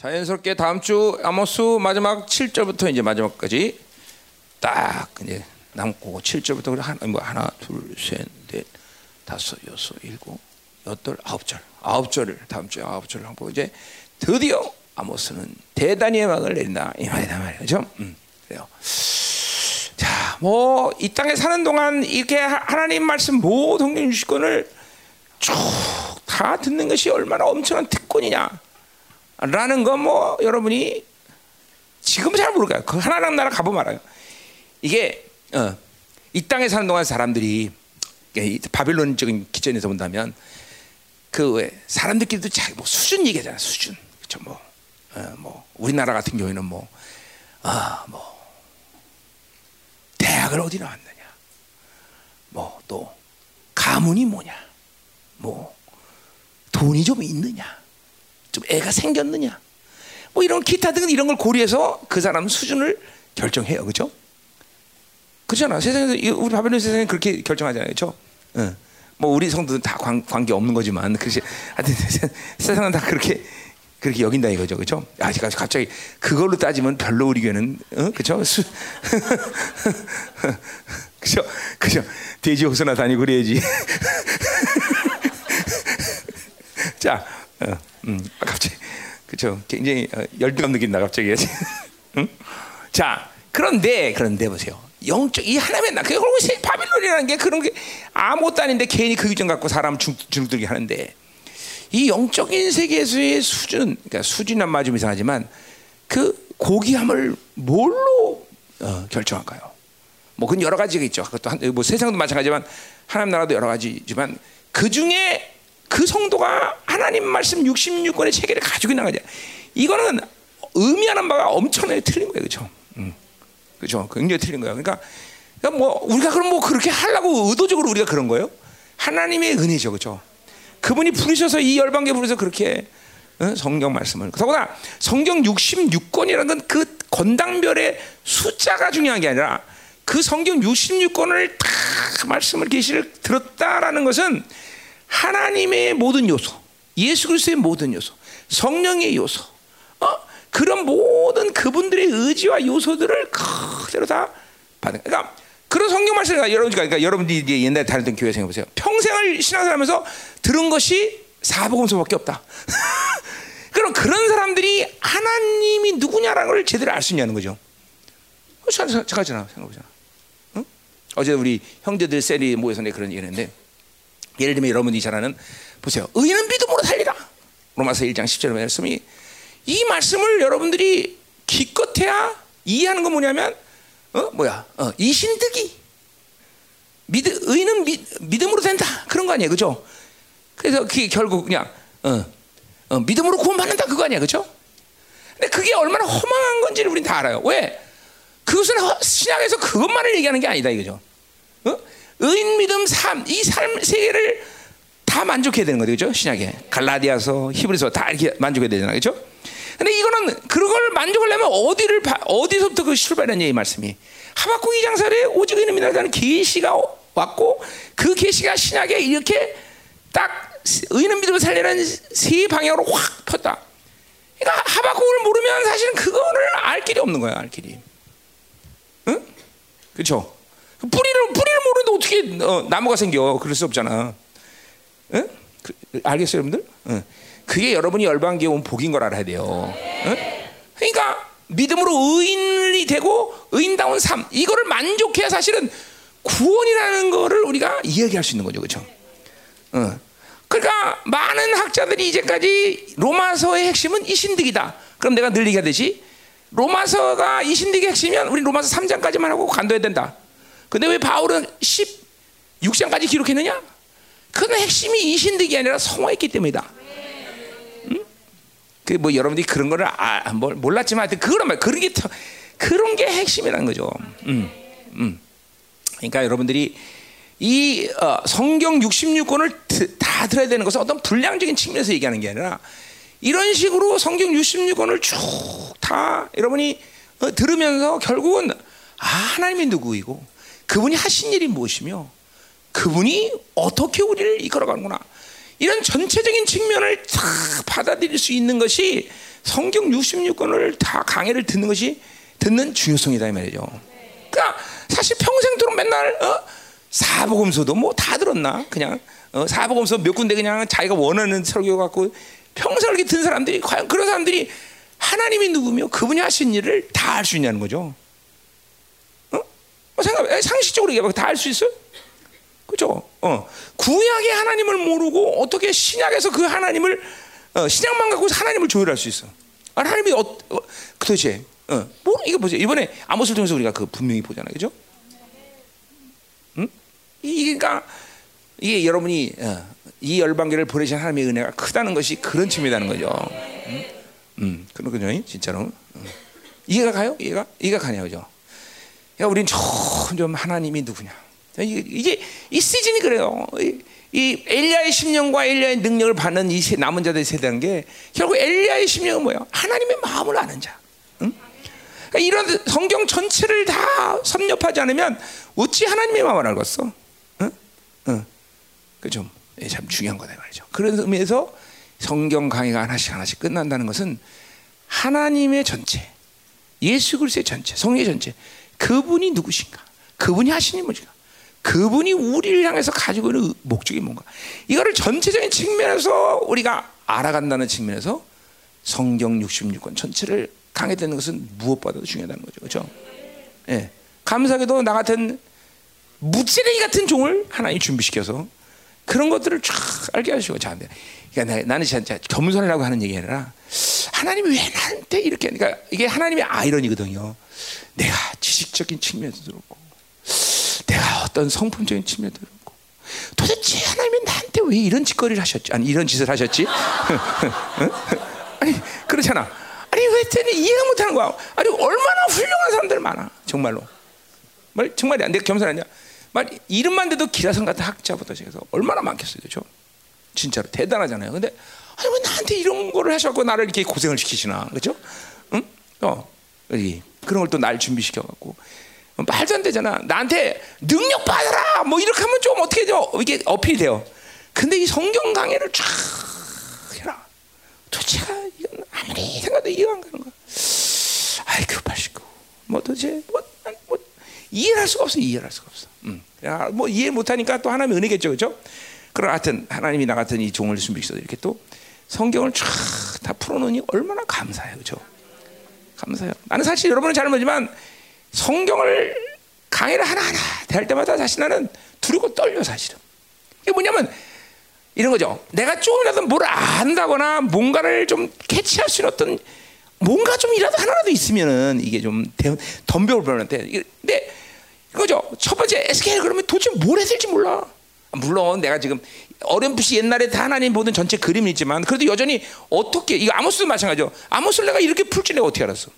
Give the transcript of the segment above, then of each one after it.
자연스럽게 다음 주 아모스 마지막 7절부터 이제 마지막까지 딱 이제 남고 7절부터 하나 뭐 하나 둘 셋 넷 다섯 여섯 일곱 여덟 아홉 절 아홉 절을 다음 주에 아홉 절을 하고 이제 드디어 아모스는 대단히의 막을 내린다 이 말이다 말이죠. 음, 그래요. 자, 뭐 이 땅에 사는 동안 이렇게 하나님 말씀 모든 주권을 쭉 다 듣는 것이 얼마나 엄청난 특권이냐. 라는 거 뭐 여러분이 지금 잘 모를 거예요. 그 하나님 나라 가보면 알아요. 이게 어, 이 땅에 사는 동안 사람들이 바빌론적인 기전에서 본다면 그 사람들끼리도 자기 뭐 수준 얘기하잖아 수준. 그렇죠 뭐, 어, 뭐 우리나라 같은 경우에는 뭐 아, 뭐 대학을 어디 나왔느냐. 뭐 또 가문이 뭐냐. 뭐 돈이 좀 있느냐 좀 애가 생겼느냐? 뭐 이런 기타 등 이런 걸 고려해서 그 사람 수준을 결정해요. 그렇죠? 그렇잖아. 세상에서 우리 바벨론 세상에 그렇게 결정하잖아요. 그렇죠? 응. 뭐 우리 성도는 다 관, 관계 없는 거지만 그렇지. 하여튼 세상은 다 그렇게 그렇게 여긴다 이거죠. 그렇죠? 아직 갑자기 그걸로 따지면 별로 우리 교회는 어? 그렇죠 그죠? 그죠? 돼지 호수나 다니고 그래야지. 자 어, 음, 갑자기 그렇죠. 굉장히 어, 열등감 느낀다 갑자기. 응? 자 그런데 그런데 보세요. 영적 이 하나님의 나 그리고 바빌론이라는 게 그런 게 아무것도 아닌데 괜히 그 규정 갖고 사람 중들게 하는데 이 영적인 세계에서의 수준 그러니까 수준은 맞으면 이상하지만 그 고귀함을 뭘로 어, 결정할까요? 뭐 그건 여러 가지가 있죠. 그것도 한, 뭐 세상도 마찬가지지만 하나님 나라도 여러 가지지만 그 중에 그 성도가 하나님 말씀 66권의 체계를 가지고 있는 거죠. 이거는 의미하는 바가 엄청나게 틀린 거예요. 그렇죠? 음. 그렇죠? 굉장히 틀린 거예요. 그러니까, 그러니까 뭐 우리가 그럼 뭐 그렇게 하려고 의도적으로 우리가 그런 거예요? 하나님의 은혜죠. 그렇죠? 그분이 부르셔서 이 열방계 부르셔서 그렇게 어? 성경 말씀을. 더구나 성경 66권이라는 건 그 건당별의 숫자가 중요한 게 아니라 그 성경 66권을 다 말씀을 계시를 들었다라는 것은 하나님의 모든 요소, 예수 그리스도의 모든 요소, 성령의 요소, 어? 그런 모든 그분들의 의지와 요소들을 그대로 다 받는. 그러니까 그런 성경 말씀을 여러분 그러니까 여러분들이 이제 옛날에 다녔던 교회 생각해 보세요. 평생을 신앙생활하면서 들은 것이 사복음서밖에 없다. 그럼 그런 사람들이 하나님이 누구냐라는 걸 제대로 알 수 있냐는 거죠. 잠깐잖아 생각해보잖아. 응? 어제 우리 형제들 셀이 모여서 내 그런 얘기했는데 예를 들면 여러분이 잘 아는 보세요. 의인은 믿음으로 살리라. 로마서 1장 10절 말씀이 이 말씀을 여러분들이 기껏해야 이해하는 건 뭐냐면 어 뭐야 어, 이신득이 믿음 미, 믿음으로 된다 그런 거 아니에요 그죠? 그래서 그게 결국 그냥 어, 어, 믿음으로 구원받는다 그거 아니야 그죠? 근데 그게 얼마나 허망한 건지를 우리는 다 알아요 왜? 그것은 신약에서 그것만을 얘기하는 게 아니다 이거죠 어? 의인 믿음 삶, 이 삶 세계를 다 만족해야 되는 거죠. 그죠? 신약에. 갈라디아서, 히브리서 다 이렇게 만족해야 되잖아요. 그죠? 근데 이거는 그걸 만족하려면 어디를 어디서부터 그 출발했냐 이 말씀이 하박국 이 장사에 오직 의인 믿음이라는 계시가 왔고 그 계시가 신약에 이렇게 딱 의인 믿음을 살리는 세 방향으로 확 폈다. 그러니까 하박국을 모르면 사실은 그거를 알 길이 없는 거야, 알 길이. 응? 그렇죠? 뿌리를 뿌리를 모르는데 어떻게 어, 나무가 생겨? 그럴 수 없잖아. 응? 그, 알겠어요, 여러분들? 응. 그게 여러분이 열방기에 온 복인 걸 알아야 돼요. 응? 그러니까 믿음으로 의인이 되고 의인다운 삶 이거를 만족해야 사실은 구원이라는 거를 우리가 이야기할 수 있는 거죠, 그렇죠? 응. 그러니까 많은 학자들이 이제까지 로마서의 핵심은 이 신득이다. 그럼 내가 늘 얘기하듯이 로마서가 이 신득의 핵심이면 우리 로마서 3장까지만 하고 간도해야 된다. 근데 왜 바울은 16장까지 기록했느냐? 그건 핵심이 이신득이 아니라 성화했기 때문이다. 응? 그뭐 여러분들이 그런 거를 아, 뭐 몰랐지만 그런 말 그런 게 그런 게 핵심이라는 거죠. 음, 음. 그러니까 여러분들이 이 어, 성경 66권을 다 들어야 되는 것은 어떤 분량적인 측면에서 얘기하는 게 아니라 이런 식으로 성경 66권을 쭉 다 여러분이 어, 들으면서 결국은 아, 하나님이 누구이고 그분이 하신 일이 무엇이며 그분이 어떻게 우리를 이끌어가는구나. 이런 전체적인 측면을 다 받아들일 수 있는 것이 성경 66권을 다 강해를 듣는 것이 듣는 중요성이다 이 말이죠. 그러니까 사실 평생도록 맨날 어? 사복음서도 뭐 다 들었나 그냥 어? 사복음서 몇 군데 그냥 자기가 원하는 설교 갖고 평생 이렇게 든 사람들이 과연 그런 사람들이 하나님이 누구며 그분이 하신 일을 다 할 수 있냐는 거죠. 어? 어 생각 상식적으로 얘기해 다할 수 있어요? 그죠? 어. 구약의 하나님을 모르고 어떻게 신약에서 그 하나님을 어, 신약만 갖고 하나님을 조율할 수 있어? 아, 하나님이 어, 어 도대체 어, 뭐 이거 보세요. 이번에 아모스를 통해서 우리가 그 분명히 보잖아요, 그죠? 응? 이게 그러니까 이게 여러분이 어, 이 열방계를 보내신 하나님의 은혜가 크다는 것이 그런 측면이라는 거죠. 응? 음, 그렇군요, 진짜로. 응. 이해가 가요? 이해가 이해가 가냐, 그죠? 야, 우린 점점 하나님이 누구냐? 이게 이 시즌이 그래요. 이 엘리야의 심령과 엘리야의 능력을 받는 이 남은 자들의 세대라는 게 결국 엘리야의 심령은 뭐야? 하나님의 마음을 아는 자. 응? 그러니까 이런 성경 전체를 다 섭렵하지 않으면 어찌 하나님의 마음을 알겠어? 응? 응. 그죠? 예, 참 중요한 거다 말이죠. 그런 의미에서 성경 강의가 하나씩 하나씩 끝난다는 것은 하나님의 전체, 예수 그리스도의 전체, 성의 전체, 그분이 누구신가? 그분이 하시는 뭐인가? 그분이 우리를 향해서 가지고 있는 목적이 뭔가? 이거를 전체적인 측면에서 우리가 알아간다는 측면에서 성경 66권 전체를 강해 되는 것은 무엇보다도 중요하다는 거죠. 그렇죠? 예. 감사하게도 나 같은 무찌레기 같은 종을 하나님 준비시켜서 그런 것들을 쫙 알게 하시고 자, 그러니까 나는 진짜 겸손하라고 하는 얘기 아니라 하나님이 왜 나한테 이렇게 그러니까 이게 하나님의 아이러니거든요. 내가 지식적인 측면에서 들었고 내가 어떤 성품적인 측면도 있고 도대체 하나님이 나한테 왜 이런 짓거리를 하셨지? 아니 이런 짓을 하셨지? 아니 그렇잖아. 아니 왜 쟤는 이해가 못하는 거야? 아니 얼마나 훌륭한 사람들 많아 정말로. 말 정말이야. 내가 겸손하냐? 말 이름만 돼도 기라성 같은 학자부터 시작해서 얼마나 많겠어요, 그렇죠? 진짜로 대단하잖아요. 근데 아니 왜 나한테 이런 거를 하셔고 나를 이렇게 고생을 시키시나, 그렇죠? 응? 어, 여기 그런 걸 또 날 준비시켜 갖고 말도 안 되잖아. 나한테 능력 받아라. 뭐 이렇게 하면 좀 어떻게 죠 이게 어필이 돼요. 근데 이 성경 강해를 쫙 해라. 도대체가 이건 아무리 생각도 이해가 안 가는 거야. 아이 급하시고 뭐 도대체 뭐, 뭐 이해할 수가 없어. 이해할 수가 없어. 음. 야, 뭐 이해 못 하니까 또 하나님의 은혜겠죠, 그렇죠? 그럼 하여튼 하나님이 나 같은 이 종을 준비시켜서 이렇게 또 성경을 쫙 다 풀어 놓으니 얼마나 감사해요, 그렇죠? 감사해요. 나는 사실 여러분은 잘 모르지만 성경을 강의를 하나하나 대할 때마다 사실 나는 두렵고 떨려 사실은. 이게 뭐냐면 이런 거죠. 내가 조금이라도 뭘 안다거나 뭔가를 좀 캐치할 수 있는 어떤 뭔가 좀이라도 하나라도 있으면은 이게 좀 덤벼올 뻔한데 근데 이거죠. 첫 번째 SK를 그러면 도대체 뭘 될지 몰라. 물론 내가 지금 어렴풋이 옛날에 다 하나님 보던 전체 그림이 있지만 그래도 여전히 어떻게 이거 아모스도 마찬가지죠. 아모스를 내가 이렇게 풀지 내가 어떻게 알았어?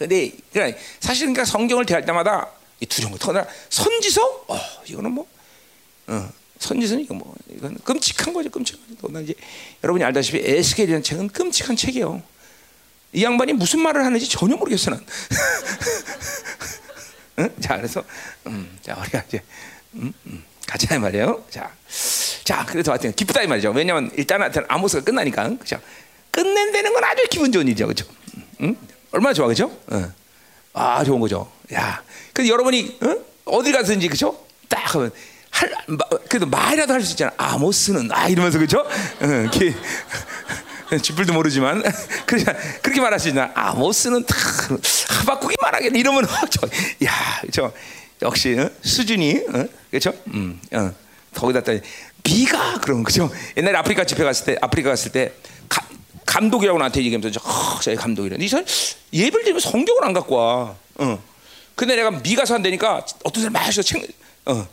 근데 그러니까 사실 그러니까 성경을 대할 때마다 이 두려운 거 더나 선지서 어 이거는 뭐 어, 선지서는 이거 뭐 이건 끔찍한 거죠 끔찍한 거죠. 이제 여러분이 알다시피 에스겔이라는 책은 끔찍한 책이에요. 이 양반이 무슨 말을 하는지 전혀 모르겠어 난. 응? 자 그래서 음, 자 우리가 이제 음, 음, 가자 말이에요. 자, 자 그래서 하여튼 기쁘다 이 말이죠. 왜냐하면 일단 하여튼 아모스가 끝나니까 그죠. 끝낸다는 건 아주 기분 좋은 일이죠, 그죠. 응? 얼마나 좋아, 그죠? 어. 아, 좋은 거죠. 야, 그 여러분이 어? 디 가든지 그죠? 딱 하면 할 그래도 말이라도 할 수 있잖아. 아모스는 아 이러면서 그죠? 어, 쥐뿔도 모르지만 그렇게 그렇게 말할 수 있나? 아모스는 다 하박국이 말하겠네 이러면 어, 저, 야, 저 역시 어? 수준이 어? 그렇죠? 음, 어. 거기다 또 비가 그런 거죠. 옛날에 아프리카 집회 갔을 때 아프리카 갔을 때 감독이라고 나한테 얘기하면서 어, 저 감독이래. 이 사람 예배를 드리면 성경을 안 갖고 와. 어. 근데 내가 미가서 한다니까 어떤 사람 마셔 책, 어.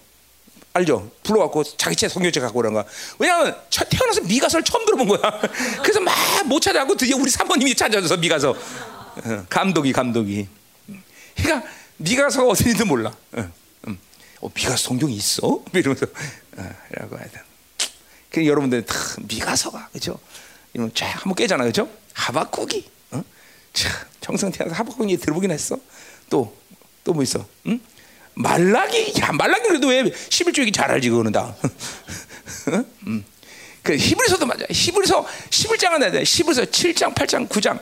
알죠? 불러갖고 자기 책 성경책 갖고 오는 거야. 왜냐하면 태어나서 미가서를 처음 들어본 거야. 그래서 막 못 찾아고 드디어 우리 사모님이 찾아줘서 미가서 어. 감독이 감독이. 그러니까 미가서가 어딘지도 몰라. 어, 미가서 성경이 있어? 이러면서 어, 라고 하여튼. 그 여러분들 다 미가서가 그죠? 이건 쫙 한번 깨잖아, 그죠? 하박국이, 어? 태어나서 하박국이 들어보긴 했어. 또 또 뭐 있어? 응? 말라기, 야, 말라기 그래도 왜 11조기 잘 알지, 그거는 다. 음. 그 히브리서도 맞아. 히브리서 11장은 나야 돼. 히브리서 7장, 8장, 9장.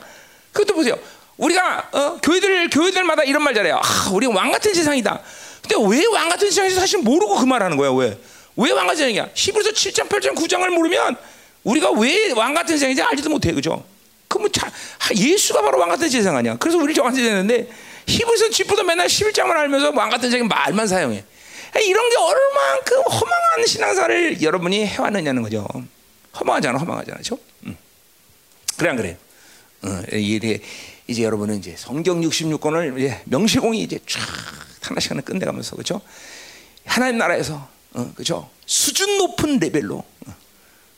그것도 보세요. 우리가 어, 교회들 교회들마다 이런 말 잘해요. 아, 우리 왕 같은 세상이다. 근데 왜 왕 같은 세상에서 사실 모르고 그 말하는 거야? 왜? 왜 왕 같은 세상이야? 히브리서 7장, 8장, 9장을 모르면 우리가 왜 왕 같은 세상인지 알지도 못해, 그죠? 그러면 자, 예수가 바로 왕 같은 세상 아니야? 그래서 우리 정한지 되는데 히브리서 쥐보다 맨날 11장만 알면서 왕 같은 세상 말만 사용해. 이런 게 얼마만큼 허망한 신앙사를 여러분이 해왔느냐는 거죠. 허망하잖아, 허망하잖아, 그렇죠? 음. 그래 안 그래요? 어, 이게 이제 여러분은 이제 성경 66권을 이제 명시공이 이제 쫙 하나씩 하나 끝내가면서 그렇죠? 하나님 나라에서 어, 그렇죠? 수준 높은 레벨로 어,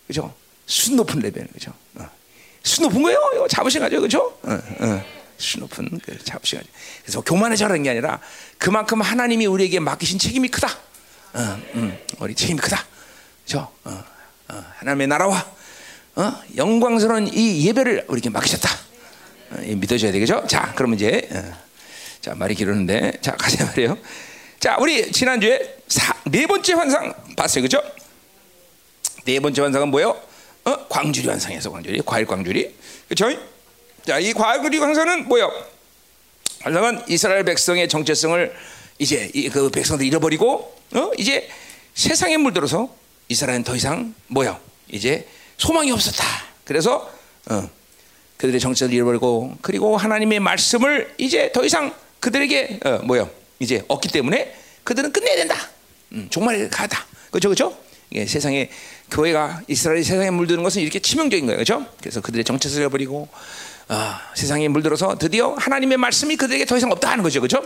그렇죠? 수준 높은 레벨 그렇죠? 어. 수준 높은 거예요. 이거 잡으신 거죠, 그렇죠? 어, 어. 수준 높은 그 잡으신 거죠. 그래서 교만해져라는 게 아니라 그만큼 하나님이 우리에게 맡기신 책임이 크다. 어, 음, 우리 책임이 크다. 그렇죠? 어, 어, 하나님의 나라와 어? 영광스러운 이 예배를 우리에게 맡기셨다. 어, 믿어줘야 되겠죠? 자, 그러면 이제 어, 자 말이 길었는데 자 가자 말이에요. 자, 우리 지난주에 사, 네 번째 환상 봤어요, 그죠? 네 번째 환상은 뭐예요? 어? 광주리 환상에서 광주리, 과일 광주리, 그렇죠? 자, 이 과일 광주리 환상은 뭐예요? 환상은 이스라엘 백성의 정체성을 이제 그 백성들 잃어버리고, 어? 이제 세상에 물들어서 이스라엘은 더 이상 뭐요? 이제 소망이 없었다. 그래서 어, 그들의 정체를 잃어버리고 그리고 하나님의 말씀을 이제 더 이상 그들에게 어, 뭐요? 이제 없기 때문에 그들은 끝내야 된다. 음, 정말 가다. 그렇죠, 그렇죠? 예, 세상에 교회가 이스라엘 세상에 물드는 것은 이렇게 치명적인 거예요, 그렇죠? 그래서 그들의 정체를 잃어버리고 어, 세상에 물들어서 드디어 하나님의 말씀이 그들에게 더 이상 없다 하는 거죠, 그렇죠?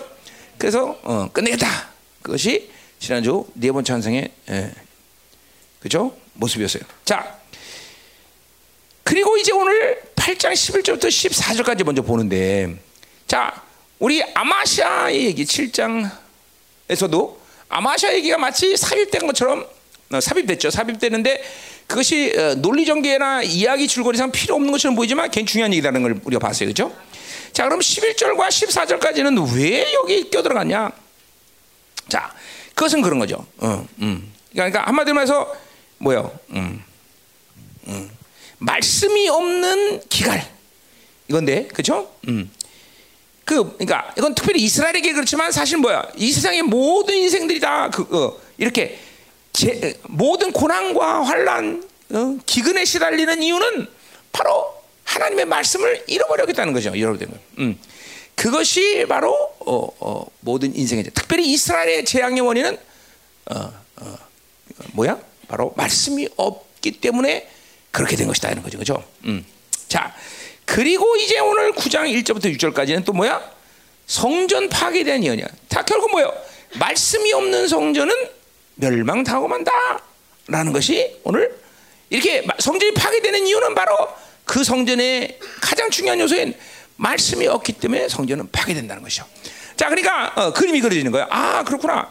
그래서 어, 끝내겠다. 그것이 지난주 네 번째 환상의 예, 그죠 모습이었어요. 자, 그리고 이제 오늘 8장 11절부터 14절까지 먼저 보는데, 자, 우리 아마시아의 얘기 7장에서도 아마시아 얘기가 마치 삽입된 것처럼 어, 삽입됐죠. 삽입되는데 그것이 어, 논리 전개나 이야기 줄거리상 필요 없는 것처럼 보이지만 굉장히 중요한 얘기라는 걸 우리가 봤어요. 그죠? 자, 그럼 11절과 14절까지는 왜 여기 껴들어갔냐? 자, 그것은 그런 거죠. 어, 음. 그러니까 한마디로 말해서 뭐요? 음, 음. 말씀이 없는 기갈 이건데, 그렇죠? 음. 그, 그러니까 이건 특별히 이스라엘에게 그렇지만 사실 뭐야? 이 세상의 모든 인생들이 다그 어, 이렇게 제, 모든 고난과 환란, 어, 기근에 시달리는 이유는 바로 하나님의 말씀을 잃어버렸다는 거죠. 잃어버린 거. 음. 그것이 바로 어, 어, 모든 인생의 특별히 이스라엘의 재앙의 원인은 어, 어, 뭐야? 바로 말씀이 없기 때문에 그렇게 된 것이다 이런 거죠. 그죠? 음. 자, 그리고 이제 오늘 9장 1절부터 6절까지는 또 뭐야? 성전 파괴에 대한 예언이야. 다 결국 뭐예요? 말씀이 없는 성전은 멸망당하고 만다. 라는 것이 오늘 이렇게 성전이 파괴되는 이유는 바로 그 성전의 가장 중요한 요소인 말씀이 없기 때문에 성전은 파괴된다는 것이죠. 자, 그러니까 어, 그림이 그려지는 거예요. 아, 그렇구나.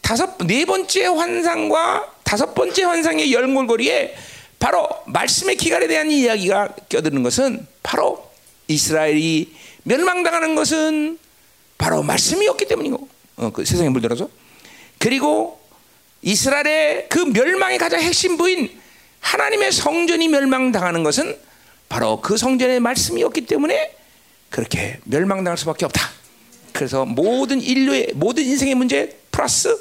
다섯 네 번째 환상과 다섯 번째 환상의 열골고리에 바로 말씀의 기갈에 대한 이야기가 껴드는 것은 바로 이스라엘이 멸망당하는 것은 바로 말씀이 없기 때문이고 어, 그 세상에 물들어서 그리고 이스라엘의 그 멸망의 가장 핵심 부인 하나님의 성전이 멸망당하는 것은 바로 그 성전의 말씀이 없기 때문에 그렇게 멸망당할 수밖에 없다. 그래서 모든 인류의 모든 인생의 문제 플러스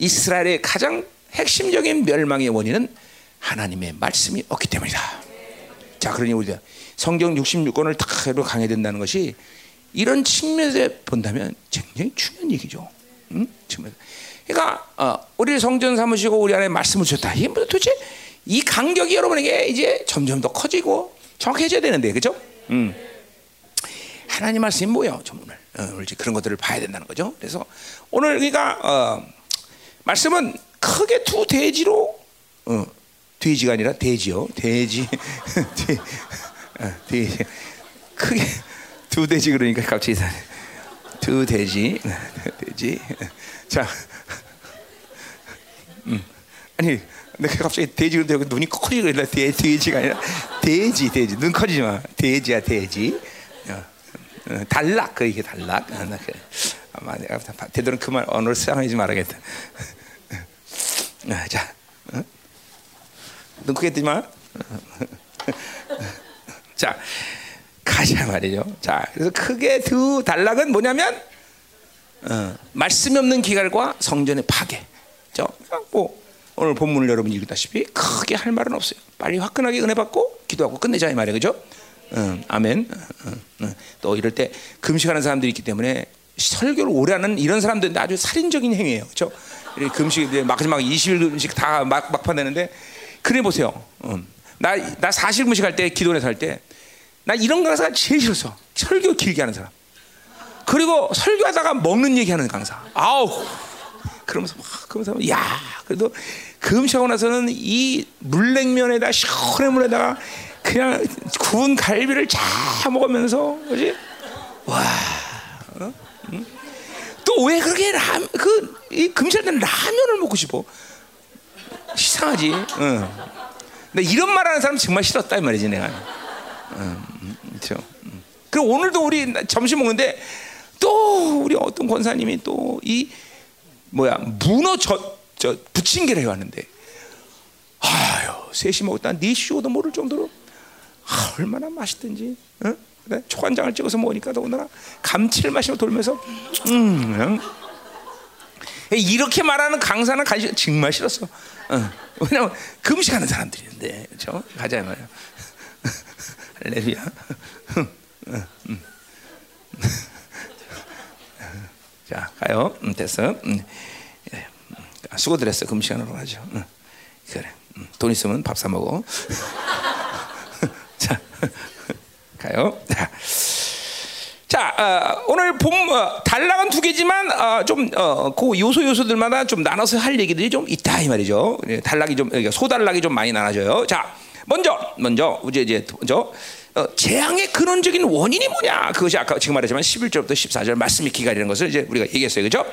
이스라엘의 가장 핵심적인 멸망의 원인은 하나님의 말씀이 없기 때문이다. 자, 그러니 우리가 성경 66권을 다 강해야 된다는 것이 이런 측면에서 본다면 굉장히 중요한 얘기죠. 응? 그러니까 어, 우리 성전 삼으시고 우리 안에 말씀을 주셨다. 이게 뭐 도대체 이 간격이 여러분에게 이제 점점 더 커지고 정확해져야 되는데, 그죠? 음. 하나님 말씀이 뭐예요, 오늘? 어, 이제 그런 것들을 봐야 된다는 거죠. 그래서 오늘 그러니까 어, 말씀은 크게 두 대지로 어, 돼지가 아니라 돼지요. 돼지. 돼, 어, 돼지. 크게 두 돼지 그러니까 갑자기 두 돼지. 돼지. 자. 음. 아니, 내가 갑자기 돼지 그러는데 눈이 커지고 그래. 돼지가 아니라 돼지, 돼지. 눈 커지지 마. 돼지야, 돼지. 어, 어, 단락, 그 이게 단락. 어, 아마 내가 되도록 그말 언어를 사용하지 말아야겠다. 아, 자, 어? 눈 크게 뜨지 마. 자, 가자 말이죠. 자, 그래서 크게 두 단락은 뭐냐면 어, 말씀이 없는 기갈과 성전의 파괴. 저, 뭐 오늘 본문을 여러분 읽다시피 크게 할 말은 없어요. 빨리 화끈하게 은혜 받고 기도하고 끝내자 이 말이에요, 그죠? 응, 아멘. 응, 응. 또 이럴 때 금식하는 사람들이 있기 때문에 설교를 오래 하는 이런 사람들은 아주 살인적인 행위예요, 그렇죠? 금식 마지막 20일 금식 다 막, 막판 되는데 그래 보세요. 나, 나 40일 금식할 때 기도를 할때나 이런 강사가 제일 싫었어. 설교 길게 하는 사람. 그리고 설교하다가 먹는 얘기 하는 강사. 아우. 그러면서 막 그러면서 야 그래도 금식하고 나서는 이 물냉면에다 시원한 물에다가 그냥 구운 갈비를 잘 먹으면서 그지 와 어? 응? 또왜 그렇게 라, 그 이 금식할 때는 라면을 먹고 싶어 이상하지 응. 근데 이런 말하는 사람 정말 싫었다 이 말이지 내가 응, 그렇죠 그리고 오늘도 우리 점심 먹는데 또 우리 어떤 권사님이 또 이 뭐야 문어 저, 저 부침개를 해왔는데 아유 셋이 먹었다 네시 오도 모를 정도로 아, 얼마나 맛있든지 어? 그래? 초간장을 찍어서 먹으니까 더군다나 감칠맛이 돌면서 음, 그냥. 이렇게 말하는 강사는 정말 싫었어. 어. 왜냐면 금식하는 사람들인데 그렇죠? 가자 말이야. 할렐루야. 음. 자 가요. 음, 됐어. 음. 예. 수고들 했어. 금식하느라 가죠. 응. 그래. 음. 돈 있으면 밥 사 먹어. 자, 가요. 자, 자 어, 오늘 봄 어, 단락은 두 개지만 어, 좀그 어, 요소 요소들마다 좀 나눠서 할 얘기들이 좀 있다 이 말이죠. 단락이 좀 소단락이 좀 많이 나눠져요. 자, 먼저 먼저 이제 이제 먼저 어, 재앙의 근원적인 원인이 뭐냐? 그것이 아까 지금 말했지만 11절부터 14절 말씀의 기간이라는 것을 이제 우리가 얘기했어요. 그죠?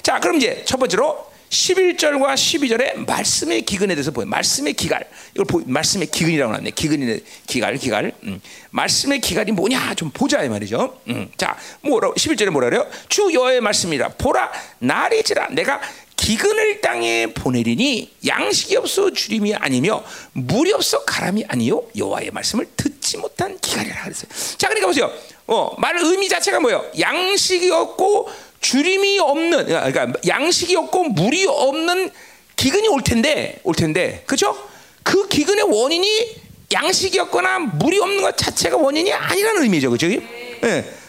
자, 그럼 이제 첫 번째로 11절과 12절에 말씀의 기근에 대해서 보여. 말씀의 기갈. 이걸 보, 말씀의 기근이라고 하네. 기근의 기갈, 기갈. 음. 말씀의 기갈이 뭐냐? 좀 보자 이 말이죠. 음. 자, 뭐라 11절에 뭐라 그래요? 주 여호와의 말씀이라. 보라 날이지라 내가 기근을 땅에 보내리니 양식이 없어 주림이 아니며 물이 없어 가람이 아니요 여호와의 말씀을 듣지 못한 기갈이라 그랬어요. 자, 그러니까 보세요. 어, 말 의미 자체가 뭐예요? 양식이 없고 주림이 없는 그러니까 양식이 없고 물이 없는 기근이 올 텐데 올 텐데 그렇죠? 그 기근의 원인이 양식이 없거나 물이 없는 것 자체가 원인이 아니라는 의미죠, 그렇죠? 예.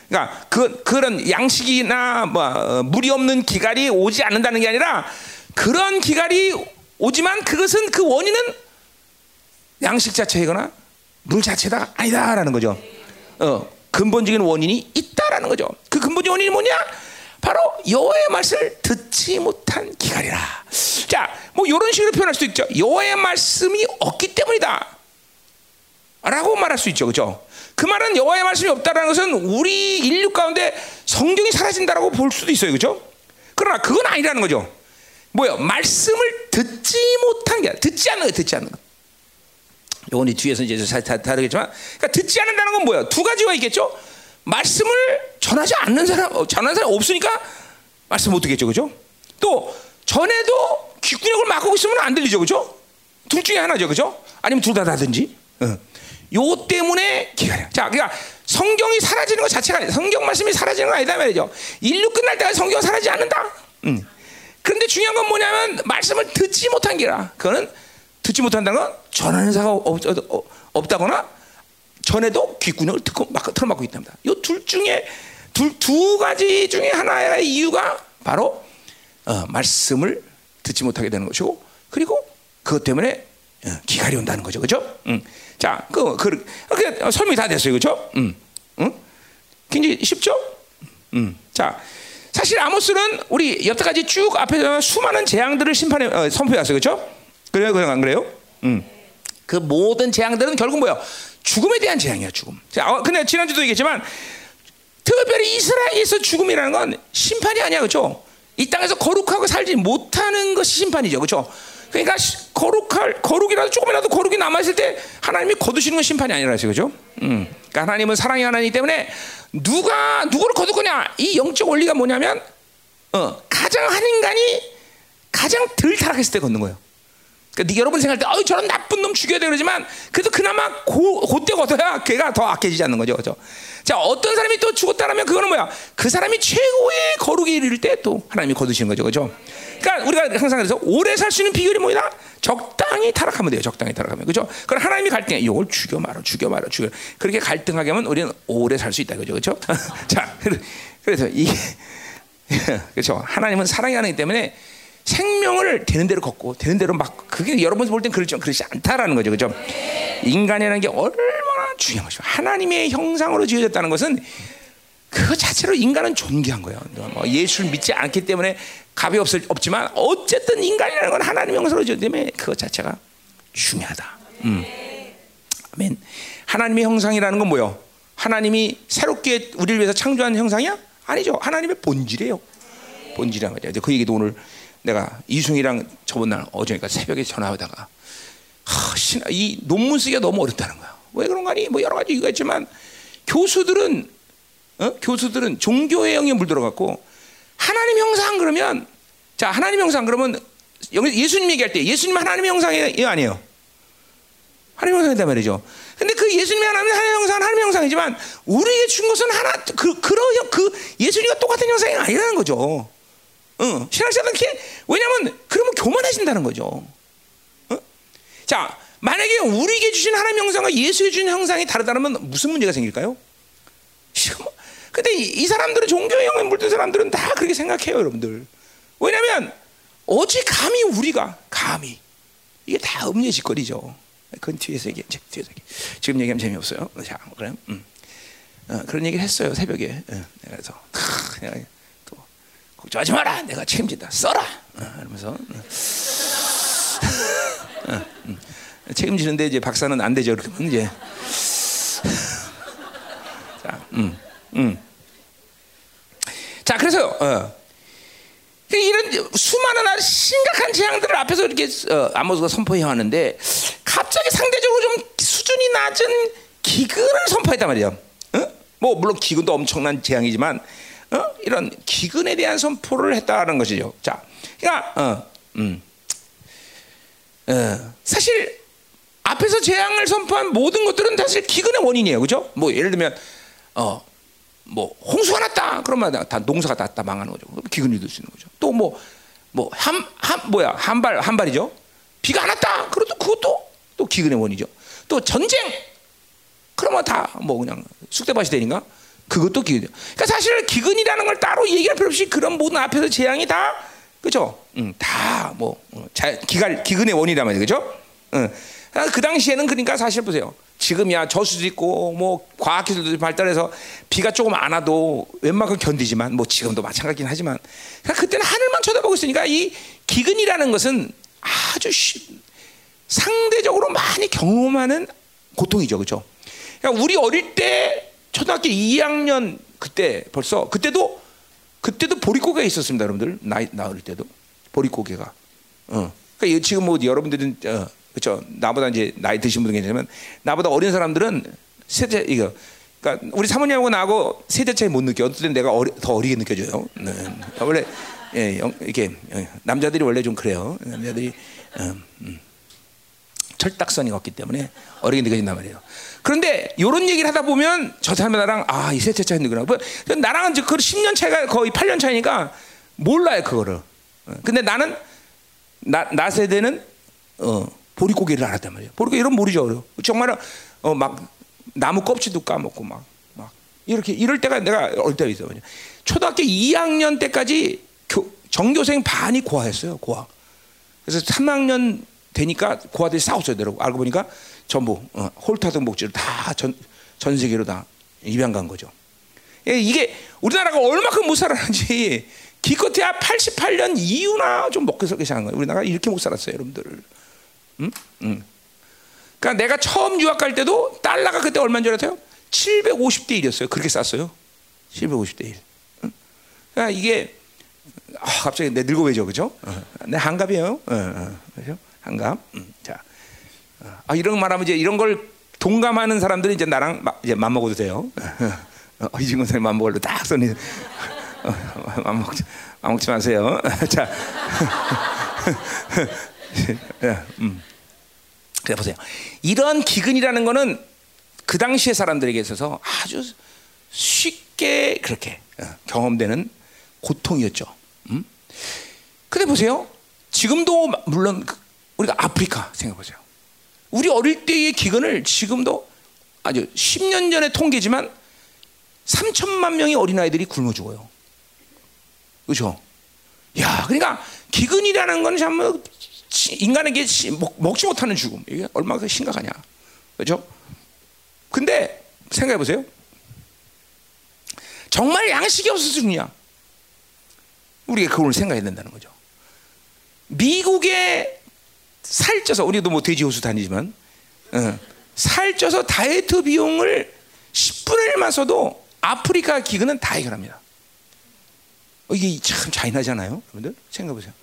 그러니까 그 그런 양식이나 뭐 어, 물이 없는 기갈이 오지 않는다는 게 아니라 그런 기갈이 오지만 그것은 그 원인은 양식 자체이거나 물 자체가 아니다라는 거죠. 어, 근본적인 원인이 있다라는 거죠. 그 근본적인 원인이 뭐냐? 바로 여호와의 말씀을 듣지 못한 기갈이라. 자, 뭐 이런 식으로 표현할 수도 있죠. 여호와의 말씀이 없기 때문이다. 라고 말할 수 있죠. 그죠? 그 말은 여호와의 말씀이 없다라는 것은 우리 인류 가운데 성경이 사라진다라고 볼 수도 있어요. 그죠? 그러나 그건 아니라는 거죠. 뭐요? 말씀을 듣지 못한 게 듣지 않는 거 듣지 않는 거. 요건 이 뒤에서 이제 다르겠지만, 그러니까 듣지 않는다는 건 뭐야? 두 가지가 있겠죠. 말씀을 전하지 않는 사람, 어, 전하는 사람 없으니까 말씀 못 듣겠죠, 그죠? 또 전에도 귓구녕을 막고 있으면 안 들리죠, 그죠? 둘 중에 하나죠, 그죠? 아니면 둘 다 다든지. 어. 요 때문에 기가려. 자, 그러니까 성경이 사라지는 것 자체가 아니라 성경 말씀이 사라지는 건 아니다 말이죠. 인류 끝날 때까지 성경 사라지지 않는다. 음. 그런데 중요한 건 뭐냐면 말씀을 듣지 못한 게라. 그거는 듣지 못한다는 건 전하는 사가 없, 없 다거나 전에도 귓구녕을 듣고 막 틀어막고 있답니다. 이 둘 중에 둘, 두 가지 중에 하나의 이유가 바로 어, 말씀을 듣지 못하게 되는 것이고 그리고 그것 때문에 어, 기갈이 온다는 거죠, 그렇죠? 음. 자, 그, 그, 그 설명이 다 됐어요, 그렇죠? 음, 음? 굉장히 쉽죠? 음. 자, 사실 아모스는 우리 여태까지 쭉 앞에서 수많은 재앙들을 심판해 어, 선포해왔어요, 그렇죠? 그래요, 그냥 안 그래요? 음. 그 모든 재앙들은 결국 뭐야? 죽음에 대한 재앙이야, 죽음. 자, 어, 근데 지난주도 얘기했지만 특별히 이스라엘에서 죽음이라는 건 심판이 아니야, 그렇죠? 이 땅에서 거룩하고 살지 못하는 것이 심판이죠, 그렇죠? 그러니까 거룩할 거룩이라도 조금이라도 거룩이 남아 있을 때 하나님이 거두시는 건 심판이 아니라서 그죠? 음. 그러니까 하나님은 사랑의 하나님 때문에 누가 누구를 거둘 거냐? 이 영적 원리가 뭐냐면 어, 가장 한 인간이 가장 덜 타락했을 때 걷는 거예요. 그러니까 여러분 생각할 때, 어, 저런 나쁜 놈 죽여야 돼 그러지만, 그래도 그나마 고, 그때 걷어야 걔가 더 악해지지 않는 거죠. 그죠? 자, 어떤 사람이 또 죽었다라면 그거는 뭐야? 그 사람이 최고의 거룩에 이를 때 또 하나님이 거두시는 거죠. 그죠? 그러니까 우리가 항상 그래서 오래 살 수 있는 비결이 뭐냐? 적당히 타락하면 돼요. 적당히 타락하면. 그죠? 그럼 하나님이 갈등해. 이걸 죽여 말아, 죽여 말아, 죽여. 그렇게 갈등하게 하면 우리는 오래 살 수 있다. 그죠? 그죠? 자, 그래서 이게, 그렇죠. 하나님은 사랑이 하나이기 때문에 생명을 되는 대로 걷고 되는 대로 막 그게 여러분 볼 땐 그렇지 그렇지 않다라는 거죠, 그죠? 인간이라는 게 얼마나 중요한 것이죠. 하나님의 형상으로 지어졌다는 것은 그 자체로 인간은 존귀한 거예요. 뭐 예수를 믿지 않기 때문에 값이 없을 없지만 어쨌든 인간이라는 건 하나님의 형상으로 지어졌기 때문에 그 자체가 중요하다. 음. 아멘. 하나님의 형상이라는 건 뭐요? 하나님이 새롭게 우리를 위해서 창조한 형상이야? 아니죠. 하나님의 본질이에요. 본질이란 거죠. 그 얘기도 오늘 내가 이승이랑 저번 날 어제니까 새벽에 전화하다가 하, 이 논문 쓰기가 너무 어렵다는 거야. 왜 그런가 하니 뭐 여러 가지 이유가 있지만 교수들은 어? 교수들은 종교의 영에 물들어갖고 하나님 형상 그러면 자 하나님 형상 그러면 예수님 얘기할 때 예수님 하나님 형상이 아니에요. 하나님 형상이단 말이죠. 근데 그 예수님이 하나님 하나님 형상은 하나님 형상이지만 우리에게 준 것은 하나 그 그러 그 예수님과 똑같은 형상이 아니라는 거죠. 응. 신앙생활은 이렇게 왜냐하면 그러면 교만해진다는 거죠. 어? 자, 만약에 우리에게 주신 하나님 형상과 예수에게 주신 형상이 다르다면 무슨 문제가 생길까요? 뭐, 근데 이, 이 사람들은 종교의 영에 물든 사람들은 다 그렇게 생각해요, 여러분들. 왜냐하면 어찌 감히 우리가 감히 이게 다 음료의 짓거리죠. 그건 뒤에서 얘기, 뒤에서 얘기. 지금 얘기하면 재미없어요. 자, 그래. 음. 어, 그런 얘기를 했어요 새벽에. 어, 그래서 크, 걱정하지 마라. 내가 책임진다. 써라. 어, 이러면서 어, 어, 음. 책임지는데 이제 박사는 안 되죠. 그러면 이제 자, 음, 음. 자, 그래서 어. 그 이런 수많은 심각한 재앙들을 앞에서 이렇게 어, 아모스가 선포해 왔는데 갑자기 상대적으로 좀 수준이 낮은 기근을 선포했단 말이에요. 어? 뭐 물론 기근도 엄청난 재앙이지만 어? 이런 기근에 대한 선포를 했다는 것이죠. 자, 그러니까 어, 음, 어, 사실 앞에서 재앙을 선포한 모든 것들은 사실 기근의 원인이에요, 그렇죠? 뭐 예를 들면 어, 뭐 홍수가 났다, 그러면 다 농사가 다, 다 망하는 거죠. 기근이 될 수 있는 거죠. 또 뭐 뭐 한 한 뭐야 한발 한발이죠. 비가 안 왔다, 그래도 그것도 또 기근의 원이죠. 또 전쟁, 그러면 다 뭐 그냥 쑥대밭이 되니까 그것도 기근. 그러니까 사실 기근이라는 걸 따로 얘기할 필요 없이 그런 모든 앞에서 재앙이 다 그죠? 음, 다뭐 어, 기갈 기근의 원이란 말이죠, 그죠? 음. 그 당시에는 그러니까 사실 보세요. 지금이야 저수도 있고 뭐 과학기술도 발달해서 비가 조금 안 와도 웬만큼 견디지만 뭐 지금도 마찬가지긴 하지만 그러니까 그때는 하늘만 쳐다보고 있으니까 이 기근이라는 것은 아주 쉬, 상대적으로 많이 경험하는 고통이죠, 그렇죠? 그러니까 우리 어릴 때 초등학교 2학년 그때 벌써 그때도 그때도 보릿고개가 있었습니다, 여러분들. 나이 나을 때도 보릿고개가. 어. 그러니까 지금 뭐 여러분들은 어, 그렇죠. 나보다 이제 나이 드신 분들 계시면 나보다 어린 사람들은 세대 이거 그러니까 우리 사모님하고 나하고 세대 차이 못 느껴. 때는 내가 어리, 더 어리게 느껴져요. 네. 원래 예, 이렇게 예, 남자들이 원래 좀 그래요. 남자들이 음, 음. 철딱선이 없기 때문에 어리게 느껴진단 말이에요. 그런데 이런 얘기를 하다 보면 저 사람이 나랑 아, 이 세대 차이 있는구나. 뭐, 나랑은 그 10년 차이가 거의 8년 차이니까 몰라요, 그거를. 어, 근데 나는 나, 나 세대는 어, 보릿고개를 알았단 말이에요. 보릿고개 이런 모르죠. 어려. 정말 어, 막 나무 껍질도 까먹고 막, 막 이렇게 이럴 때가 내가 어릴 때 있어요. 초등학교 2학년 때까지 교, 전교생 반이 고아였어요. 고아. 그래서 3학년 되니까 고아들이 싸웠어요. 알고 보니까 전부 어, 홀타등 복지를 다전 전 세계로 다 입양 간 거죠. 예, 이게 우리나라가 얼마큼 못 살았는지 기껏해야 88년 이후나 좀 먹고 살기 시작한 거예요. 우리나라가 이렇게 못 살았어요, 여러분들. 음? 음. 그러니까 내가 처음 유학 갈 때도 달러가 그때 얼마인 줄 알아요? 750대 1이었어요. 그렇게 쌌어요. 750대 1. 음? 그러니까 이게 아, 갑자기 내 늙어 왜죠, 그죠? 어. 내 한갑이에요. 어, 어, 그죠? 한갑. 음, 자, 아, 이런 말하면 이제 이런 걸 동감하는 사람들이 이제 나랑 마, 이제 맘먹어도 돼요. 어, 이진건 선생님 맘먹을로 딱 써니. 어, 안 먹지, 안 먹지 마세요. 자, 음. 그래 보세요. 이런 기근이라는 거는 그 당시의 사람들에게 있어서 아주 쉽게 그렇게 어, 경험되는 고통이었죠. 음? 근데 보세요. 지금도 물론 그 우리가 아프리카 생각해 보세요. 우리 어릴 때의 기근을 지금도 아주 10년 전의 통계지만 3천만 명의 어린아이들이 굶어 죽어요. 그렇죠? 야, 그러니까 기근이라는 건 참 인간에게 먹, 지 못하는 죽음. 이게 얼마나 심각하냐. 그렇죠? 근데 생각해 보세요. 정말 양식이 없어서 죽냐? 우리가 그걸 생각해야 된다는 거죠. 미국에 살쪄서 우리도 뭐 돼지 호수 다니지만 어, 살쪄서 다이어트 비용을 10분의 1만 써도 아프리카 기근은 다 해결합니다. 어, 이게 참 잔인하잖아요, 여러분들 생각해 보세요.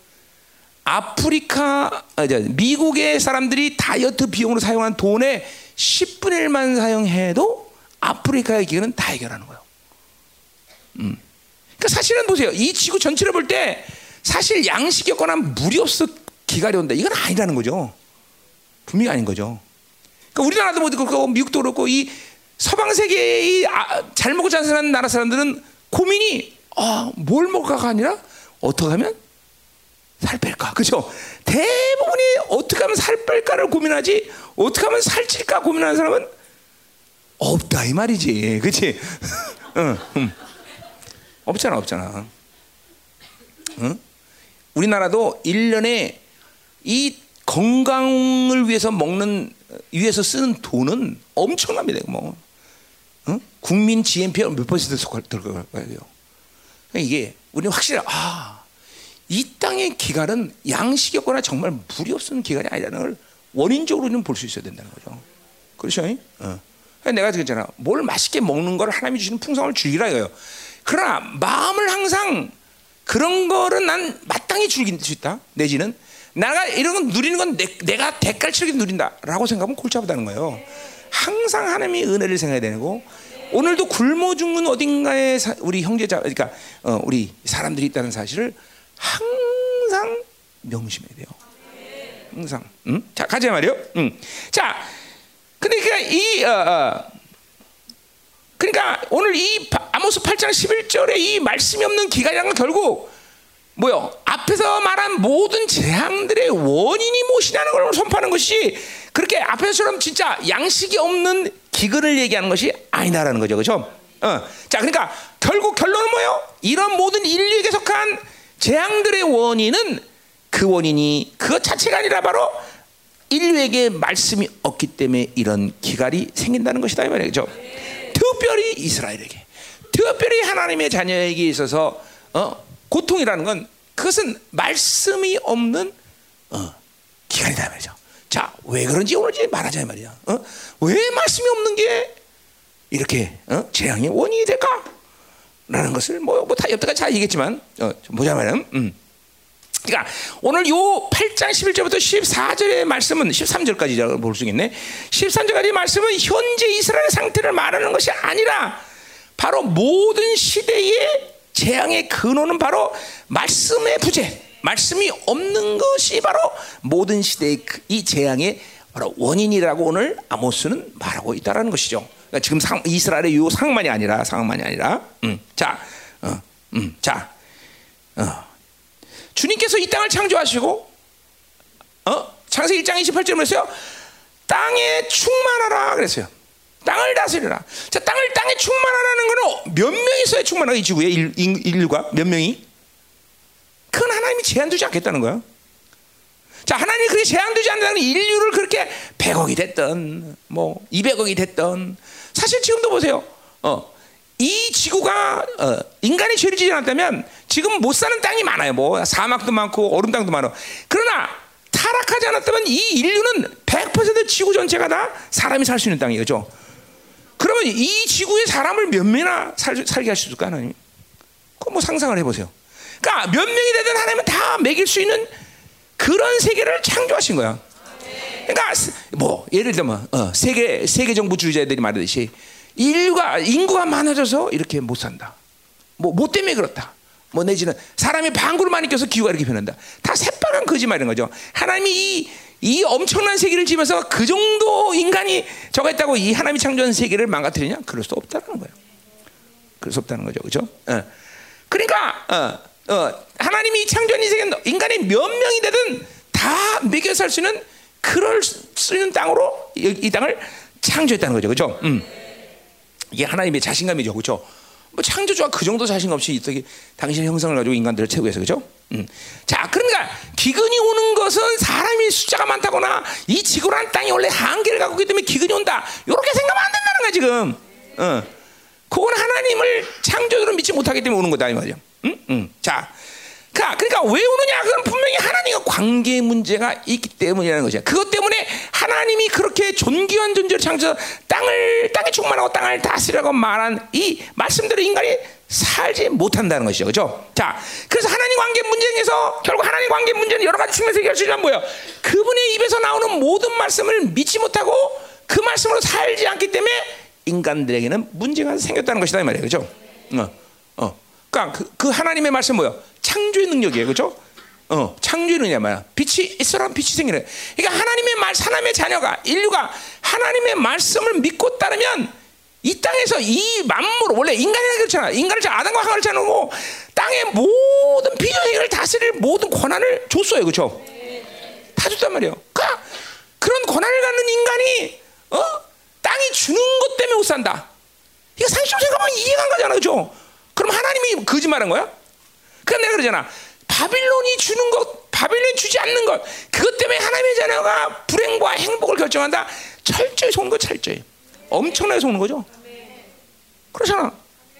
아프리카, 아, 미국의 사람들이 다이어트 비용으로 사용한 돈의 10분의 1만 사용해도 아프리카의 기근은 다 해결하는 거예요. 음. 그러니까 사실은 보세요. 이 지구 전체를 볼 때 사실 양식이 없거나 물이 없어 온다. 이건 아니라는 거죠. 분명히 아닌 거죠. 그러니까 우리나라도 뭐 그렇고 미국도 그렇고 이 서방 세계의 아, 잘 먹고 잘 사는 나라 사람들은 고민이 아, 뭘 먹을까가 아니라 어떻게 하면 살 뺄까? 그죠? 대부분이 어떻게 하면 살 뺄까를 고민하지 어떻게 하면 살찔까 고민하는 사람은 없다 이 말이지. 그렇지? 응, 응. 없잖아, 없잖아. 응? 우리나라도 1년에 이 건강을 위해서 먹는 위해서 쓰는 돈은 엄청납니다. 뭐 응? 국민 GNP가 몇 퍼센트 들어가요? 그러니까 이게 우리는 확실히 아. 이 땅의 기갈은 양식이 없거나 정말 물이 없는 기갈이 아니라는 걸 원인적으로는 볼 수 있어야 된다는 거죠. 그렇죠? 어. 내가 그랬잖아. 뭘 맛있게 먹는 걸 하나님이 주시는 풍성을 즐기라 이거예요. 그러나 마음을 항상 그런 거를 난 마땅히 즐길 수 있다. 내지는 내가 이런 건 누리는 건 내, 가 대가를 치르게 누린다라고 생각하면 골치 아프다는 거예요. 항상 하나님이 은혜를 생각해야 되고 오늘도 굶어 죽는 어딘가에 사, 우리 형제자 그러니까 어, 우리 사람들이 있다는 사실을 항상 명심해야 돼요. 항상. 응? 자 가자 말이요. 응. 자, 그러니까 이 어, 어, 그러니까 오늘 이 아모스 8장 11절에 이 말씀이 없는 기간이라는 건 결국 뭐요? 앞에서 말한 모든 재앙들의 원인이 무엇이냐는 걸 선포하는 것이 그렇게 앞에서처럼 진짜 양식이 없는 기근을 얘기하는 것이 아니다라는 거죠. 그죠? 어. 자, 그러니까 결국 결론은 뭐예요? 이런 모든 인류에게 속한 재앙들의 원인은 그 원인이 그것 자체가 아니라 바로 인류에게 말씀이 없기 때문에 이런 기갈이 생긴다는 것이다 이 말이죠. 특별히 이스라엘에게, 특별히 하나님의 자녀에게 있어서 어, 고통이라는 건 그것은 말씀이 없는 어, 기간이다 말이죠. 자, 왜 그런지 오늘 말하자 말이야. 어? 왜 말씀이 없는 게 이렇게 어? 재앙의 원인이 될까? 라는 것을 뭐, 뭐다 여태까지 잘 얘기했지만 어, 보자 말은 음. 그러니까 오늘 요 8장 11절부터 14절의 말씀은 13절까지 볼 수 있겠네. 13절까지 말씀은 현재 이스라엘 상태를 말하는 것이 아니라 바로 모든 시대의 재앙의 근원은 바로 말씀의 부재, 말씀이 없는 것이 바로 모든 시대의 그이 재앙의 바로 원인이라고 오늘 아모스는 말하고 있다라는 것이죠. 그러니까 지금 상, 이스라엘의 요 상황만이 아니라 상황만이 아니라, 음, 자, 어, 음, 자, 어. 주님께서 이 땅을 창조하시고, 어, 창세 1장 28절에 그랬어요. 땅에 충만하라 그랬어요. 땅을 다스리라. 자, 땅을 땅에 충만하라는 거는 몇 명이 있어야 충만하가 이 지구에 인, 인류가 몇 명이? 그건 하나님이 제한 두지 않겠다는 거야. 자, 하나님이 그렇게 제한 두지 않는다는 인류를 그렇게 100억이 됐던 뭐 200억이 됐던 사실 지금도 보세요. 어. 이 지구가 어, 인간이 죄를 지지 않았다면 지금 못 사는 땅이 많아요. 뭐 사막도 많고 얼음 땅도 많아. 그러나 타락하지 않았다면 이 인류는 100% 지구 전체가 다 사람이 살 수 있는 땅이죠. 그러면 이 지구의 사람을 몇 명이나 살, 살게 할 수 있을까 하나님? 그뭐 상상을 해보세요. 그러니까 몇 명이 되든 하나님은 다 먹일 수 있는 그런 세계를 창조하신 거야. 그러니까 뭐 예를 들면 어, 세계 세계 정부주의자들이 말하듯이 인류가 인구가 많아져서 이렇게 못 산다. 뭐, 뭐 때문에 그렇다. 뭐 내지는 사람이 방구를 많이 껴서 기후가 이렇게 변한다. 다 새빨간 거짓말인 거죠. 하나님이 이, 이 엄청난 세계를 지면서 그 정도 인간이 저가 있다고 이 하나님이 창조한 세계를 망가뜨리냐? 그럴 수 없다는 거예요. 그럴 수 없다는 거죠. 그죠? 어. 그러니까, 어, 어, 하나님이 창조한 이 세계는 인간이 몇 명이 되든 다 먹여 살 수 있는 그럴 수 있는 땅으로 이, 이 땅을 창조했다는 거죠. 그죠? 음. 이게 하나님의 자신감이죠. 그죠? 뭐 창조주가 그 정도 자신감 없이 어떻게 당신의 형상을 가지고 인간들을 채우해서 그죠? 음. 자, 그러니까 기근이 오는 것은 사람이 숫자가 많다거나 이 지구라는 땅이 원래 한계를 갖고 있기 때문에 기근이 온다. 이렇게 생각하면 안 된다는 거야 지금. 어. 그건 하나님을 창조주로 믿지 못하기 때문에 오는 거다 이 말이야. 응? 응. 자, 그러니까 왜 오느냐? 그건 분명히 하나님과 관계 문제가 있기 때문이라는 것이야. 그것 때문에 하나님이 그렇게 존귀한 존재로 창조 땅을 땅에 충만하고 땅을 다스리라고 말한 이 말씀대로 인간이 살지 못한다는 것이죠. 그죠? 자, 그래서 하나님 관계 문제에서 결국 하나님 관계 문제는 여러 가지 측면에서 있는 뭐예요? 그분의 입에서 나오는 모든 말씀을 믿지 못하고 그 말씀으로 살지 않기 때문에 인간들에게는 문제가 생겼다는 것이다 이 말이에요. 그죠? 어, 어. 그러니까 그, 그 하나님의 말씀 뭐예요? 창조의 능력이에요. 그죠? 어, 창조의 능력 뭐야? 빛이 있어라면 빛이 생기네. 그러니까 하나님의 말, 하나님의 자녀가 인류가 하나님의 말씀을 믿고 따르면 이 땅에서 이 만물 원래 인간이라 그렇잖아. 인간을 아담과 하와를 자르고 땅의 모든 비정행을 다스릴 모든 권한을 줬어요. 그렇죠? 다 줬단 말이에요. 그러니까 그런 권한을 갖는 인간이 어? 땅이 주는 것 때문에 못 산다. 이거 상식적으로 생각하면 이해가 안 가잖아. 그죠? 그럼 하나님이 거짓말한 거야? 그럼 내가 그러잖아. 바빌론이 주는 것, 바빌론이 주지 않는 것, 그것 때문에 하나님의 자녀가 불행과 행복을 결정한다. 철저히 속는 거 철저히. 엄청나게 속는 거죠. 그렇잖아.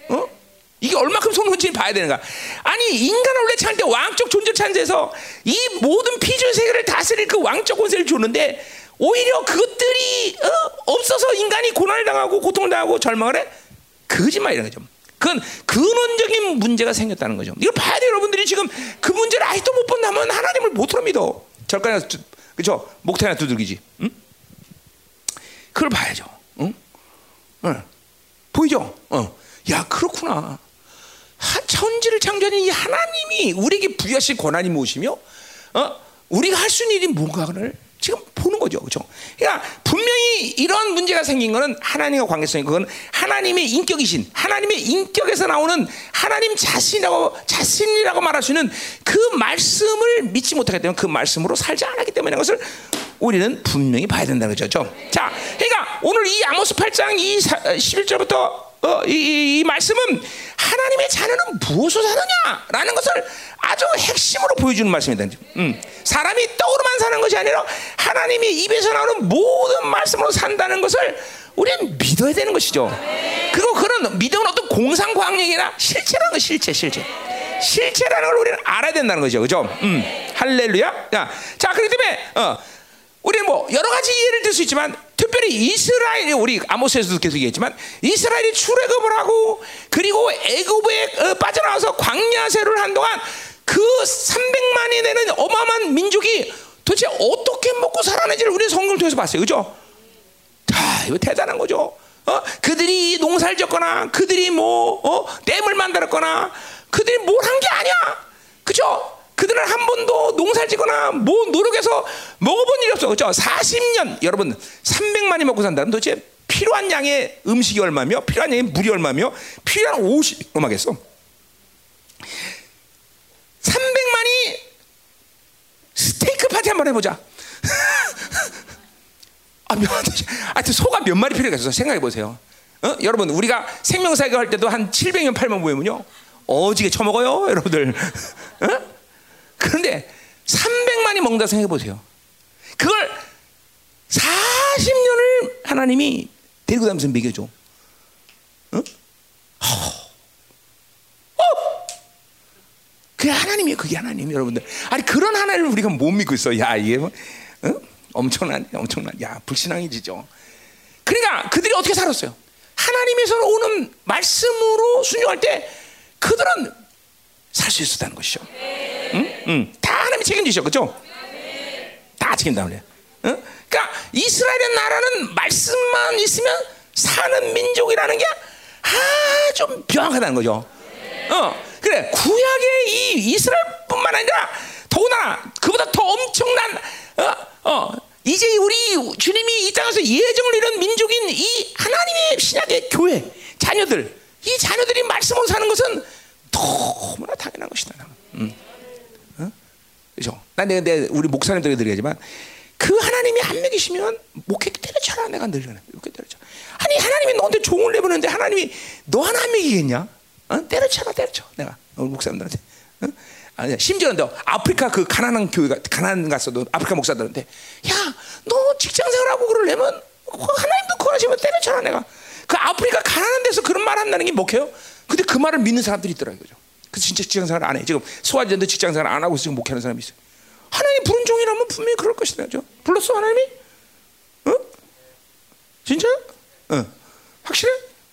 어? 이게 얼마큼 속는 건지 봐야 되는 거야. 아니 인간을 원래 찾을 때 왕적 존재 찬데서 이 모든 피조 세계를 다스릴 그 왕적 권세를 주는데 오히려 그것들이 어? 없어서 인간이 고난을 당하고 고통을 당하고 절망을 해? 거짓말이라는 거죠. 그건 근원적인 문제가 생겼다는 거죠. 이걸 봐야 돼요, 여러분들이 지금 그 문제를 아직도 못 본다면 하나님을 못으로 믿어. 절간에 그죠? 목태나 두들기지. 응? 그걸 봐야죠. 응? 응. 보이죠? 어. 야, 그렇구나. 천지를 창조한 이 하나님이 우리에게 부여하신 권한이 무엇이며, 어? 우리가 할 수 있는 일이 뭔가를 지금 보는 거죠. 그죠? 그러니까 분명히 이런 문제가 생긴 거는 하나님과 관계성이 그건 하나님의 인격이신 하나님의 인격에서 나오는 하나님 자신이라고 자신이라고 말할 수 있는 그 말씀을 믿지 못하기 때문에 그 말씀으로 살지 않았기 때문에 것을 우리는 분명히 봐야 된다는 거죠. 자, 그러니까 오늘 이 아모스 8장 이 11절부터 어, 이, 이, 말씀은 하나님의 자녀는 무엇을 사느냐라는 것을 아주 핵심으로 보여주는 말씀이다. 음. 사람이 떡으로만 사는 것이 아니라 하나님이 입에서 나오는 모든 말씀으로 산다는 것을 우리는 믿어야 되는 것이죠. 그리고 그런 믿음은 어떤 공상과학력이나 실체라는 거 실체, 실체. 실체라는 걸 우리는 알아야 된다는 거죠. 그죠? 음. 할렐루야. 자, 자, 그렇기 때문에, 어, 우리는 뭐 여러 가지 예를 들 수 있지만 특별히 이스라엘이 우리 아모스에서도 계속 얘기했지만 이스라엘이 출애굽을 하고 그리고 애굽에 어, 빠져나와서 광야 세를 한동안 그 300만이 되는 어마어마한 민족이 도대체 어떻게 먹고 살아내지를 우리 성경을 통해서 봤어요. 그죠? 자, 이거 대단한 거죠. 어? 그들이 농사를 졌거나 그들이 뭐 어? 댐을 만들었거나 그들이 뭘 한 게 아니야. 그죠? 그들은 한 번도 농사를 짓거나 뭐 노력해서 먹어본 일이 없어. 그죠? 40년 여러분 300만이 먹고 산다면 도대체 필요한 양의 음식이 얼마며 필요한 양의 물이 얼마며 필요한 옷이 얼마겠어? 300만이 스테이크 파티 한번 해보자. 아, 몇, 하여튼 소가 몇 마리 필요하겠어? 생각해 보세요. 어? 여러분, 우리가 생명사격 할 때도 한 700명, 8명 모이면요. 어지게 처먹어요, 여러분들. 어? 그런데 300만이 먹는다 생각해 보세요. 그걸 40년을 하나님이 데리고 다니면서 먹여줘. 어? 어? 그게 하나님이에요. 그게 하나님 여러분들. 아니 그런 하나님을 우리가 못 믿고 있어. 야 이게 뭐, 어? 엄청난 엄청난 야 불신앙이지죠. 그러니까 그들이 어떻게 살았어요? 하나님에서 오는 말씀으로 순종할 때 그들은 살 수 있었다는 것이죠. 응? 응. 다 하나님이 책임지셔, 그죠? 다 책임다 그래. 응? 그러니까 이스라엘의 나라는 말씀만 있으면 사는 민족이라는 게 아주 명확하다는 거죠. 어? 어, 그래 구약의 이 이스라엘뿐만 아니라 더구나 그보다 더 엄청난 어, 어, 이제 우리 주님이 이 땅에서 예정을 이룬 민족인 이 하나님의 신약의 교회 자녀들 이 자녀들이 말씀으로 사는 것은 너무나 당연한 것이다. 음. 어? 그죠? 난 내가, 내가 우리 목사님들에게 드리지만 그 하나님이 안 먹이시면 목회 때려쳐라 내가 늘 그래. 목회 때려쳐. 아니 하나님이 너한테 종을 내보는데 하나님이 너 하나 안 먹이겠냐? 어? 때려쳐라 때려쳐 내가 우리 목사님들한테. 어? 아니 심지어는 너 아프리카 그 가난한 교회가 가난 갔어도 아프리카 목사들한테 야 너 직장 생활하고 그러려면 하나님도 그러시면 때려쳐라 내가 그 아프리카 가난한 데서 그런 말 한다는 게 목해요? 근데 그 말을 믿는 사람들이 있더라고요. 그 진짜 직장 생활 안 해. 지금 소아지도 직장 생활 안 하고 지금 목회하는 사람이 있어요. 하나님 부른 종이라면 분명히 그럴 것이다. 그죠? 불렀어 하나님이? 어? 진짜? 어. 확실해?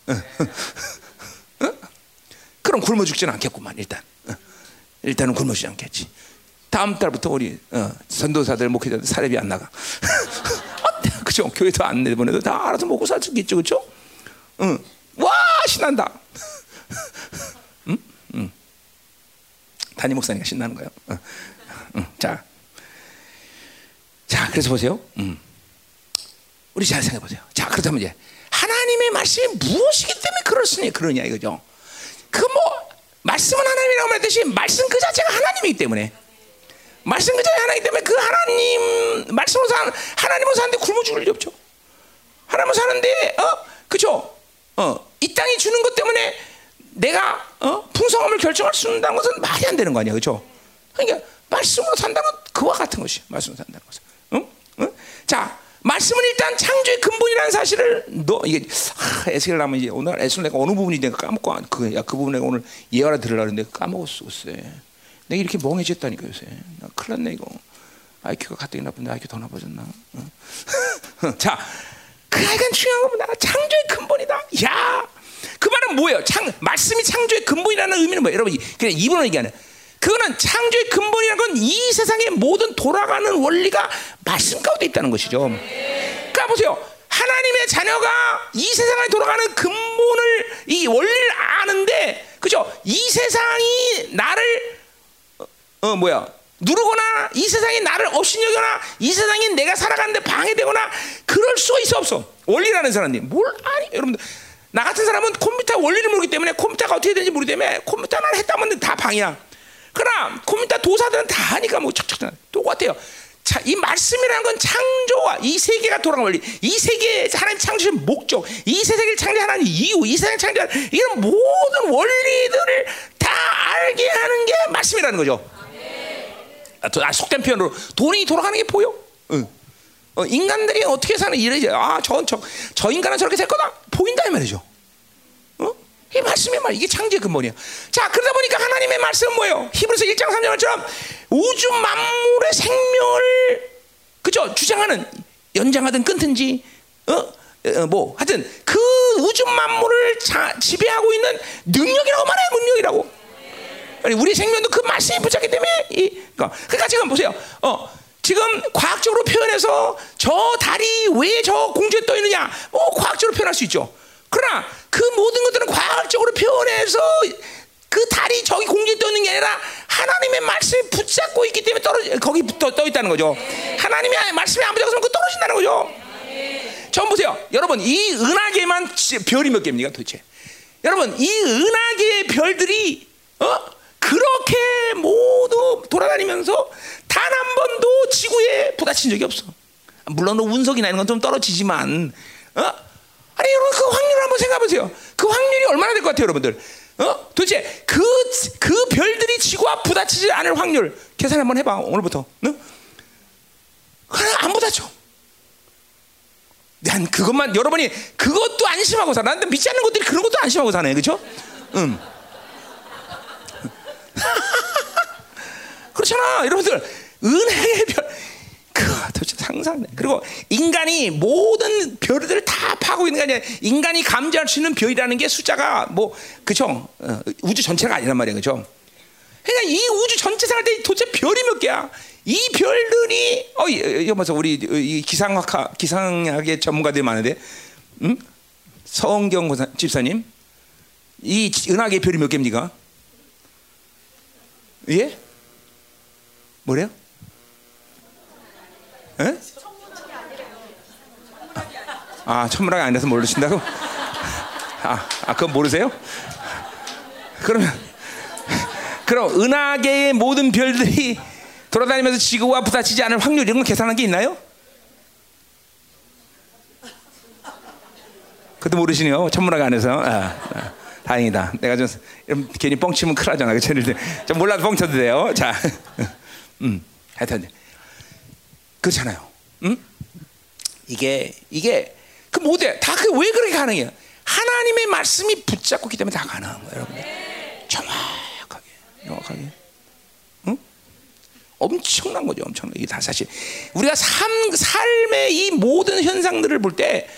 어. 어? 그럼 굶어 죽지는 않겠구만 일단. 어. 일단은 굶어 죽지 않겠지. 다음 달부터 우리 어, 선도사들 목회자들 사례비 안 나가. 그죠? 교회도 안 내보내도 다 알아서 먹고 살 수 있겠죠, 그죠? 응. 와 신난다. 응? 응. 담임 목사님가 신나는 거예요. 응. 응. 자, 자, 그래서 보세요. 음. 우리 잘 생각해 보세요. 자, 그렇다면 이제 하나님의 말씀이 무엇이기 때문에 그렇으니 그러냐 이거죠. 그 뭐 말씀은 하나님이라고 말했듯이 말씀 그 자체가 하나님이기 때문에 말씀 그 자체가 하나님이기 때문에 그 하나님 말씀으로 사 하나님으로 사는데 굶어 죽을 리 없죠. 하나님으로 사는데 어 그죠? 어이 땅이 주는 것 때문에 내가 어 풍성함을 결정할 수 있다는 것은 말이 안 되는 거 아니야, 그죠? 그러니까 말씀으로 산다는 건 그와 같은 것이 말씀으로 산다는 것은. 응? 응? 자, 말씀은 일단 창조의 근본이라는 사실을 너 이게 아, 에스겔 나면 이제 오늘 에스겔 내가 어느 부분이 내가 까먹고 그야 그 부분 내가 오늘 예화를 들으려 했는데 까먹었어 글쎄. 내가 이렇게 멍해졌다니까 요새. 나 큰일 났네 이거. IQ가 가뜩이 나쁜데 IQ 더 나빠졌나? 응? 자, 그러니까 중요한 겁니다. 창조의 근본이다. 야, 그 말은 뭐예요? 창 말씀이 창조의 근본이라는 의미는 뭐예요? 여러분, 그냥 이분은 얘기하는. 그거는 창조의 근본이라는 건 이 세상의 모든 돌아가는 원리가 말씀 가운데 있다는 것이죠. 그러니까 보세요. 하나님의 자녀가 이 세상에 돌아가는 근본을 이 원리를 아는데 그죠? 이 세상이 나를 어, 어 뭐야? 누르거나 이 세상이 나를 업신여거나 이 세상이 내가 살아가는데 방해되거나 그럴 수가 있어 없어. 원리라는 사람님 뭘 아니 여러분들 나 같은 사람은 컴퓨터 원리를 모르기 때문에 컴퓨터가 어떻게 되는지 모르기 때문에 컴퓨터 하나 했다면 다 방이야. 그러나 컴퓨터 도사들은 다 하니까 뭐 척척 똑같아요. 자, 이 말씀이라는 건 창조와 이 세계가 돌아간 원리, 이 세계 하나님 창조의 목적, 이 세계를 창조하는 이유, 이 세상을 창조하는 이런 모든 원리들을 다 알게 하는 게 말씀이라는 거죠. 아, 속된 표현으로 돈이 돌아가는 게 보여. 응. 어, 인간들이 어떻게 사는 이러지? 아, 저, 저, 저 인간은 저렇게 될 거다. 보인다 이 말이죠. 이 말씀의 말 이게 창조의 근본이야. 자 그러다 보니까 하나님의 말씀은 뭐예요? 히브리서 1장 3절처럼 우주 만물의 생명을 그죠 주장하는 연장하든 끊든지 어? 어, 뭐 하여튼 그 우주 만물을 자, 지배하고 있는 능력이라고 말해요 능력이라고. 아니 우리 생명도 그 말씀이 붙잡기 때문에 이 그러니까, 그러니까 지금 보세요. 어 지금 과학적으로 표현해서 저 달이 왜 저 공중에 떠 있느냐? 뭐 과학적으로 표현할 수 있죠. 그러나 그 모든 것들은 과학적으로 표현해서 그 달이 저기 공중에 떠 있는 게 아니라 하나님의 말씀이 붙잡고 있기 때문에 떨어지 거기 떠, 떠 있다는 거죠. 하나님의 말씀이 안 붙잡으면 그 떨어진다는 거죠. 전 보세요. 여러분 이 은하계만 별이 몇 개입니까 도대체? 여러분 이 은하계의 별들이 어? 그렇게 모두 돌아다니면서 단 한 번도 지구에 부딪힌 적이 없어. 물론 운석이나 이런 건 좀 떨어지지만 어? 아니 여러분 그 확률을 한번 생각해 보세요. 그 확률이 얼마나 될 것 같아요, 여러분들? 어? 도대체 그, 그 별들이 지구와 부딪히지 않을 확률 계산 한번 해봐 오늘부터. 응? 안 부딪혀. 난 그것만 여러분이 그것도 안심하고 살아. 난 믿지 않는 것들이 그런 것도 안심하고 사네, 그렇죠? 응. 그렇잖아, 여러분들 은혜의 별. 그 도대체 상상돼. 그리고 인간이 모든 별들을 다 파고 있는 게 아니라 인간이 감지할 수 있는 별이라는 게 숫자가 뭐 그죠? 어, 우주 전체가 아니란 말이야, 그죠? 그러니까 이 우주 전체 생활 때 도대체 별이 몇 개야? 이 별들이 어 이거 뭐서 우리 이 기상학 기상학의 전문가들이 많은데, 응? 성경 집사님, 이 은하계 별이 몇 개입니까? 예? 뭐래요? 예? 아, 천문학이 아니라서 모르신다고? 아, 아, 그건 모르세요? 그러면, 그럼 은하계의 모든 별들이 돌아다니면서 지구와 부딪히지 않을 확률 이런 거 계산한 게 있나요? 그것도 모르시네요. 천문학 안에서. 아, 아, 다행이다. 내가 좀 괜히 뻥치면 큰일 나잖아. 그쵸? 좀 몰라도 뻥쳐도 돼요. 자, 음, 하여튼 그렇잖아요. 음? 이게 이게 그 모두 다그 왜 그렇게 가능해요? 하나님의 말씀이 붙잡고 있기 때문에 다 가능한 거예요, 여러분들. 정확하게, 정확하게. 응? 엄청난 거죠, 엄청난. 이게 다 사실 우리가 삶 삶의 이 모든 현상들을 볼 때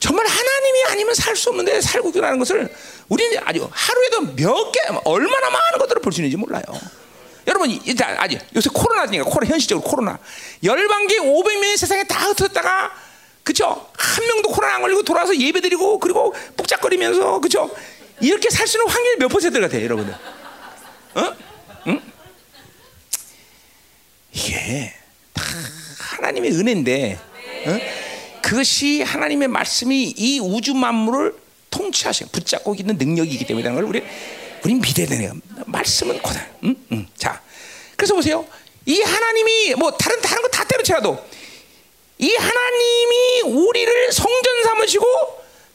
정말 하나님이 아니면 살 수 없는데 살고 있다는 것을 우리는 아주 하루에도 몇 개, 얼마나 많은 것들을 볼 수 있는지 몰라요. 여러분, 일단 아직 요새 코로나니까 코로나 현실적으로 코로나 열방계 500명이 세상에 다 흩어졌다가 그쵸? 한 명도 코로나 안 걸리고 돌아와서 예배드리고 그리고 복작거리면서 그쵸? 이렇게 살수 있는 확률이 몇 퍼센트 같아요, 여러분들? 어? 응? 이게 다 하나님의 은혜인데 어? 그것이 하나님의 말씀이 이 우주 만물을 통치하시고 붙잡고 있는 능력이기 때문에 걸 우리 우리 믿어야 되네요. 말씀은 거다. 응? 응. 자, 그래서 보세요. 이 하나님이 뭐 다른 다른 거 다 때려쳐도 이 하나님이 우리를 성전 삼으시고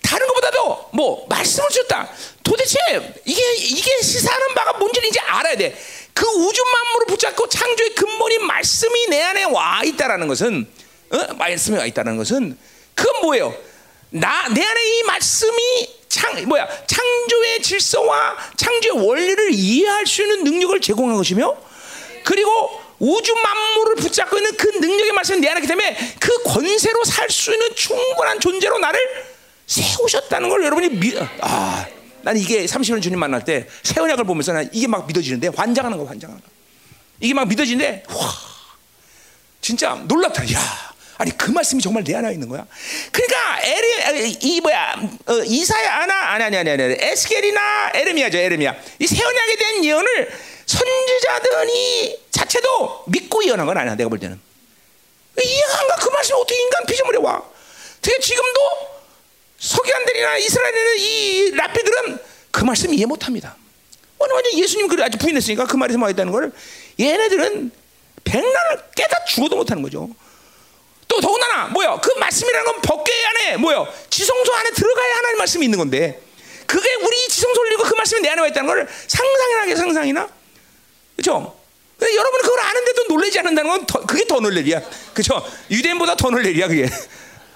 다른 것보다도 뭐 말씀을 주셨다. 도대체 이게 이게 시사하는 바가 뭔지를 이제 알아야 돼. 그 우주 만물을 붙잡고 창조의 근본인 말씀이 내 안에 와 있다라는 것은 어? 말씀이 와 있다는 것은 그건 뭐예요? 나 내 안에 이 말씀이 창 뭐야 창조의 질서와 창조의 원리를 이해할 수 있는 능력을 제공한 것이며 그리고 우주 만물을 붙잡고 있는 그 능력의 말씀이 내 안에 있기 때문에 그 권세로 살 수 있는 충분한 존재로 나를 세우셨다는 걸 여러분이 믿, 아, 난 이게 30년 주님 만날 때 새 언약을 보면서 난 이게 막 믿어지는데 환장하는 거 환장하는 거. 이게 막 믿어지는데 와, 진짜 놀랍다. 야, 아니 그 말씀이 정말 내 안에 있는 거야. 그러니까 에레 이 뭐야 어, 이사야 아나 아니 아니 아니 아니 에스겔이나 에르미야죠 에르미야 이새 언약에 대한 예언을 선지자들이 자체도 믿고 예언한 건 아니야 내가 볼 때는 이해가 안 가. 그 말씀이 어떻게 인간 피조물에 와? 되게 지금도 서기관들이나 이스라엘의 이 라피들은 그 말씀 이해 못합니다. 오늘 완전 예수님 그 아직 부인했으니까 그와 있다는 걸 얘네들은 백날을 깨다 죽어도 못하는 거죠. 또 더군다나 뭐야 그 말씀이라는 건 법궤 안에 뭐야 지성소 안에 들어가야 하나님 말씀이 있는 건데 그게 우리 지성소 를리고 그 말씀이 내 안에 와 있다는 걸 상상이나 하게 상상이나 그렇죠? 근데 여러분은 그걸 아는데도 놀라지 않는다는 건 더, 그게 더 놀랄이야. 그렇죠? 유대인보다 더 놀랄이야 그게.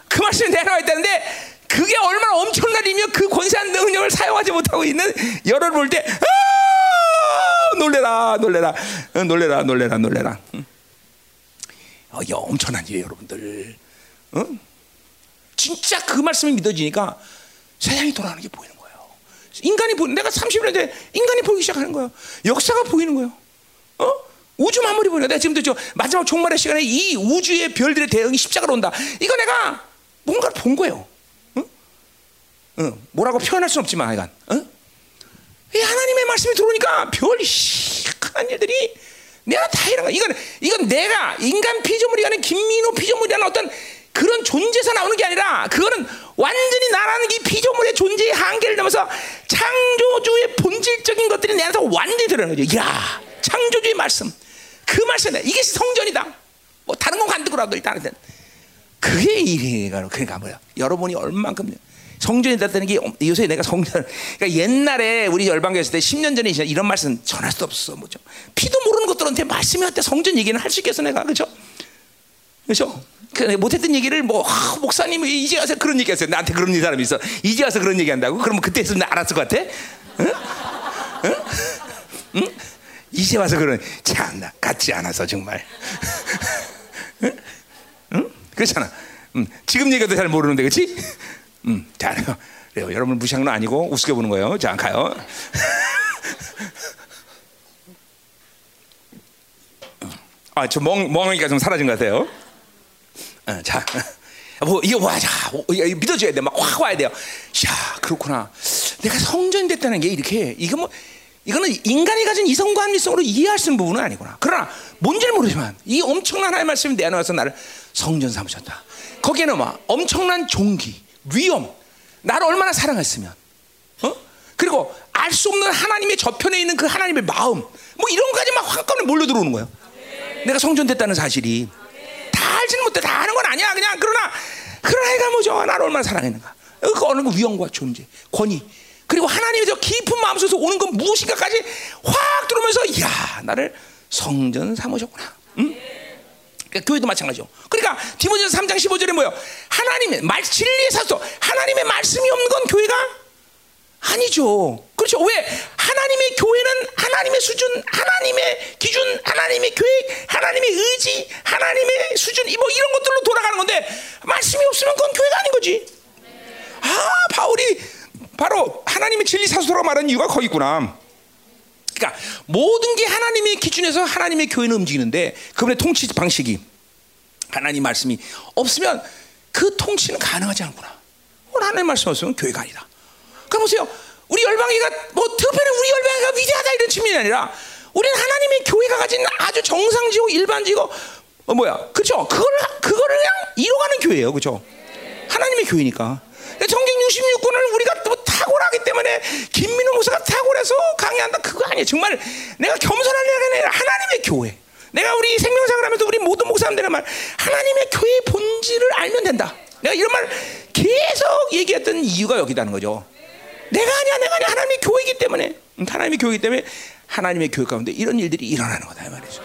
그 말씀이 내 안에 와 있다는데 그게 얼마나 엄청난 일이며 그 권세한 능력을 사용하지 못하고 있는 여러분 볼때 아! 놀래라 놀래라 어, 놀래라 놀래라 놀래라. 응. 어, 이 엄청난 일이에요, 여러분들. 어? 진짜 그 말씀이 믿어지니까 세상이 돌아가는 게 보이는 거예요. 인간이 보 내가 30년 전 인간이 보이기 시작하는 거예요. 역사가 보이는 거예요. 어? 우주 만물이 거야. 내가 지금도 저 마지막 종말의 시간에 이 우주의 별들의 대응이 십자가로 온다. 이거 내가 뭔가를 본 거예요. 어? 어, 뭐라고 표현할 수는 없지만, 하여간. 어? 이 하나님의 말씀이 들어오니까 별 시큰 일들이 내가 다 이런 거. 이건 이건 내가 인간 피조물이 아닌 김민호 피조물이라는 어떤 그런 존재에서 나오는 게 아니라 그거는 완전히 나라는 이 피조물의 존재의 한계를 넘어서 창조주의 본질적인 것들이 내 안에서 완전히 드러나는 거죠. 야, 창조주의 말씀. 그 말씀이다. 이게 성전이다. 뭐 다른 건 간두고라도 일단은 그게 일이가 그러니까 뭐야? 여러분이 얼만큼 성전이 됐다는 게 요새 내가 성전 그러니까 옛날에 우리 열방교 했을 때 10년 전에 이런 말씀 전할 수 없어. 뭐죠? 피도 모르는 것들한테 말씀이 할때 성전 얘기는 할 수 있겠어 내가. 그렇죠 그렇죠 그 못했던 얘기를 뭐 아, 목사님 이제 와서 그런 얘기했어요. 나한테 그런 사람이 있어. 이제 와서 그런 얘기한다고? 그러면 그때 했으면 알았을 것 같아? 응? 응? 응? 이제 와서 그런 참나 같지 않아서 정말. 응? 응? 그렇잖아. 응. 지금 얘기도 잘 모르는데 그렇지 음, 자, 그래요. 여러분 무시한 건 아니고 우습게 보는 거예요. 자, 가요. 아, 저 멍, 멍하니까 좀 사라진 것 같아요. 어, 자, 뭐, 이거 와, 자, 믿어줘야 돼. 막 확 와야 돼요. 야, 그렇구나. 내가 성전 됐다는 게 이렇게, 이거 뭐, 이거는 인간이 가진 이성과 합리성으로 이해할 수 있는 부분은 아니구나. 그러나 뭔지는 모르지만 이 엄청난 하나님의 말씀이 내 안에 와서 나를 성전 삼으셨다. 거기에는 뭐 엄청난 종기, 위엄, 나를 얼마나 사랑했으면, 어? 그리고 알 수 없는 하나님의 저편에 있는 그 하나님의 마음, 뭐 이런 것까지 막 한꺼번에 몰려 들어오는 거예요. 내가 성전됐다는 사실이 다 알지는 못해 다 아는 건 아니야. 그냥 그러나 그러나 애가 뭐죠? 나를 얼마나 사랑했는가? 그 어느 그 위엄과 존재, 권위, 그리고 하나님의 저 깊은 마음속에서 오는 건 무엇인가까지 확 들어오면서 야 나를 성전 삼으셨구나. 응? 그러니까 교회도 마찬가지죠. 그러니까 디모데서 3장 15절에 뭐요? 하나님의 말 진리의 사도 하나님의 말씀이 없는 건 교회가 아니죠. 그렇죠. 왜 하나님의 교회는 하나님의 수준, 하나님의 기준, 하나님의 계획, 하나님의 의지, 하나님의 수준, 뭐 이런 것들로 돌아가는 건데 말씀이 없으면 그건 교회가 아닌 거지. 아 바울이 바로 하나님의 진리 사도라고 말하는 이유가 거기 있구나. 그러니까 모든 게 하나님의 기준에서 하나님의 교회는 움직이는데 그분의 통치 방식이 하나님 말씀이 없으면 그 통치는 가능하지 않구나. 하나님 말씀 없으면 교회가 아니다. 그러니까 보세요. 우리 열방이가 뭐 특별히 우리 열방이가 위대하다 이런 측면이 아니라 우리는 하나님의 교회가 가진 아주 정상적이고 일반적이고 어 뭐야 그렇죠? 그걸 그거를 그냥 이뤄가는 교회예요, 그렇죠? 하나님의 교회니까. 성경 66권을 우리가 또 탁월하기 때문에 김민호 목사가 탁월해서 강의한다 그거 아니에요. 정말 내가 겸손하려는 게 하나님의 교회. 내가 우리 생명상을 하면서 우리 모든 목사님들의 말 하나님의 교회의 본질을 알면 된다. 내가 이런 말 계속 얘기했던 이유가 여기다는 거죠. 내가 아니야, 내가 아니야. 하나님의 교회이기 때문에 하나님의 교회이기 때문에 하나님의 교회 가운데 이런 일들이 일어나는 거다 이 말이죠.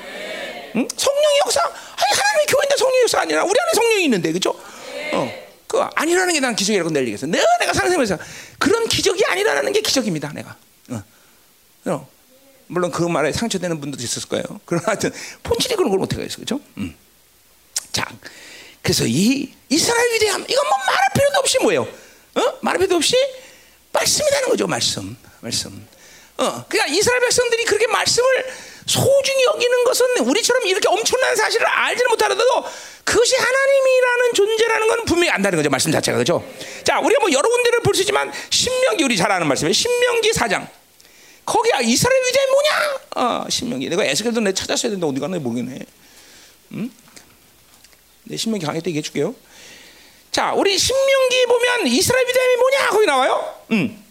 응? 성령의 역사, 아니 하나님의 교회인데 성령의 역사 아니라 우리 안에 성령이 있는데 그죠? 어. 그 아니라는 게 난 기적이라고 낼 얘기했어. 내가 내가 상상해서 그런 기적이 아니라는 게 기적입니다. 내가. 어. 어. 물론 그 말에 상처되는 분들도 있었을 거예요. 그러나 하여튼 본질이 그런 걸 가지고 그죠? 음. 자, 그래서 이 이스라엘 위대함 이건 뭐 말할 필요도 없이 뭐예요? 어? 말할 필요도 없이 말씀이 되는 거죠. 말씀, 말씀. 어, 그러니까 이스라엘 백성들이 그렇게 말씀을 소중히 여기는 것은 우리처럼 이렇게 엄청난 사실을 알지는 못하더라도 그것이 하나님이라는 존재라는 건 분명히 안다는 거죠. 말씀 자체가 그죠? 자, 우리가 뭐 여러 군데를 볼 수 있지만 신명기 우리 잘 아는 말씀이에요. 신명기 4장. 거기 야 이스라엘 위대이 뭐냐? 어, 신명기. 내가 에스겔도 내 찾았어야 되는데 어디 갔나 모르겠네. 음? 내 신명기 강의 때 얘기해 줄게요. 자, 우리 신명기 보면 이스라엘 위대함이 뭐냐? 거기 나와요. 음.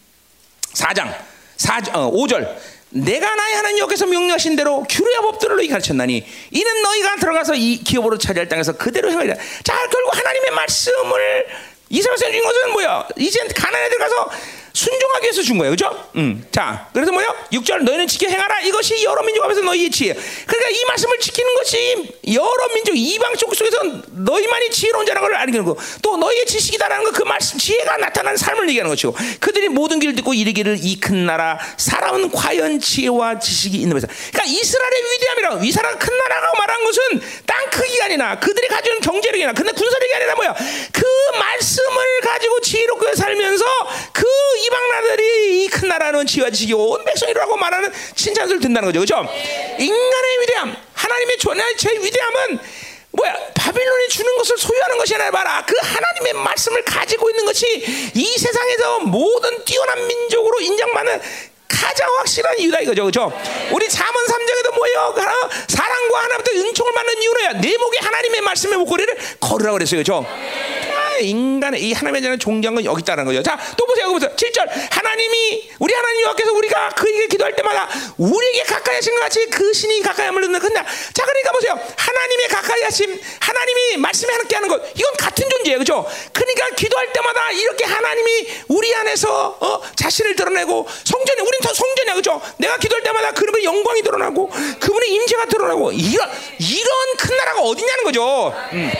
4장. 4, 어, 5절. 내가 나의 하나님 여기서 명령하신 대로 규례와 법들을 너희 가르쳤나니 이는 너희가 들어가서 이 기업으로 차지할 땅에서 그대로 행하리라. 자, 결국 하나님의 말씀을 이스라엘 준 것은 뭐야? 이제 가나안에 들어가서 순종하기 위해서 준 거예요. 그죠? 음. 자, 그래서 뭐요? 6절 너희는 지켜 행하라. 이것이 여러 민족 앞에서 너희의 지혜. 그러니까 이 말씀을 지키는 것이 여러 민족 이방 쪽 속에서 너희만이 지혜로운 자라는 걸 알게 되고 또 너희의 지식이다라는 거그 말씀 지혜가 나타나는 삶을 얘기하는 것이고 그들이 모든 길을 듣고 이르기를 이 큰 나라 사람은 과연 지혜와 지식이 있는 것이다. 그러니까 이스라엘의 위대함이라고 이스라엘 큰 나라라고 말한 것은 땅 크기가 아니라 그들이 가지는 경제력이나 근데 군사력이 아니라 뭐야? 그 말씀을 가지고 지혜롭게 살면서 그 이방 나라들이 이 큰 나라는 지식이 온 백성이라고 말하는 칭찬을 듣는다는 거죠. 그죠? 인간의 위대함, 하나님의 제 위대함은 뭐야? 바빌론이 주는 것을 소유하는 것이 아니라 봐라. 그 하나님의 말씀을 가지고 있는 것이 이 세상에서 모든 뛰어난 민족으로 인정받는 가장 확실한 이유다 이거죠, 그죠? 우리 잠언 3장에도 뭐예요? 사랑과 하나님부터 은총을 받는 이유는 내 목에 하나님의 말씀의 목걸이를 걸으라 그랬어요, 그죠? 인간의 이 하나님에 대한 존경은 여기 있다는 거죠. 자, 또 보세요. 여기 보세요. 7절. 하나님이 우리 하나님 여호와께서 우리가 그에게 기도할 때마다 우리에게 가까이 하신 것 같이 그 신이 가까이 함을 넣는 근데 자, 그러니까 보세요. 하나님의 가까이 하심, 하나님이 말씀에 함께 하는 것. 이건 같은 존재예요. 그죠? 그러니까 기도할 때마다 이렇게 하나님이 우리 안에서 어, 자신을 드러내고 성전에 우린 더 성전이야. 그죠? 내가 기도할 때마다 그분의 영광이 드러나고 그분의 임재가 드러나고 이런 이런 큰 나라가 어디냐는 거죠. 음.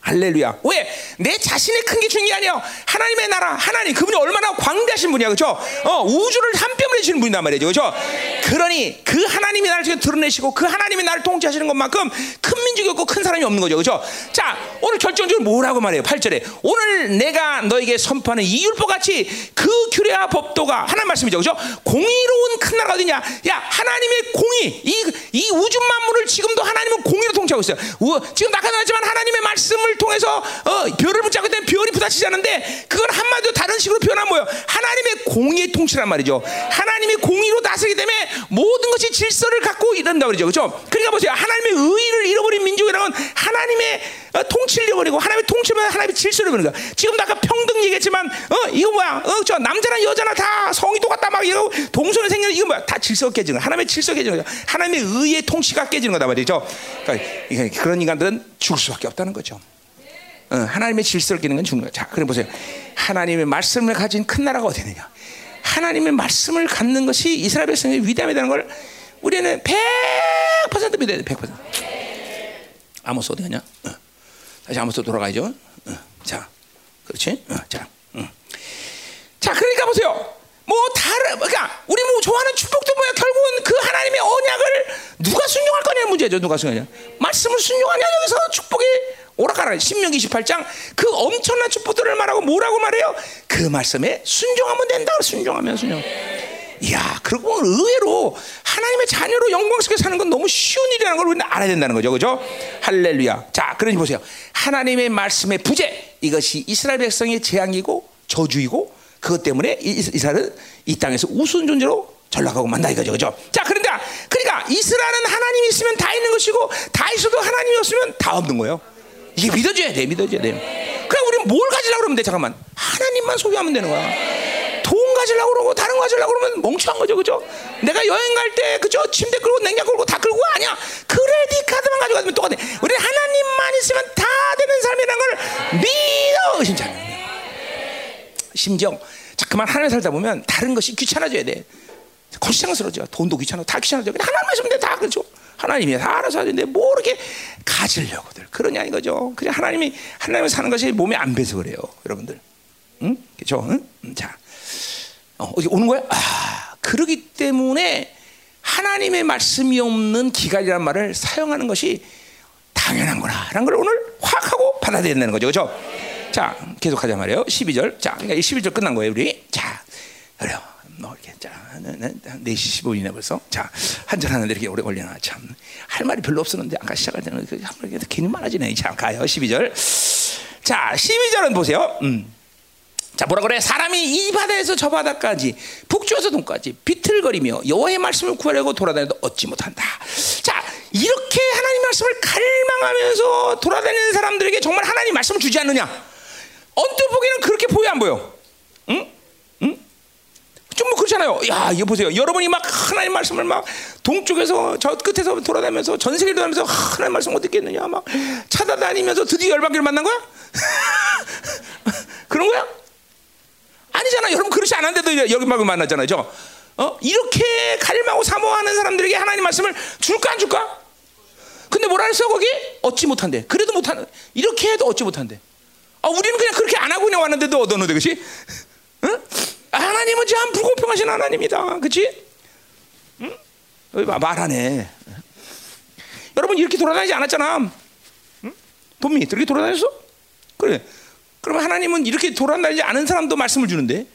할렐루야. 왜? 내 자신의 큰 게 중요한 게 아니야. 하나님의 나라, 하나님, 그분이 얼마나 광대하신 분이야. 그죠? 어, 우주를 한 뼘을 내시는 분이단 말이죠. 그죠? 그러니 그 하나님이 나를 드러내시고 그 하나님이 나를 통치하시는 것만큼 큰 민족이 없고 큰 사람이 없는 거죠. 그죠? 자, 오늘 결정적으로 뭐라고 말해요? 8절에. 오늘 내가 너에게 선포하는 이 율법 같이 그 규례와 법도가 하나님 말씀이죠. 그죠? 공의로운 큰 나라가 어디냐? 야, 하나님의 공의. 이, 이 우주 만물을 지금도 하나님은 공의로 통치하고 있어요. 우, 지금 나타나지만 하나님의 말씀을 통해서 어, 별을 붙잡고 때문에 별이 부딪히지 않는데 그걸 한마디로 다른 식으로 표현하면 뭐예요? 하나님의 공의의 통치란 말이죠. 하나님 하나님이 공의로 다스리기 때문에 모든 것이 질서를 갖고 이런다 그러죠. 그렇죠? 그러니까 보세요. 하나님의 의의를 잃어버린 민족이라면 하나님의 어, 통치를 잃어버리고 하나님의 통치면 하나님의 질서를 잃어버리는 거야. 지금도 아까 평등 얘기했지만 어 이거 뭐야? 어 저 남자나 여자나 다 성이 똑같다 막 이거 동성애 생기는 이거 뭐야? 다 질서가 깨지는 거야. 하나님의 질서가 깨지는 거야. 하나님의 의의 통치가 깨지는 거다 말이죠. 그러니까 그런 인간들은 죽을 수밖에 없다는 거죠. 어, 하나님의 질서를 깨는 건 죽는 거야. 자, 그래 보세요. 하나님의 말씀을 가진 큰 나라가 어디 있느냐? 하나님의 말씀을 갖는 것이 이스라엘 백성의 위대함이라는 걸 우리는 100% 믿어야 돼. 100%. 아모스 어디 가냐? 어. 다시 아모스 돌아가야죠. 어. 자, 그렇지? 어. 자, 음. 자, 그러니까 보세요. 뭐 다른 그러니까 우리 뭐 좋아하는 축복도 뭐야? 결국은 그 하나님의 언약을 누가 순종할 거냐 문제죠 누가 순종하냐. 말씀을 순종하냐 여기서 축복이 오락가라 신명기 28장 그 엄청난 축복들을 말하고 뭐라고 말해요? 그 말씀에 순종하면 된다 순종하면 순종. 이야 그리고 의외로 하나님의 자녀로 영광스럽게 사는 건 너무 쉬운 일이라는 걸 우리는 알아야 된다는 거죠 그죠? 할렐루야. 자 그러니 보세요. 하나님의 말씀의 부재 이것이 이스라엘 백성의 재앙이고 저주이고 그것 때문에 이스라엘은 이 땅에서 우스운 존재로 전락하고 만다 이거죠, 그죠? 자, 그런데 그러니까 이스라엘은 하나님이 있으면 다 있는 것이고 다 있어도 하나님이 없으면 다 없는 거예요. 이게 믿어줘야 돼, 믿어줘야 돼. 그럼 우리는 뭘 가지려고 그러면 돼? 잠깐만, 하나님만 소유하면 되는 거야. 돈 가지려고 그러고 다른 거 가지려고 그러면 멍청한 거죠, 그죠? 내가 여행 갈 때 그죠? 침대 끌고 냉장고 끌고 다 끌고 아니야. 크레딧 카드만 가지고 가면 똑같아. 우리 하나님만 있으면 다 되는 삶이라는 걸 믿어, 진짜. 심지어 자꾸만 하나님 살다 보면 다른 것이 귀찮아져야 돼. 거시장스러워져. 돈도 귀찮아. 다 귀찮아져. 그냥 하나님 말씀 다 그렇죠. 하나님이 다 알아서 하는데 뭐 이렇게 가지려고들 그러냐 이거죠. 그냥 하나님이 하나님을 사는 것이 몸에 안 배서 그래요, 여러분들. 응? 그렇죠? 응? 자, 어, 어디 오는 거야? 아, 그러기 때문에 하나님의 말씀이 없는 기갈이라는 말을 사용하는 것이 당연한구나라는 걸 오늘 확 하고 받아들여야 된다는 거죠, 그렇죠? 자, 계속 하자 말이에요. 12절. 자, 그러니까 11절 끝난 거예요, 우리. 자, 그래요. 뭐 이렇게 자, 4시 15분이나 벌써. 자, 한잔 하는데 이렇게 오래 걸리나 참. 할 말이 별로 없었는데 아까 시작할 때는 그 괜히 많아지네. 자, 가요. 12절. 자, 12절은 보세요. 음. 자 뭐라 그래? 사람이 이 바다에서 저 바다까지 북쪽에서 동까지 비틀거리며 여호와의 말씀을 구하려고 돌아다녀도 얻지 못한다. 자 이렇게 하나님 말씀을 갈망하면서 돌아다니는 사람들에게 정말 하나님 말씀을 주지 않느냐? 언뜻 보기에는 그렇게 보여 안 보여? 응? 응? 좀 뭐 그렇잖아요. 야, 이거 보세요. 여러분이 막 하나님 말씀을 막 동쪽에서 저 끝에서 돌아다니면서 전 세계를 돌아다니면서 하나님 말씀 어떻게 했느냐 막 찾아다니면서 드디어 열방기를 만난 거야? 그런 거야? 아니잖아. 여러분 그렇지 않았는데도 열방을 만났잖아요. 저. 어? 이렇게 갈망하고 사모하는 사람들에게 하나님 말씀을 줄까 안 줄까? 근데 뭐라 했어 거기? 얻지 못한대. 그래도 못하는 이렇게 해도 얻지 못한대. 아, 우리는 그냥 그렇게 안 하고 그냥 왔는데도 얻었는데, 그렇지? 응? 하나님은 참 불공평하신 하나님이다, 그렇지? 응? 말하네. 여러분 이렇게 돌아다니지 않았잖아. 응? 돈미 이렇게 돌아다녔어? 그래. 그러면 하나님은 이렇게 돌아다니지 않은 사람도 말씀을 주는데,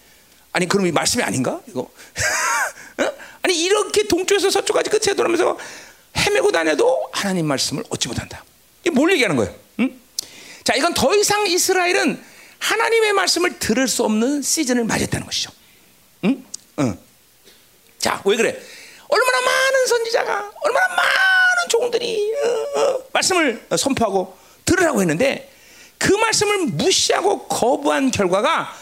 아니 그럼 이 말씀이 아닌가? 이거. 응? 아니 이렇게 동쪽에서 서쪽까지 끝에 돌아면서 헤매고 다녀도 하나님 말씀을 얻지 못한다. 이게 뭘 얘기하는 거예요? 응? 자, 이건 더 이상 이스라엘은 하나님의 말씀을 들을 수 없는 시즌을 맞이했다는 것이죠. 응? 응. 자, 왜 그래? 얼마나 많은 선지자가, 얼마나 많은 종들이 어, 어, 말씀을 선포하고 들으라고 했는데 그 말씀을 무시하고 거부한 결과가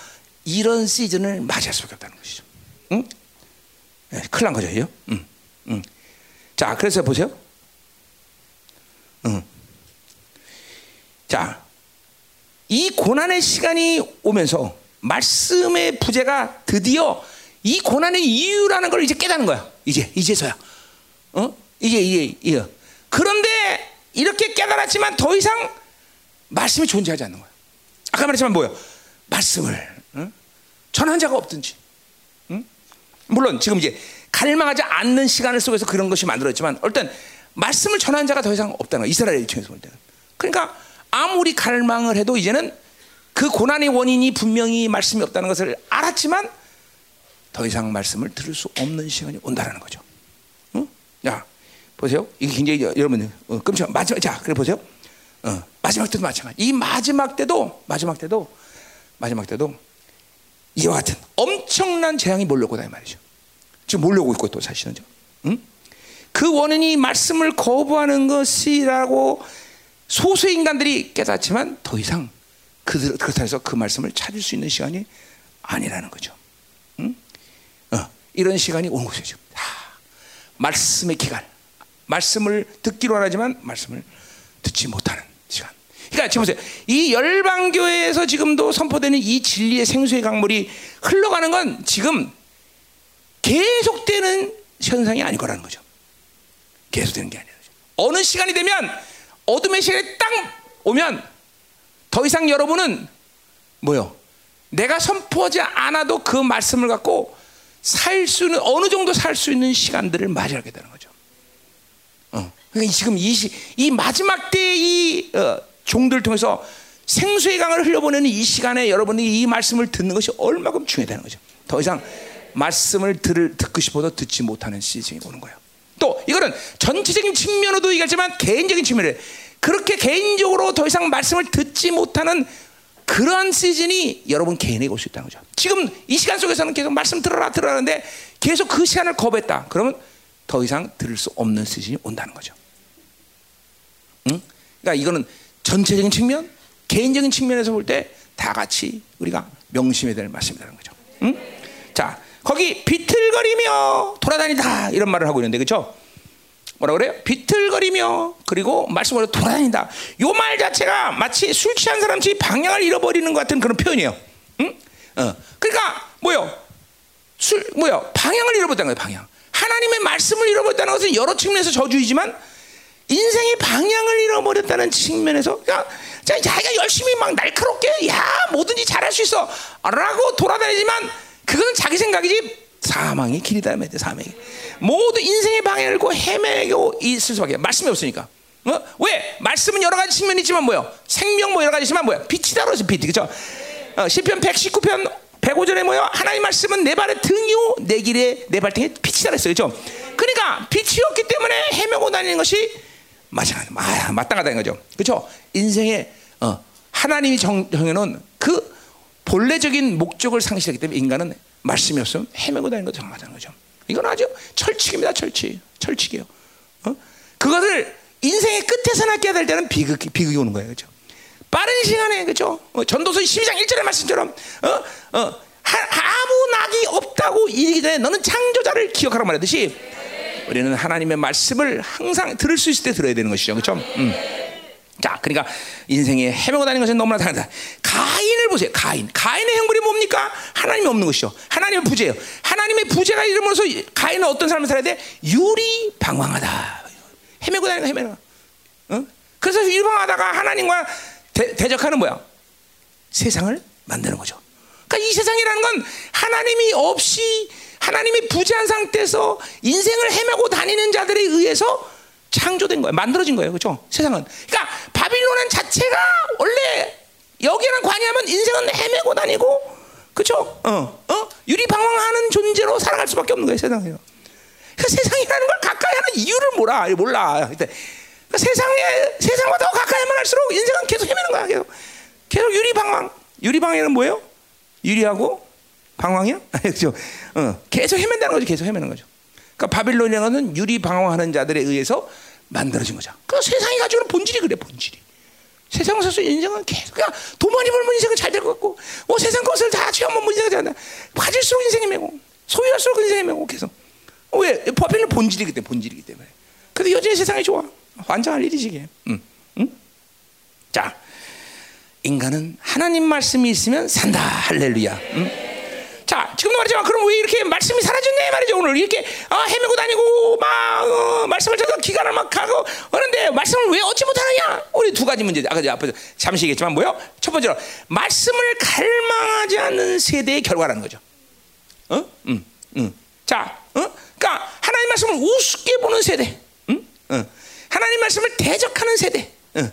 이런 시즌을 맞이할 수밖에 없다는 것이죠. 응? 네, 큰일 난 거죠, 이요? 응. 응. 자, 그래서 보세요. 응. 자, 이 고난의 시간이 오면서 말씀의 부재가 드디어 이 고난의 이유라는 걸 이제 깨닫는 거야. 이제 이제서야. 어? 이게 이게 이게. 그런데 이렇게 깨달았지만 더 이상 말씀이 존재하지 않는 거야. 아까 말했지만 뭐야? 말씀을 응? 전한 자가 없든지. 응? 물론 지금 이제 갈망하지 않는 시간 을 속에서 그런 것이 만들어졌지만 일단 말씀을 전한 자가 더 이상 없다는 거야. 이스라엘 입장에서 볼 때는. 그러니까 아무리 갈망을 해도 이제는 그 고난의 원인이 분명히 말씀이 없다는 것을 알았지만 더 이상 말씀을 들을 수 없는 시간이 온다라는 거죠. 응? 자, 보세요. 이게 굉장히 여러분 어, 끔찍한 마지막 자, 그래 보세요. 어, 마지막 때도 마찬가지. 이 마지막 때도 마지막 때도 마지막 때도 이와 같은 엄청난 재앙이 몰려오다 이 말이죠. 지금 몰려오고 있고 또 사실은 좀. 응? 그 원인이 말씀을 거부하는 것이라고 소수 인간들이 깨닫지만 더 이상 그들 그렇다 해서 그 말씀을 찾을 수 있는 시간이 아니라는 거죠. 응? 어, 이런 시간이 오는 것이죠. 아, 말씀의 기간, 말씀을 듣기로 하지만 말씀을 듣지 못하는 시간. 그러니까 지금 보세요. 이 열방 교회에서 지금도 선포되는 이 진리의 생수의 강물이 흘러가는 건 지금 계속되는 현상이 아닐 거라는 거죠. 계속되는 게 아니라 어느 시간이 되면 어둠의 시간이 딱 오면 더 이상 여러분은 뭐요? 내가 선포하지 않아도 그 말씀을 갖고 살 수는 어느 정도 살 수 있는 시간들을 맞이하게 되는 거죠. 어. 그러니까 지금 이, 시, 이 마지막 때이 어, 종들을 통해서 생수의 강을 흘려보내는 이 시간에 여러분이 이 말씀을 듣는 것이 얼마큼 중요하다는 거죠. 더 이상 말씀을 들을, 듣고 싶어도 듣지 못하는 시즌이 오는 거예요. 또 이거는 전체적인 측면으로도 얘기하지만 개인적인 측면에 그렇게 개인적으로 더 이상 말씀을 듣지 못하는 그러한 시즌이 여러분 개인에게 올 수 있다는 거죠. 지금 이 시간 속에서는 계속 말씀 들어라 들어라는데 계속 그 시간을 거부했다. 그러면 더 이상 들을 수 없는 시즌이 온다는 거죠. 응? 그러니까 이거는 전체적인 측면, 개인적인 측면에서 볼 때 다 같이 우리가 명심해야 될 말씀이라는 거죠. 응? 자, 거기 비틀거리며 돌아다니다 이런 말을 하고 있는데 그렇죠? 뭐라 그래요? 비틀거리며 그리고 말씀으로 돌아다닌다. 요 말 자체가 마치 술 취한 사람처럼 방향을 잃어버리는 것 같은 그런 표현이에요. 응? 어. 그러니까 뭐요? 술 뭐요? 방향을 잃어버렸다는 거예요. 방향. 하나님의 말씀을 잃어버렸다는 것은 여러 측면에서 저주이지만 인생의 방향을 잃어버렸다는 측면에서 그러니까 자기가 열심히 막 날카롭게 야 뭐든지 잘할 수 있어라고 돌아다니지만 그거는 자기 생각이지 사망의 길이다 말이야 사망의 모두 인생의 방향을 잃고 헤매고 있을 수밖에 말씀이 없으니까. 어? 왜? 말씀은 여러 가지 측면이 있지만 뭐요? 생명 뭐 여러 가지 있지만 뭐야 빛이다 그러죠 빛 그죠? 어, 시편 119편 105절에 뭐요? 하나님 말씀은 내 발의 등이요 내 길에 내 발등에 빛이다 그랬어요. 그죠? 그러니까 빛이 없기 때문에 헤매고 다니는 것이 마찬가지 아, 마땅하다는 거죠. 그죠? 인생의 어, 하나님이 정, 정해놓은 그 본래적인 목적을 상실하기 때문에 인간은 말씀이 없으면 헤매고 다니는 거 정하자는 거죠. 이건 아주 철칙입니다. 철칙. 철칙이에요. 어? 그것을 인생의 끝에서 낚게 될 때는 비극, 비극이 오는 거예요. 그죠? 빠른 시간에, 그죠? 어, 전도서 12장 1절의 말씀처럼, 어? 어, 하, 아무 낙이 없다고 이르기 전에 너는 창조자를 기억하라 말하듯이 우리는 하나님의 말씀을 항상 들을 수 있을 때 들어야 되는 것이죠. 그죠? 음. 자, 그러니까 인생에 헤매고 다니는 것은 너무나 당연하다. 가인을 보세요. 가인. 가인의 형벌이 뭡니까? 하나님이 없는 것이죠. 하나님의 부재예요. 하나님의 부재가 이름으로써 가인은 어떤 삶을 살아야 돼? 유리 방황하다. 헤매고 다니는 거 헤매는 어? 그래서 유리방황하다가 하나님과 대, 대적하는 뭐야? 세상을 만드는 거죠. 그러니까 이 세상이라는 건 하나님이 없이 하나님이 부재한 상태에서 인생을 헤매고 다니는 자들에 의해서 창조된 거예요. 만들어진 거예요. 그렇죠? 세상은. 그러니까 바빌론은 자체가 원래 여기는 관여하면 인생은 헤매고 다니고 그렇죠? 어, 어? 유리방황하는 존재로 살아갈 수밖에 없는 거예요. 세상에요. 그 세상이라는 걸 가까이 하는 이유를 몰라. 몰라. 그러니까 세상에 세상과 더 가까이만 할수록 인생은 계속 헤매는 거야. 계속 계속 유리방황. 유리방황은 뭐예요? 유리하고 방황이야? 그렇죠? 어, 계속 헤맨다는 거죠. 계속 헤매는 거죠. 그러니까 바빌론이라는 유리 방황하는 자들에 의해서 만들어진 거죠. 그 세상이 가지고 있는 본질이 그래 본질이. 세상 사서 인생은 계속 그냥 돈 많이 벌면 인생은 잘 될 것 같고, 뭐 세상 것을 다 취하면 뭐 인생이 잘다 가질수록 인생이 매고, 소유할수록 인생이 매고 계속. 왜? 바빌론 본질이기 때문에 본질이기 때문에. 근데 여전히 세상이 좋아. 환장할 일이지 이게. 응, 응? 자, 인간은 하나님 말씀이 있으면 산다. 할렐루야. 응? 자, 지금도 말이지만 그럼 왜 이렇게 말씀이 사라졌네 말이죠. 오늘 이렇게 어, 헤매고 다니고 막 어, 말씀을 찾아 기간을 막 가고 그런데 말씀을 왜 얻지 못하느냐? 우리 두 가지 문제. 아까 앞에서 잠시 얘기했지만 뭐요? 첫 번째로 말씀을 갈망하지 않는 세대의 결과라는 거죠. 어? 응, 응. 자, 어? 그러니까 하나님 말씀을 우습게 보는 세대. 응? 응. 하나님 말씀을 대적하는 세대. 응.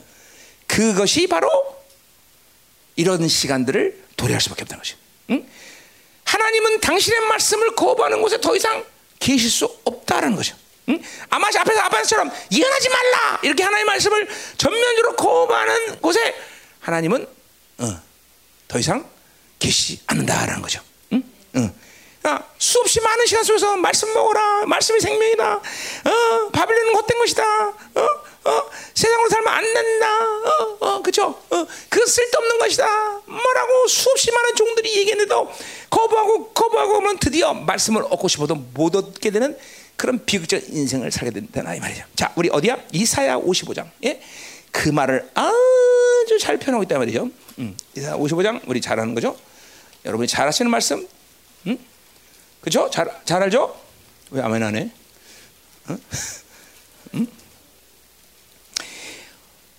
그것이 바로 이런 시간들을 도래할 수밖에 없다는 것이죠. 응? 하나님은 당신의 말씀을 거부하는 곳에 더 이상 계실 수 없다는 거죠. 응? 아마 앞에서 아빠처럼 이혼하지 말라 이렇게 하나님의 말씀을 전면적으로 거부하는 곳에 하나님은 어, 더 이상 계시지 않는다라는 거죠. 응? 응. 수업 수없이 많은 시간 속에서 말씀 먹어라. 말씀이 생명이다. 어, 바빌론은 헛된 것이다. 어, 어, 세상으로 살면 안 된다. 어, 어, 그죠? 어, 그 쓸데없는 것이다. 뭐라고 수없이 많은 종들이 얘기했는데도 거부하고 거부하고 하면 드디어 말씀을 얻고 싶어도 못 얻게 되는 그런 비극적 인생을 살게 된다 이 말이죠. 자, 우리 어디야? 이사야 55장. 예? 그 말을 아주 잘 표현하고 있단 말이죠. 음, 이사야 55장 우리 잘 아는 거죠? 여러분이 잘 하시는 말씀? 음? 그죠? 잘, 잘 알죠? 왜 아멘 안 해? 응? 응?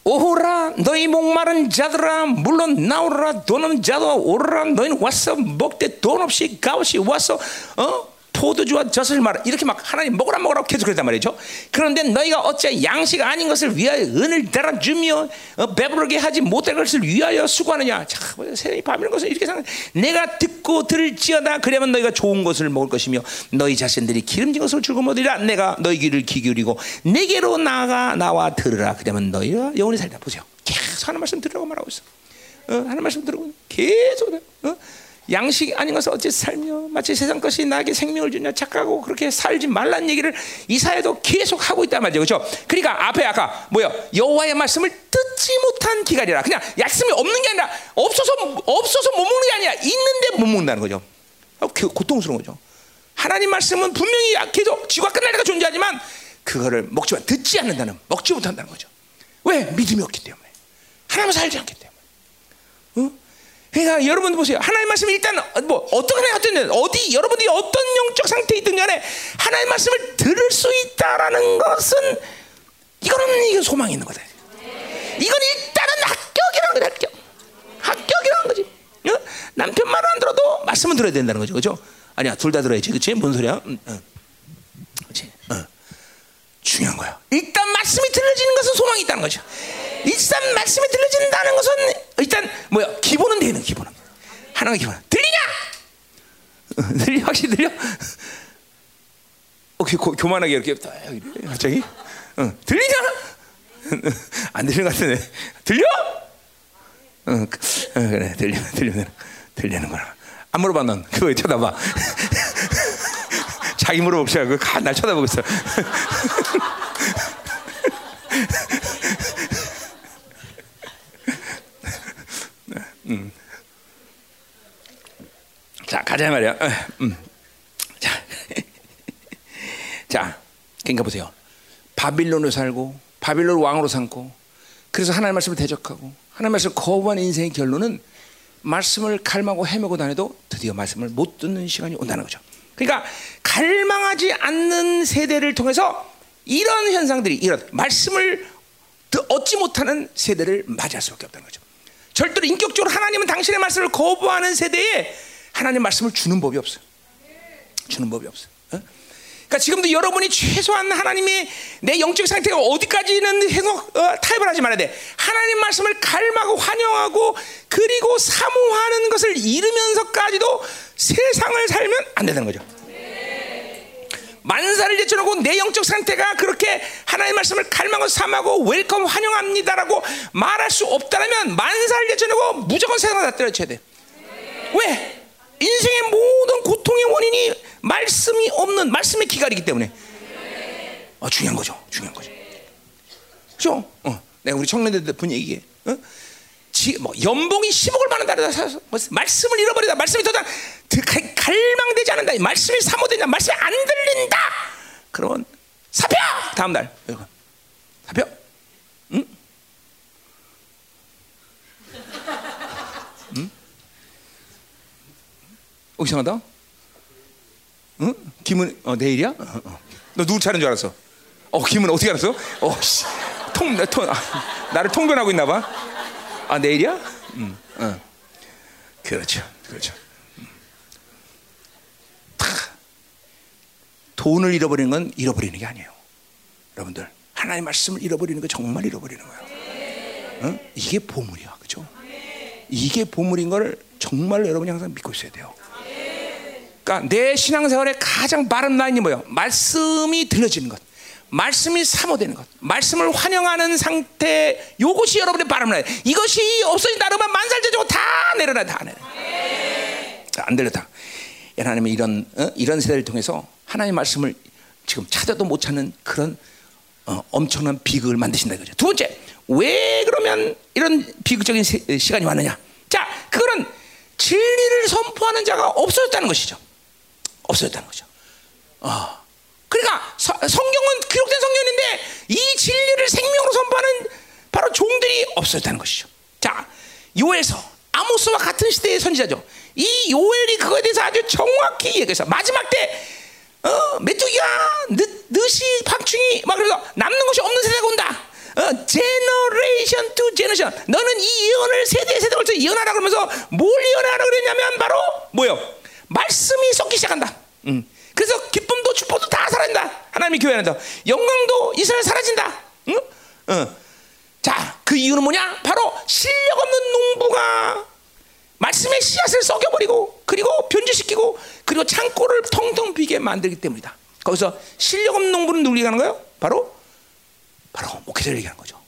오호라 너희 목마른 자들아 물론 나오라 돈 없는 자도 오라 너희는 와서 먹되 돈 없이 값없이 와서 어 포도주와 젖을 말아 이렇게 막 하나님 먹으라 먹으라 계속 그랬단 말이죠. 그런데 너희가 어째 양식 아닌 것을 위하여 은을 달아 주며 어, 배부르게 하지 못할 것을 위하여 수고하느냐. 자, 세상이 밤이는 것을 이렇게 생각. 내가 듣고 들을지어다 그러면 너희가 좋은 것을 먹을 것이며 너희 자신들이 기름진 것을 줄고 먹으리라. 내가 너희 귀를 기울이고 내게로 나가 나와 들으라. 그러면 너희가 영원히 살다 보세요. 계속 하는 말씀 들으라고 말하고 있어. 어, 하는 말씀 들으고 계속 어? 양식 아닌 것을 어찌 살며 마치 세상 것이 나에게 생명을 주냐 착각하고 그렇게 살지 말란 얘기를 이사야도 계속 하고 있단 말이죠. 그렇죠? 그러니까 앞에 아까 뭐야 여호와의 말씀을 듣지 못한 기갈이라 그냥 약씀이 없는 게 아니라 없어서 없어서 못 먹는 게 아니라 있는데 못 먹는다는 거죠. 어, 고통스러운 거죠. 하나님 말씀은 분명히 계속 지구가 끝날 때가 존재하지만 그거를 먹지만 듣지 않는다는 먹지 못한다는 거죠. 왜 믿음이 없기 때문에 하나님은 살지 않기 때문에. 어? 그러니까 여러분 보세요. 하나님 말씀 일단 뭐애 어떤 어디 여러분들이 어떤 영적 상태에 있든 간에 하나님 말씀을 들을 수 있다라는 것은 이거는 이게 소망이 있는 거다. 이건 일단은 합격이라는 거다. 합격. 합격이라는 거지. 어? 남편 말 안 들어도 말씀은 들어야 된다는 거죠. 그죠? 아니야, 둘 다 들어야지. 그치? 뭔 소리야? 응, 응. 그치? 어. 중요한 거야. 일단 말씀이 들려지는 것은 소망이 있다는 거죠. 일단 말씀이 들려진다는 것은 일단 뭐야 기본은 되는 기본은 하나가 기본 들리냐? 들리 확실히 들려? 어, 교, 교만하게 이렇게 갑자기 어, 들리냐? 안 들리는 것 같은데 들려? 어, 어, 그래 들려 들리면 들리는구나. 안 물어봐 넌 그거 왜 쳐다봐? 자기 물어보지 말고 날 쳐다보고 있어. 음. 자 가자 말이야. 어, 음. 자, 자, 그러니까 보세요. 바빌론으로 살고 바빌론 왕으로 삼고 그래서 하나님 말씀을 대적하고 하나님 말씀을 거부한 인생의 결론은 말씀을 갈망하고 헤매고 다녀도 드디어 말씀을 못 듣는 시간이 온다는 거죠. 그러니까 갈망하지 않는 세대를 통해서 이런 현상들이 이런 말씀을 얻지 못하는 세대를 맞이할 수밖에 없다는 거죠. 절대로 인격적으로 하나님은 당신의 말씀을 거부하는 세대에 하나님 말씀을 주는 법이 없어요. 주는 법이 없어요. 어? 그러니까 지금도 여러분이 최소한 하나님의 내 영적 상태가 어디까지는 해석 어, 타협을 하지 말아야 돼. 하나님 말씀을 갈망하고 환영하고 그리고 사모하는 것을 잃으면서까지도 세상을 살면 안 된다는 거죠. 만사를 제쳐놓고 내 영적 상태가 그렇게 하나님 말씀을 갈망하고 사모하고 welcome 환영합니다라고 말할 수 없다면 만사를 제쳐놓고 무조건 세상을 다 때려쳐야 돼. 왜? 인생의 모든 고통의 원인이 말씀이 없는 말씀의 기갈이기 때문에. 어, 중요한 거죠. 중요한 거죠. 그죠? 어, 내가 우리 청년들 분 얘기해. 어? 지, 뭐 연봉이 10억을 받는다 서 뭐, 말씀을 잃어버리다 말씀이 더 이상 갈망되지 않는다 말씀이 사모되냐 말씀이 안 들린다 그러면 사표 다음 날 사표 응? 응? 어, 이상하다 응? 김은 어, 내일이야? 어, 어. 너 누구 차례인 줄 알았어 어 김은 어떻게 알았어? 어, 씨. 통, 통, 아, 나를 통변하고 있나 봐 아 내일이야? 음, 어. 그렇죠, 그렇죠. 음. 돈을 잃어버리는 건 잃어버리는 게 아니에요. 여러분들 하나님의 말씀을 잃어버리는 거 정말 잃어버리는 거예요. 어? 이게 보물이야, 그렇죠? 이게 보물인 걸 정말 여러분이 항상 믿고 있어야 돼요. 그러니까 내 신앙생활의 가장 바른 라인이 뭐예요? 말씀이 들려지는 것. 말씀이 사모되는 것, 말씀을 환영하는 상태, 이것이 여러분의 바람을 이것이 없어진다 그러면 만살제적으로 다 내려놔, 다 내려. 자, 안 들렸다. 하나님의 이런 어? 이런 세대를 통해서 하나님의 말씀을 지금 찾아도 못 찾는 그런 어, 엄청난 비극을 만드신다 이거죠. 두 번째, 왜 그러면 이런 비극적인 세, 시간이 왔느냐? 자, 그거는 진리를 선포하는 자가 없어졌다는 것이죠. 없어졌다는 거죠. 어. 그러니까 서, 성경은 기록된 성경인데 이 진리를 생명으로 선포하는 바로 종들이 없어졌다는 것이죠. 자, 요엘서 아모스와 같은 시대의 선지자죠. 이 요엘이 그거에 대해서 아주 정확히 얘기해서 마지막 때 어, 메뚜기가 늦, 느치 황충이 막 그래서 남는 것이 없는 세대가 온다. 어, generation to generation. 너는 이 예언을 세대 세대 걸쳐 예언하라 그러면서 뭘 예언하라 그랬냐면 바로 뭐요? 말씀이 썩기 시작한다. 음. 그래서 기쁨도 축복도 다 사라진다. 하나님이 교회한다. 영광도 이스라엘 사라진다. 응? 어. 자, 그 이유는 뭐냐? 바로 실력 없는 농부가 말씀의 씨앗을 썩여버리고 그리고 변질시키고 그리고 창고를 텅텅 비게 만들기 때문이다. 거기서 실력 없는 농부는 누구 얘기하는 거예요? 바로 바로 목회자를 얘기하는 거죠.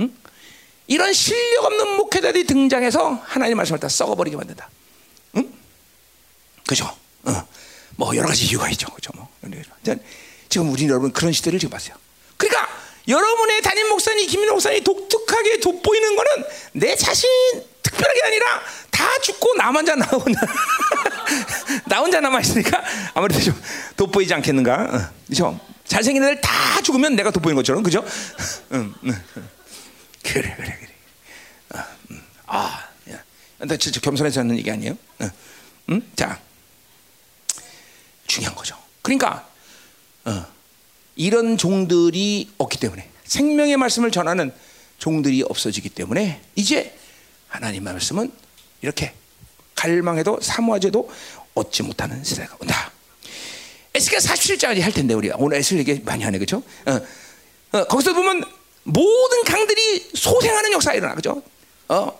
응? 이런 실력 없는 목회자들이 등장해서 하나님 말씀을 다 썩어버리게 만든다. 응? 그죠? 어. 뭐 여러 가지 이유가 있죠. 그죠? 뭐. 지금 우리 여러분 그런 시대를 지금 봤어요. 그러니까 여러분의 담임 목사님, 김민호 목사님 독특하게 돋보이는 거는 내 자신 특별하게 아니라 다 죽고 나 혼자 나 혼자 나 혼자 남아 있으니까 아무래도 좀 돋보이지 않겠는가? 어, 그죠? 잘생긴 애들 다 죽으면 내가 돋보이는 것처럼 그죠? 응, 응, 그래 그래 그래. 어, 음. 아, 야. 나 진짜 겸손해서 하는 얘기 아니에요? 응, 응? 자, 중요한 거죠. 그러니까 어, 이런 종들이 없기 때문에 생명의 말씀을 전하는 종들이 없어지기 때문에 이제 하나님의 말씀은 이렇게 갈망해도 사모하지도 얻지 못하는 세대가 온다. 에스겔 47장까지 할 텐데 우리가 오늘 에스겔 얘기 많이 하네 그죠? 어, 어, 거기서 보면 모든 강들이 소생하는 역사가 일어나 그죠? 어,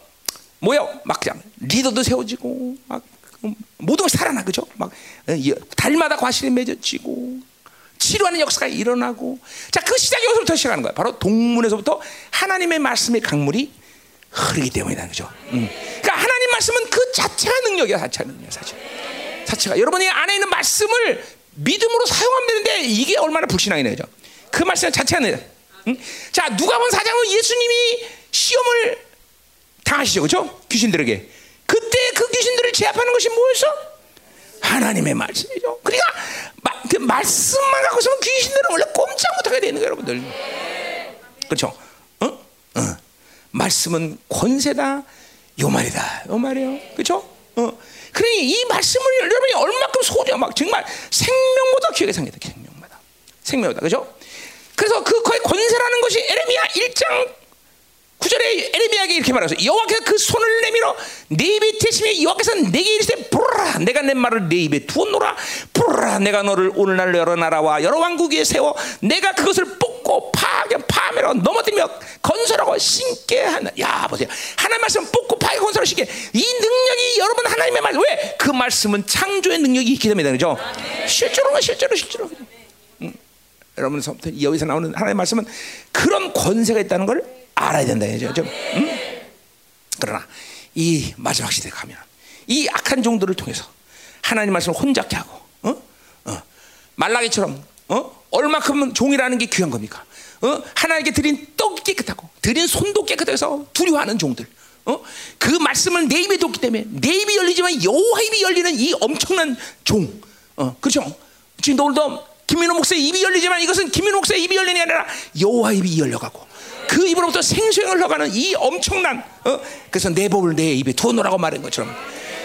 뭐요? 막 그냥 리더도 세워지고 막 모든 것이 살아나 그죠? 막 어, 달마다 과실이 맺어지고 치료하는 역사가 일어나고 자 그 시작이 여기서부터 시작하는 거야. 바로 동문에서부터 하나님의 말씀의 강물이 흐르기 때문이다 그죠? 음. 그러니까 하나님 말씀은 그 자체가 능력이야 자체가 능력 자체. 자체가 여러분이 안에 있는 말씀을 믿음으로 사용하면 되는데 이게 얼마나 불신앙이네 그죠? 그 말씀 자체가 능력. 음? 자 누가 본 사장은 예수님이 시험을 당하시죠 그죠? 귀신들에게 그때 그 귀신들을 제압하는 것이 뭐였어? 하나님의 말씀이죠. 그러니까 마, 그 말씀만 갖고 있으면 귀신들은 원래 꼼짝 못하게 되는 거예요, 여러분들. 그렇죠? 어? 어. 말씀은 권세다, 요 말이다, 요 말이에요. 그렇죠? 어. 그러니 이 말씀을 여러분이 얼마큼 소중한 막 정말 생명보다 귀하게 생겼다, 생명보다. 생명보다, 그렇죠? 그래서 그 거의 권세라는 것이 에레미야 1장 9절에 에레미야에게 이렇게 말하죠. 여호와께서 그 손을 내밀어 내 입에 대심에 여호와께서 내게 이르시되 부르라 내가 내 말을 내 입에 두었노라 부르라 내가 너를 오늘날 여러 나라와 여러 왕국 위에 세워 내가 그것을 뽑고 파괴 파멸하고 넘어뜨리며 건설하고 신게 하나 야 보세요 하나님 말씀 뽑고 파괴 건설하고 신게 이 능력이 여러분 하나님의 말 왜? 그 말씀은 창조의 능력이 있기 때문에 그죠? 실제로 실제로 실제로 음. 여러분 여기서 나오는 하나님의 말씀은 그런 권세가 있다는 걸 알아야 된다 이죠. 좀. 음? 그러나 이 마지막 시대 가면 이 악한 종들을 통해서 하나님 말씀을 혼잡게 하고, 어? 어. 말라기처럼 어? 얼마큼 종이라는 게 귀한 겁니까? 어? 하나님께 드린 떡이 깨끗하고 드린 손도 깨끗해서 두려워하는 종들. 어? 그 말씀을 내 입에 뒀기 때문에 내 입이 열리지만 여호와 입이 열리는 이 엄청난 종. 어, 그렇죠? 지금 오늘도 김민호 목사의 입이 열리지만 이것은 김민호 목사의 입이 열리는 게 아니라 여호와 입이 열려가고 그 입으로부터 생수가 흘러가는 이 엄청난 어? 그래서 내 법을 내 입에 두어놓으라고 말한 것처럼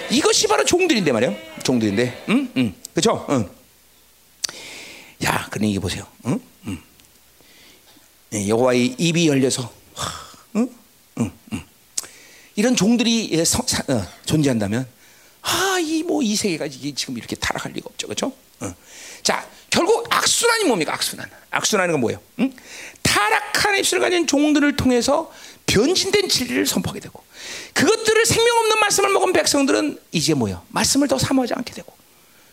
이것이 바로 종들인데 말이야 종들인데 응? 응. 그죠? 응. 야 그러니 이게 보세요 응? 응. 예, 여호와의 입이 열려서 응? 응. 응. 이런 종들이 예, 서, 사, 어, 존재한다면 아이 뭐 이 세계가 지금 이렇게 타락할 리가 없죠 그렇죠? 어. 자 결국 악순환이 뭡니까 악순환 악순환은 건 뭐예요? 응? 타락한 입술을 가진 종들을 통해서 변진된 진리를 선포하게 되고 그것들을 생명 없는 말씀을 먹은 백성들은 이제 뭐요? 말씀을 더 사모하지 않게 되고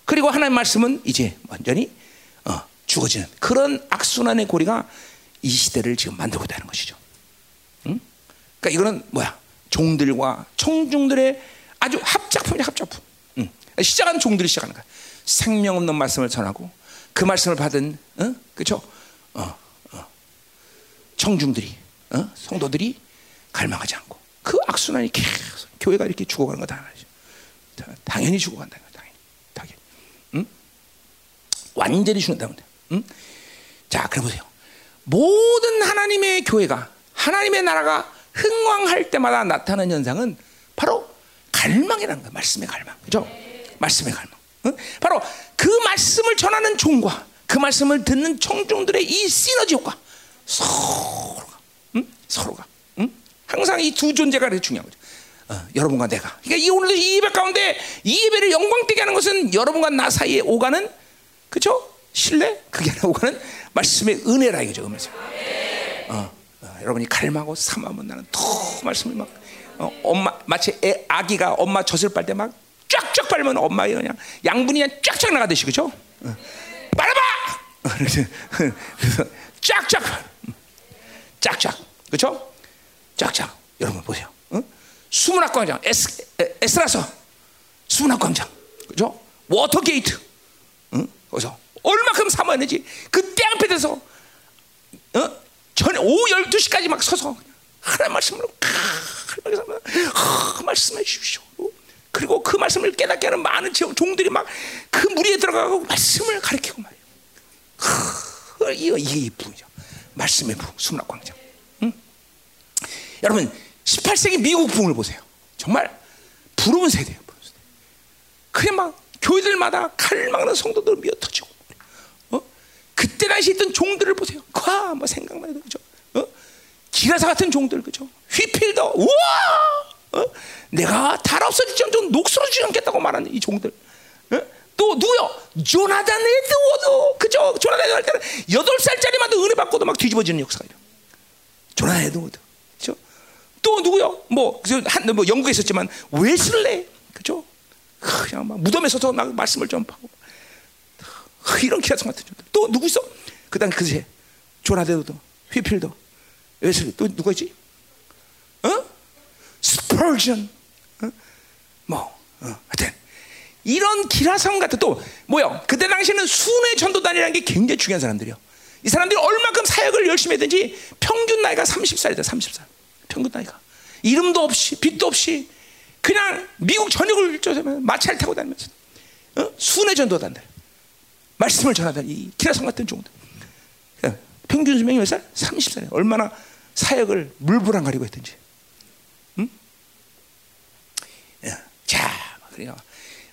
그리고 하나님 말씀은 이제 완전히 어, 죽어지는 그런 악순환의 고리가 이 시대를 지금 만들고 있다는 것이죠. 응? 그러니까 이거는 뭐야? 종들과 청중들의 아주 합작품이 합작품. 응. 시작한 종들이 시작하는 거야. 생명 없는 말씀을 전하고 그 말씀을 받은 어? 그죠? 어, 어. 청중들이 어? 성도들이 갈망하지 않고 그 악순환이 계속 교회가 이렇게 죽어가는 거다 말이죠. 당연히 죽어간다 당연히 당연히 응? 완전히 죽는다 응? 자 그래 보세요 모든 하나님의 교회가 하나님의 나라가 흥왕할 때마다 나타나는 현상은 바로 갈망이라는 거야 말씀의 갈망 그죠 말씀의 갈망 응? 바로 그 말씀을 전하는 종과 그 말씀을 듣는 청중들의 이 시너지 효과 서로가 응? 서로가 응? 항상 이 두 존재가 중요한 거죠 어, 여러분과 내가. 그러니까 이 오늘 이 예배 가운데 이 예배를 영광되게 하는 것은 여러분과 나 사이에 오가는 그죠? 신뢰? 그게 아니라 오가는 말씀의 은혜라 이거죠. 그 어, 어, 여러분이 갈망하고 삼하면 나는 더 말씀을 막 어, 엄마 마치 애, 아기가 엄마 젖을 빨 때 막 쫙쫙 빨면 엄마 그냥 양분이 그냥 쫙쫙 나가듯이 그죠? 어. 빨아봐. 그래서 쫙쫙 쫙쫙 그죠? 쫙쫙 여러분 보세요. 수문 앞 광장, 에스, 에스라서 수문 앞 광장, 그죠? Water Gate, 응? 거기서 얼마큼 사모했는지 그 땡볕에서 어? 전 오후 12시까지 막 서서 하나님 말씀으로 하, 말씀해 주십시오. 그리고 그 말씀을 깨닫게 하는 많은 종들이 막 그 무리에 들어가고 말씀을 가르치고 말이에요. 이거 이게 부죠 말씀의 부, 수문학 광장. 응? 여러분 18세기 미국 붕을 보세요. 정말 부러운 세대예요. 그냥 막 교회들마다 칼 막는 성도들 미어 터지고. 어? 그때 당시 있던 종들을 보세요. 과, 뭐 생각만 해도 그죠. 어? 기라사 같은 종들 그죠. 휘필더, 우와! 어? 내가 닳아 없어지지 않 녹슬어지지 않겠다고 말하는 이 종들. 어? 또 누구요? 조나단 에드워드. 그죠? 조나단 에드워드 할 때는 8살짜리만도 은혜 받고도 막 뒤집어지는 역사예요. 조나단 에드워드. 또 누구요? 뭐, 한, 뭐 영국에 있었지만 웨슬레, 그죠? 그냥 막 무덤에 서서 막 말씀을 전파하고 이런 기라성 같은 종들. 또 누구 있어? 그다음 그제 조나데도 휘필도 웨슬리 또 누가 있지? 어? 스펄전, 어? 뭐, 어, 하여튼 이런 기라성 같은 또 뭐요? 그때 당시에는 순회 전도단이라는 게 굉장히 중요한 사람들이요. 이 사람들이 얼마큼 사역을 열심히 했든지 평균 나이가 30살이다, 30살. 평균 나이가 이름도 없이 빛도 없이 그냥 미국 전역을 마차를 타고 다니면서 어? 순회 전도단들 말씀을 전하던 이 기라성 같은 종들 평균 수명이 몇 살? 30살 얼마나 사역을 물불안 가리고 했든지 자 그러니까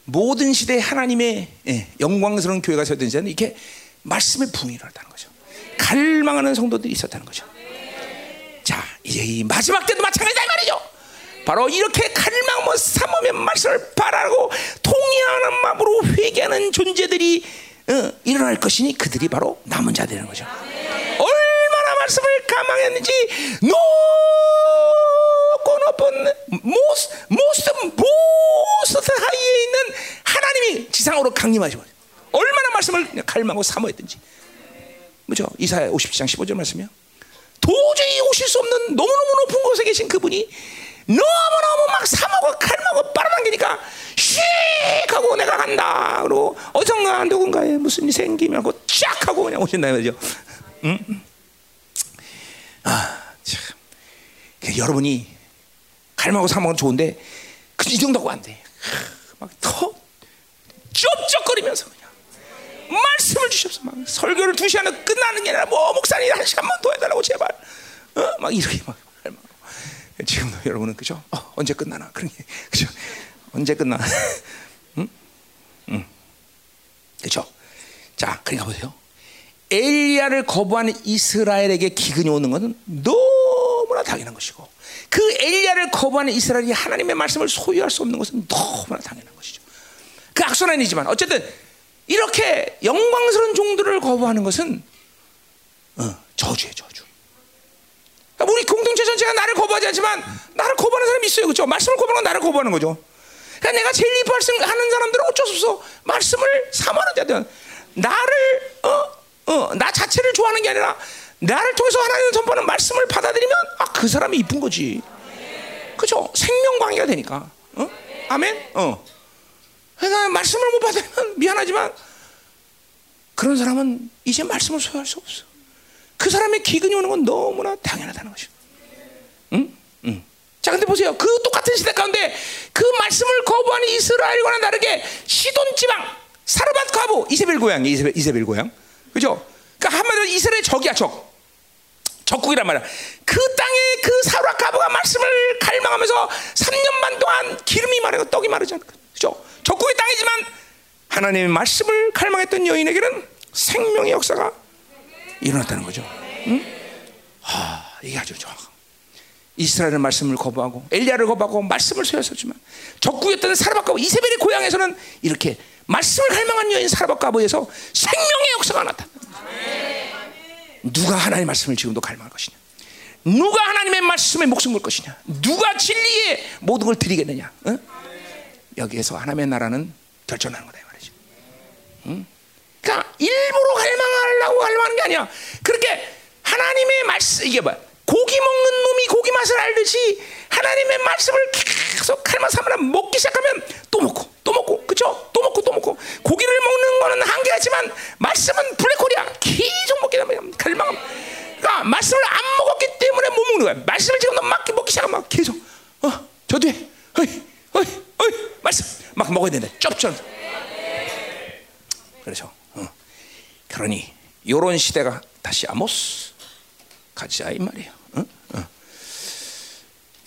모든 시대에 하나님의 예, 영광스러운 교회가 세워진 자는 이렇게 말씀의 붕이 일어났다는 거죠 갈망하는 성도들이 있었다는 거죠 자, 이제 이 마지막 때도 마찬가지다 말이죠. 바로 이렇게 칼망 뭐 삼엄의 말씀을 바라고 통회하는 마음으로 회개하는 존재들이 어, 일어날 것이니 그들이 바로 남은 자들이라는 거죠. 얼마나 말씀을 갈망했는지 높고 높은 most most most high에 있는 하나님이 지상으로 강림하시고 얼마나 말씀을 갈망하고 사모했든지 뭐죠? 이사야 57장 15절 말씀이요. 도저히 오실 수 없는 너무너무 높은 곳에 계신 그분이 너무너무 막 사모고 칼마고 빨아당기니까 씩 하고 내가 간다. 그리고 어딘가 누군가에 무슨 일이 생기면 하고 쫙 하고 그냥 오신다 말이죠. 응? 아, 참. 여러분이 갈망하고 사모는 좋은데 그이 정도가 안 돼. 막 더 쩝쩝거리면서 말씀을 주셨어. 막 설교를 두 시간에 끝나는 게 아니라 뭐 목사님 한 시간만 더 해달라고 제발. 어? 막 이렇게 막. 지금도 여러분은 그죠? 어, 언제 끝나나 그런 게 그죠? 언제 끝나? 응? 응. 그죠? 자, 그러니까 보세요. 엘리야를 거부하는 이스라엘에게 기근이 오는 것은 너무나 당연한 것이고 그 엘리야를 거부하는 이스라엘이 하나님의 말씀을 소유할 수 없는 것은 너무나 당연한 것이죠. 그 악순환 이지만 어쨌든 이렇게 영광스러운 종들을 거부하는 것은 어, 저주예 저주. 그러니까 우리 공동체 전체가 나를 거부하지 않지만 나를 거부하는 사람이 있어요, 그렇죠? 말씀을 거부하는 건 나를 거부하는 거죠. 그러니까 내가 제일 이뻐하는 사람들은 어쩔 수 없어 말씀을 사모하는 자들 나를 어, 어, 나 자체를 좋아하는 게 아니라 나를 통해서 하나님 선포하는 말씀을 받아들이면 아, 그 사람이 이쁜 거지. 그죠? 생명광이가 되니까. 어? 아멘? 어. 나 말씀을 못 받으면 미안하지만 그런 사람은 이제 말씀을 소유할 수 없어. 그 사람의 기근이 오는 건 너무나 당연하다는 것이죠. 응? 응. 자, 근데 보세요. 그 똑같은 시대 가운데 그 말씀을 거부한 이스라엘과는 다르게 시돈 지방, 사르밧 가부, 이세벨 고향이 이세벨, 이세벨 고향. 그죠? 그러니까 한마디로 이스라엘 적이야, 적. 적국이란 말이야. 그 땅에 그 사르밧 가부가 말씀을 갈망하면서 3년 반 동안 기름이 마르고 떡이 마르지. 그죠? 적국의 땅이지만 하나님의 말씀을 갈망했던 여인에게는 생명의 역사가 일어났다는 거죠. 응? 하, 이게 아주 좋아. 이스라엘의 말씀을 거부하고 엘리야를 거부하고 말씀을 소유했었지만 적국이었던 사르밧가부 이세벨의 고향에서는 이렇게 말씀을 갈망한 여인 사르밧가부에서 생명의 역사가 나타나. 누가 하나님의 말씀을 지금도 갈망할 것이냐? 누가 하나님의 말씀에 목숨 걸 것이냐? 누가 진리에 모든 걸 드리겠느냐? 어? 여기에서 하나님의 나라는 결정하는 거다 이 말이지. 응? 그러니까 일부러 갈망하려고 갈망하는 게 아니야. 그렇게 하나님의 말씀 이게 뭐야? 고기 먹는 놈이 고기 맛을 알듯이 하나님의 말씀을 계속 갈망 삼으라 먹기 시작하면 또 먹고 또 먹고 그죠? 또 먹고 또 먹고 고기를 먹는 거는 한계가 있지만 말씀은 블랙홀이야. 계속 먹게 되면 갈망. 그러니까 말씀을 안 먹었기 때문에 못 먹는 거야. 말씀을 지금 막 먹기 시작하면 계속 어저 뒤에 어이 어이 어이 말씀 막 먹어야 되는데 쩝쩝. 그렇죠. 어. 그러니 이런 시대가 다시 아모스 가자 이 말이에요.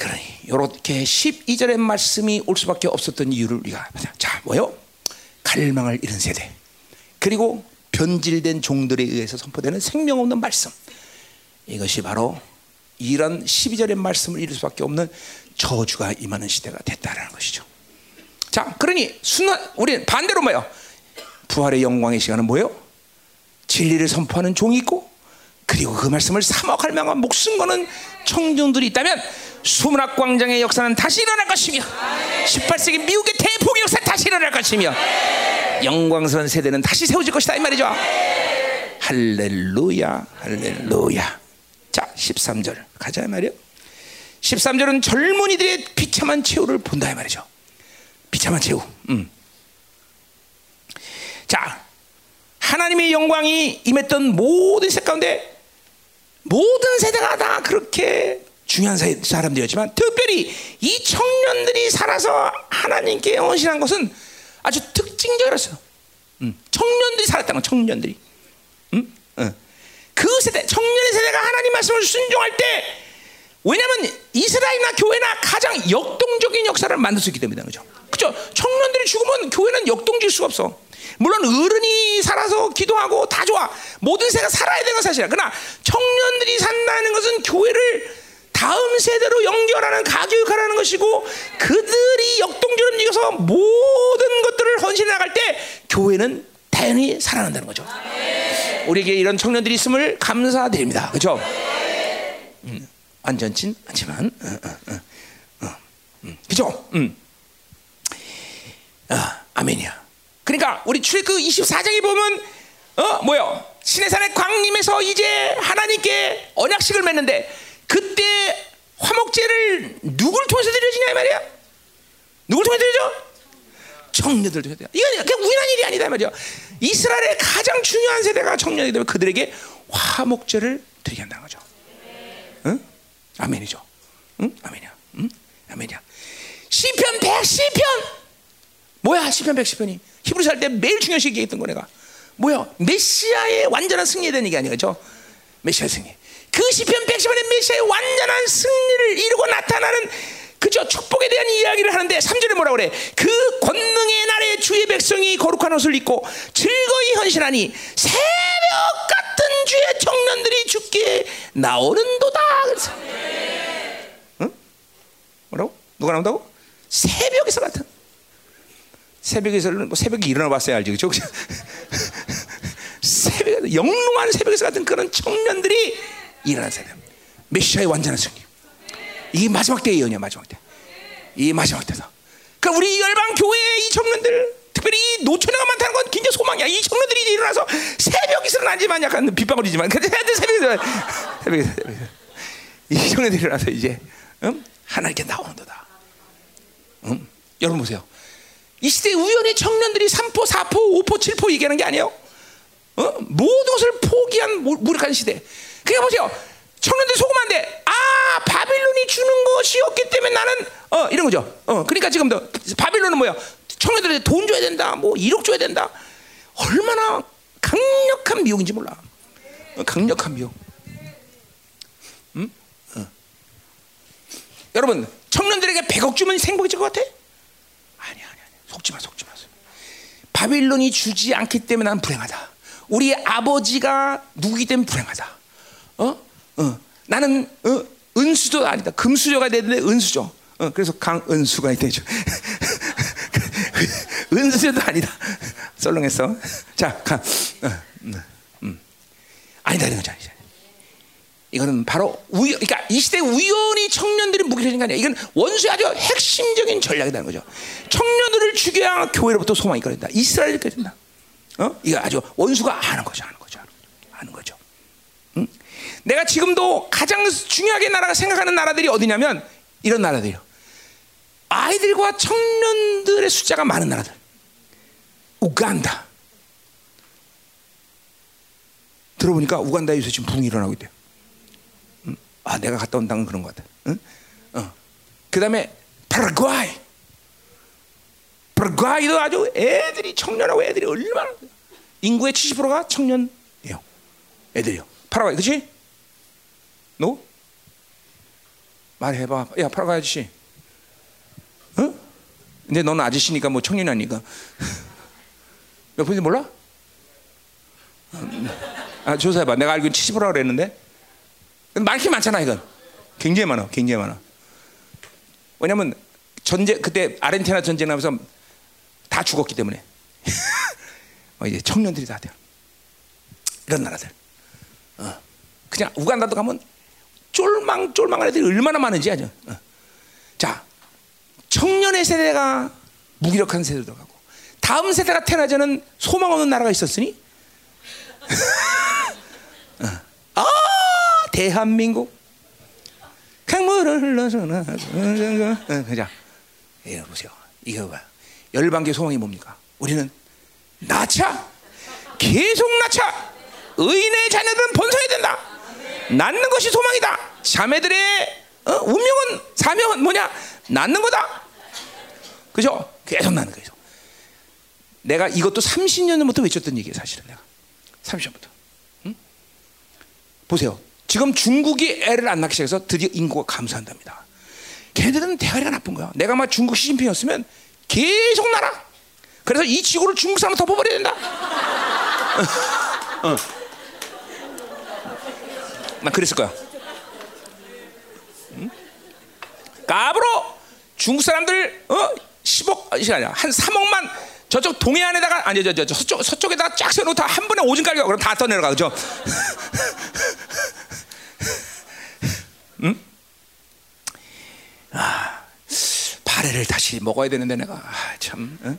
그러니 이렇게 12절의 말씀이 올 수밖에 없었던 이유를 우리가 자 뭐요? 갈망을 잃은 세대 그리고 변질된 종들에 의해서 선포되는 생명 없는 말씀 이것이 바로 이런 12절의 말씀을 잃을 수밖에 없는 저주가 임하는 시대가 됐다라는 것이죠. 자, 그러니 순간 우리 반대로 뭐요? 부활의 영광의 시간은 뭐요? 진리를 선포하는 종이 있고 그리고 그 말씀을 사막 할망한 목숨 거는 청중들이 있다면 수문학 광장의 역사는 다시 일어날 것이며 18세기 미국의 대폭의 역사 다시 일어날 것이며 영광스러운 세대는 다시 세워질 것이다 이 말이죠. 할렐루야, 할렐루야. 자, 13절 가자 이 말이요. 13절은 젊은이들의 비참한 최후를 본다 이 말이죠. 비참한 최후. 음. 자, 하나님의 영광이 임했던 모든 세 가운데 모든 세대가 다 그렇게 중요한 사람들이었지만 특별히 이 청년들이 살아서 하나님께 헌신한 것은 아주 특징적이었어요. 음, 청년들이 살았다는 건 청년들이. 음? 어. 그 세대, 청년의 세대가 하나님 말씀을 순종할 때 왜냐하면 이스라엘이나 교회나 가장 역동적인 역사를 만들 수 있기 때문이다. 그죠? 그죠? 청년들이 죽으면 교회는 역동질 수가 없어. 물론 어른이 살아서 기도하고 다 좋아. 모든 세가 살아야 되는 건 사실이야. 그러나 청년들이 산다는 것은 교회를 다음 세대로 연결하는 가교육하라는 것이고 그들이 역동적으로 움직여서 모든 것들을 헌신해 나갈 때 교회는 당연히 살아난다는 거죠. 우리에게 이런 청년들이 있음을 감사드립니다. 그렇죠? 음, 완전진 않지만 어, 어, 어, 어 음, 그렇죠? 음. 아, 아멘이야. 그러니까 우리 출애굽 24장에 보면 어 뭐요? 시내산의 광림에서 이제 하나님께 언약식을 맺는데 그때 화목제를 누굴 통해서 드려지냐 이 말이야? 누굴 통해서 드려져? 청년들 통해서. 이건 그냥 우연한 일이 아니다 이 말이야. 이스라엘의 가장 중요한 세대가 청년이기 때문에 그들에게 화목제를 드리게 한다는 거죠. 응? 아멘이죠. 응? 아멘이야. 응? 아멘이야. 시편 110편. 뭐야 시편 110편이? 히브리서 할때 매일 중요시 얘기했던 거 내가. 뭐야? 메시아의 완전한 승리에 대한 얘기 아니죠? 메시아 승리. 그 시편 110편의 메시아의 완전한 승리를 이루고 나타나는 그저 축복에 대한 이야기를 하는데 3절에 뭐라 그래? 그 권능의 날에 주의 백성이 거룩한 옷을 입고 즐거이 헌신하니 새벽 주의 청년들이 죽게 나오는도다. 그래서 응? 뭐라고? 누가 나온다고? 새벽에서 같은. 새벽에서는 뭐 새벽에 일어나 봤어야 알지 그죠? 새벽 영롱한 새벽에서 같은 그런 청년들이 일어난 새벽. 메시아의 완전한 승리. 이게 마지막 때의 예언이야 마지막 때. 이 마지막 때다. 그러니까 우리 열방 교회의 이 청년들, 특별히 이 노처녀가 많다는 건 굉장히 소망이야. 이 청년들이 일어나서 새벽에서는 아니지만 약간 빗방울이지만 근데 새벽에 새벽에 새벽에 이 청년들이 일어나서 이제 음? 하나님께 나오는도다. 음? 여러분 보세요. 이 시대 우연히 청년들이 3포, 4포, 5포, 7포 얘기하는 게 아니에요. 어? 모든 것을 포기한 무- 무력한 시대. 그러니까 보세요. 청년들이 속으면 안 돼. 아, 바빌론이 주는 것이 없기 때문에 나는 어, 이런 거죠. 어, 그러니까 지금 도 바빌론은 뭐야? 청년들한테 돈 줘야 된다. 뭐 1억 줘야 된다. 얼마나 강력한 미혹인지 몰라. 어, 강력한 미혹. 음? 어. 여러분, 청년들에게 100억 주면 행복해질 것 같아? 아니, 아니, 아니. 속지 마, 속지 마. 바빌론이 주지 않기 때문에 나는 불행하다. 우리 아버지가 누구기 때문에 불행하다. 어? 어. 나는 어? 은수도 아니다. 금수저가 되는데 은수저. 어, 그래서 강은수가 되죠. 은수저도 아니다. 썰렁했어. 자, 강. 어, 음, 음. 아니다 이런 거죠. 이거는 바로 우연, 그러니까 이 시대 우연히 청년들이 무기력해진 게 아니야. 이건 원수의 아주 핵심적인 전략이라는 거죠. 청년들을 죽여야 교회로부터 소망이 꺼낸다. 이스라엘이 꺼낸다. 어? 이거 아주 원수가 아는 거죠, 아는 거죠, 아는 거죠. 응? 내가 지금도 가장 중요하게 나라가 생각하는 나라들이 어디냐면 이런 나라들이요. 아이들과 청년들의 숫자가 많은 나라들. 우간다. 들어보니까 우간다에 요새 지금 붕이 일어나고 있대요. 음, 아, 내가 갔다 온 땅은 그런 것 같아. 응? 어. 그 다음에 파라과이. 파라과이도 아주 애들이 청년하고 애들이 얼마나 인구의 70%가 청년이에요. 애들이요. 파라과이, 그렇지? 너? 말해봐. 야, 파라과이 아저씨. 어? 근데 너는 아저씨니까 뭐 청년이 아니까. 몇 분인지 몰라? 아, 조사해봐. 내가 알기로 70%라고 그랬는데. 많긴 많잖아, 이건. 굉장히 많아, 굉장히 많아. 왜냐면 전쟁, 그때 아르헨티나 전쟁하면서 다 죽었기 때문에. 어, 이제 청년들이 다 돼요. 이런 나라들. 어. 그냥 우간다도 가면 쫄망, 쫄망한 애들이 얼마나 많은지 아죠. 어. 자, 청년의 세대가 무기력한 세대로 들어가고, 다음 세대가 태어나자는 소망 없는 나라가 있었으니, 어. 아, 대한민국. 강물을 흘러서나. 어, 그자. 이거 보세요. 이거 봐. 열방계 소망이 뭡니까? 우리는 낳자. 계속 낳자. 의인의 자녀들은 번성해야 된다. 낳는 것이 소망이다. 자매들의 어? 운명은 사명은 뭐냐? 낳는 거다. 그죠? 계속 낳는 거예요. 내가 이것도 30년 전부터 외쳤던 얘기예요, 사실은 내가. 30년부터. 응? 보세요. 지금 중국이 애를 안 낳기 시작해서 드디어 인구가 감소한답니다. 걔네들은 대가리가 나쁜 거야. 내가 막 중국 시진핑이었으면 계속 날아. 그래서 이 지구를 중국 사람 덮어버려야 된다. 어. 어. 나 그랬을 거야. 응? 까불어 중국 사람들 어 10억 이게 아니야 한 3억만 저쪽 동해안에다가 아니 저, 저, 저 서쪽 서쪽에다가 쫙 세놓고 한 번에 오줌 깔려 그럼 다 떠내려가 그죠? 응? 아 파래를 다시 먹어야 되는데 내가 아, 참 응?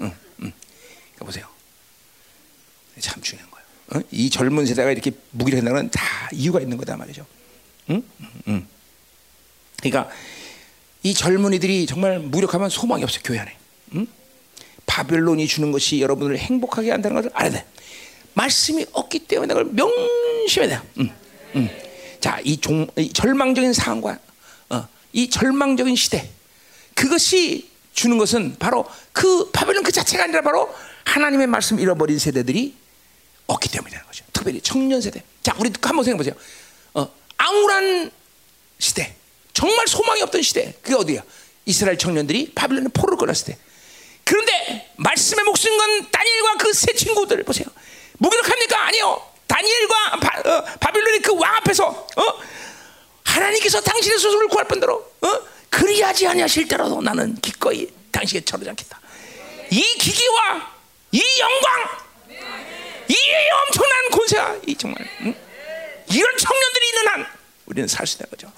응, 응. 보세요 참 중요한 거예요. 어? 이 젊은 세대가 이렇게 무기력한 건다 이유가 있는 거다 말이죠. 응? 응. 그러니까 이 젊은이들이 정말 무력하면 소망이 없어요 교회 안에. 응? 바벨론이 주는 것이 여러분을 행복하게 한다는 것을 알아야 돼. 말씀이 없기 때문에 그걸 명심해야 돼. 응. 응. 자, 이, 종, 이 절망적인 상황과 어, 이 절망적인 시대 그것이 주는 것은 바로 그 바벨론 그 자체가 아니라 바로 하나님의 말씀 잃어버린 세대들이 없기 때문이라는 거죠. 특별히 청년 세대. 자, 우리 한번 생각해 보세요. 어, 암울한 시대, 정말 소망이 없던 시대. 그게 어디야? 이스라엘 청년들이 바빌론의 포를 걸었을 때. 그런데 말씀의 목숨 건 다니엘과 그 세 친구들 보세요. 무기력합니까? 아니요. 다니엘과 바, 어, 바빌론의 그 왕 앞에서 어? 하나님께서 당신의 소속을 구할 뿐더러 어? 그리하지 아니하실때라도 나는 기꺼이 당신에 절하지 않겠다. 이 기기와 이 영광 이 엄청난 권세가 이 정말 응? 이런 청년들이 있는 한 우리는 살 수 있는 거죠.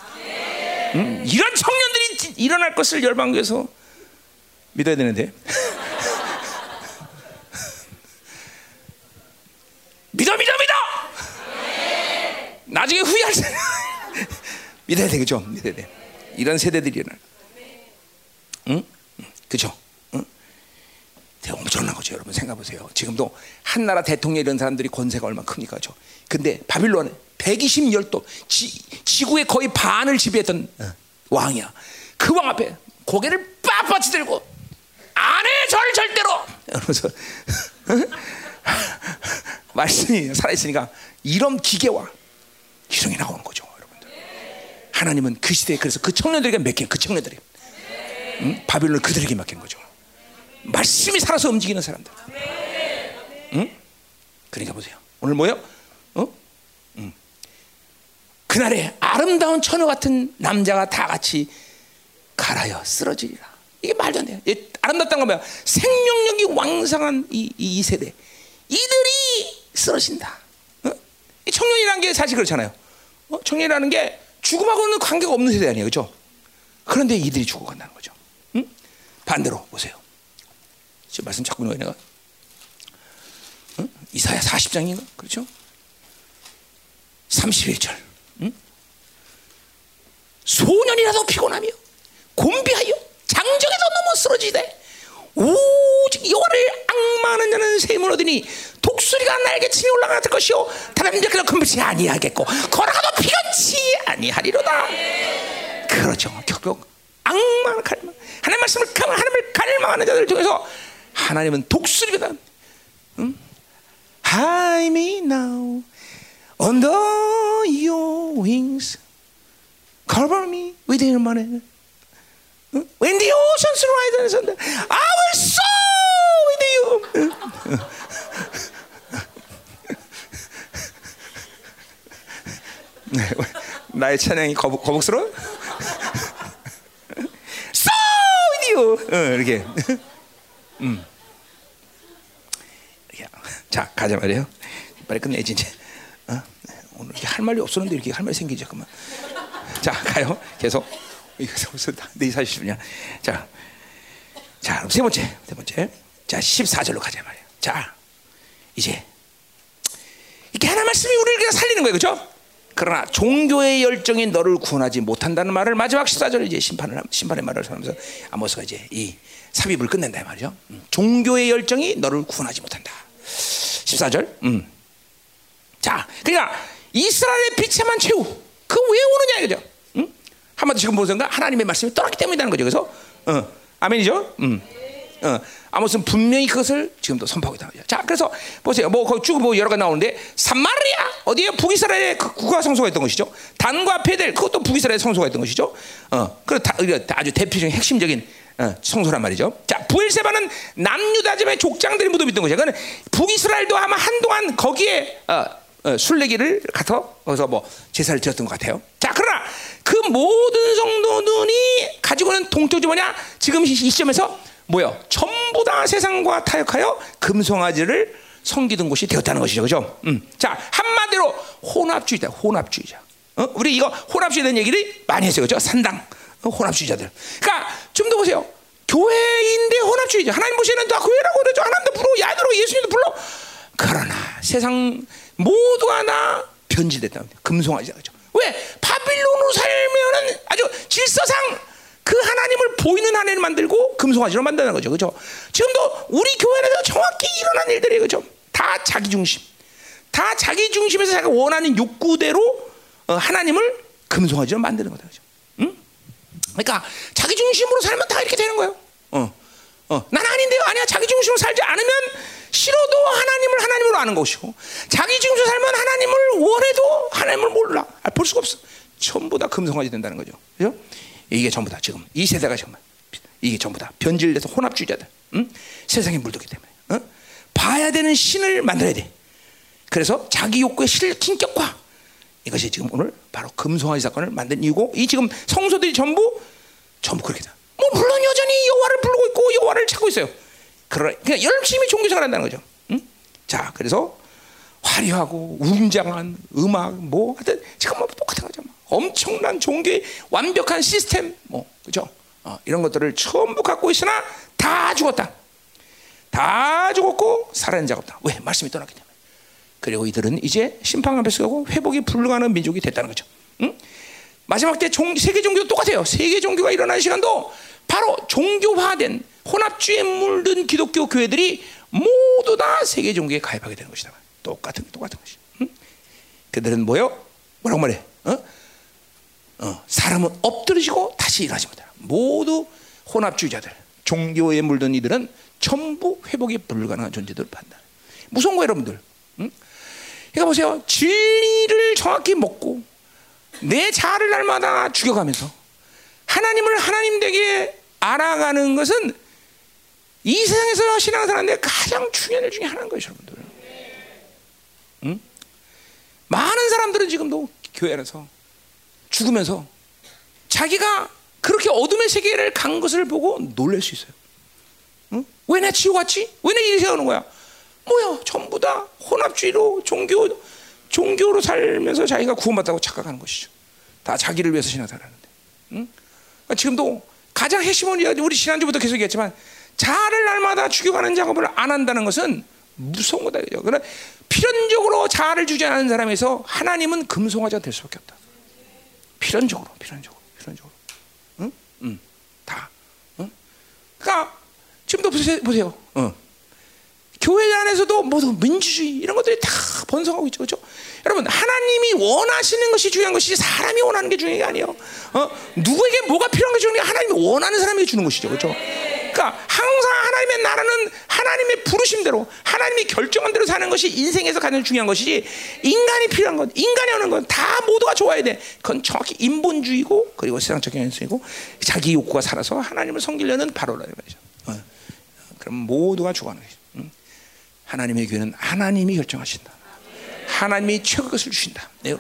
응? 이런 청년들이 일어날 것을 열방교에서 믿어야 되는데. 믿어 믿어 믿어! 나중에 후회할 때 믿어야 되겠죠? 믿어야 돼. 이런 세대들이 일어나. 응? 그죠 엄청난 거죠, 여러분 생각해 보세요. 지금도 한 나라 대통령 이런 사람들이 권세가 얼마나 큽니까, 죠? 근데 바빌론에 120열도 지 구의 거의 반을 지배했던 어, 왕이야. 그 왕 앞에 고개를 빳빳이 들고 안해 절 절대로. 그러면서 말씀이 살아있으니까 이런 기계와 기성이 나오는 거죠, 여러분들. 하나님은 그 시대에 그래서 그 청년들에게 맡긴 그 청년들이 응? 바빌론 그들에게 맡긴 거죠. 말씀이 살아서 움직이는 사람들. 응? 그러니까 보세요. 오늘 뭐요? 어? 응. 그날에 아름다운 처녀 같은 남자가 다 같이 갈아여 쓰러지리라. 이게 말도 안 돼요. 아름답다는 건 뭐야? 생명력이 왕성한 이, 이, 이 세대. 이들이 쓰러진다. 어? 청년이라는 게 사실 그렇잖아요. 어? 청년이라는 게 죽음하고는 관계가 없는 세대 아니에요. 그죠? 그런데 이들이 죽어간다는 거죠. 응? 반대로 보세요. 지금 말씀 자꾸 나와 내가. 응? 이사야 40장인가? 그렇죠? 31절. 응? 소년이라도 피곤하며 곤비하여 장정에도 넘어 쓰러지되 오직 여호와를 악마하는 자는 샘을 얻으니 독수리가 날개 치며 올라갈 것이요 다른 자들은 금빛이 아니하겠고 걸어가도 피곤치 아니하리로다 그렇죠 결국 악마 갈망 하나님 말씀을 하나님을 갈망하는 자들 중에서 하나님은 독수리가 응? Hide me now under your wings cover me with your money When the oceans rise and I will soar with you. 네, 나의 찬양이 거북, 거북스러워? soar with you. 어, 이렇게. 음. 자, 가자 말이에요. 빨리 끝내지 이제. 어? 오늘 할 말이 없었는데 이렇게 할 말이 생기죠. 그만. 자, 가요. 계속. 이거 무슨 네 사실이냐? 자, 자, 세 번째, 세 번째. 자, 14절로 가자 말이야. 자, 이제 이게 하나 말씀이 우리를 살리는 거예요, 그렇죠? 그러나 종교의 열정이 너를 구원하지 못한다는 말을 마지막 14절 이제 심판을 심판의 말을 하면서 아모스가 이제 이 삽입을 끝낸다 말이죠. 음, 종교의 열정이 너를 구원하지 못한다. 14절. 음. 자, 그러니까 이스라엘의 빛에만 채우. 그 왜 오느냐 이거죠. 한마디 지금 보세요. 하나님의 말씀이 떠났기 때문이라는 거죠. 그래서 어, 아멘이죠. 음. 어, 아무튼 분명히 그것을 지금도 선포하고 있다. 자, 그래서 보세요. 뭐 쭉뭐 여러 가지 나오는데 산마리아 어디에 북이스라엘의 그 국가 성소가 있던 것이죠. 단과 베델 그것도 북이스라엘 성소가 있던 것이죠. 어, 그 아주 대표적인 핵심적인 어, 성소란 말이죠. 자, 부엘세바는 남유다 집의 족장들이 무덤 있던 것이야. 그는 북이스라엘도 아마 한동안 거기에 어, 어, 순례기를 가서 거기서 뭐 제사를 드렸던 것 같아요. 자, 그러나 그 모든 성도들이 가지고 있는 동쪽이 뭐냐? 지금 이 시점에서 뭐요? 전부 다 세상과 타협하여 금송아지를 섬기던 곳이 되었다는 것이죠, 그죠? 음. 자, 한마디로 혼합주의자, 혼합주의자. 어? 우리 이거 혼합주의자는 얘기를 많이 했어요, 그죠? 산당 어, 혼합주의자들. 그러니까 좀 더 보세요. 교회인데 혼합주의자. 하나님 보시는 다 교회라고 그러죠. 하나님도 부르고 야들고 예수님도 불러. 그러나 세상 모두 하나 변질됐다. 금송아지자, 그죠? 왜? 바빌론으로 살면은 아주 질서상 그 하나님을 보이는 하나님을 만들고 금송아지로 만드는 거죠. 그죠? 지금도 우리 교회 에서 정확히 일어난 일들이에요. 그죠? 다 자기 중심. 다 자기 중심에서 자기가 원하는 욕구대로 어, 하나님을 금송아지로 만드는 거다. 그죠? 응? 그러니까 자기 중심으로 살면 다 이렇게 되는 거예요. 어. 어, 난 아닌데요. 아니야. 자기 중심으로 살지 않으면 싫어도 하나님을 하나님으로 아는 것이고 자기 중심으로 살면 하나님을 원해도 하나님을 몰라. 아, 볼 수가 없어. 전부 다 금성화지 된다는 거죠. 그죠? 이게 전부 다 지금 이 세대가 정말 이게 전부 다 변질돼서 혼합주의자들. 응? 세상에 물들기 때문에. 응? 봐야 되는 신을 만들어야 돼. 그래서 자기 욕구의 실kin격화 이것이 지금 오늘 바로 금송아지 사건을 만든 이유고 이 지금 성소들이 전부 전부 그렇게 다. 뭐 물론 여전히 여호와를 부르고 있고 여호와를 찾고 있어요. 그러 그냥 열심히 종교생활 한다는 거죠. 응? 자, 그래서 화려하고 웅장한 음악 뭐 하여튼 지금 뭐 똑같은 거죠. 뭐. 엄청난 종교의 완벽한 시스템 뭐 그죠? 어, 이런 것들을 전부 갖고 있으나 다 죽었다. 다 죽었고 살아난 자가 없다. 왜? 말씀이 때문에. 그리고 이들은 이제 심판 앞에 서고 회복이 불가능한 민족이 됐다는 거죠. 응? 마지막 때 종, 세계 종교도 똑같아요. 세계 종교가 일어나는 시간도 바로 종교화된 혼합주의에 물든 기독교 교회들이 모두 다 세계 종교에 가입하게 되는 것이다. 똑같은 똑같은 것이. 응? 그들은 뭐요? 뭐라고 말해? 어? 어, 사람은 엎드리시고 다시 일하지 못해. 모두 혼합주의자들, 종교에 물든 이들은 전부 회복이 불가능한 존재들을 판단. 무서운 거 여러분들. 응? 그러니까 보세요. 진리를 정확히 먹고 내 자아를 날마다 죽여가면서 하나님을 하나님 되게 알아가는 것은 이 세상에서 신앙생활하는데 가장 중요한 일 중에 하나인 거예요, 여러분들. 응? 많은 사람들은 지금도 교회 안에서 죽으면서 자기가 그렇게 어둠의 세계를 간 것을 보고 놀랄 수 있어요. 응? 왜내 지옥 왔지? 왜내 일이 세우는 거야? 뭐야? 전부 다 혼합주의로 종교 종교로 살면서 자기가 구원받다고 착각하는 것이죠. 다 자기를 위해서 신앙생활하는데. 응? 그러니까 지금도 가장 핵심은 우리 지난주부터 계속 얘기했지만 자아를 날마다 죽여가는 작업을 안 한다는 것은 무서운 거다. 그러나 필연적으로 자아를 주장하는 사람에서 하나님은 금송아지가 될 수밖에 없다. 필연적으로, 필연적으로, 필연적으로. 응? 응. 다. 응? 그러니까 지금도 보세요. 보세요. 어. 교회 안에서도 모두 민주주의 이런 것들이 다 번성하고 있죠, 그렇죠? 여러분 하나님이 원하시는 것이 중요한 것이 사람이 원하는 게 중요한 게 아니에요. 어? 누구에게 뭐가 필요한 게 중요한 게 하나님이 원하는 사람에게 주는 것이죠, 그렇죠? 그러니까 항상 하나님의 나라는 하나님의 부르심대로 하나님이 결정한 대로 사는 것이 인생에서 가장 중요한 것이지 인간이 필요한 것, 인간이 오는 건 다 모두가 좋아야 돼. 그건 정확히 인본주의고 그리고 세상적인 현실이고 자기 욕구가 살아서 하나님을 섬기려는 바로라는 말이죠. 어. 그럼 모두가 죽어가는 것이죠. 하나님의 교회는 하나님이 결정하신다. 하나님이 최고 것을 주신다. 네,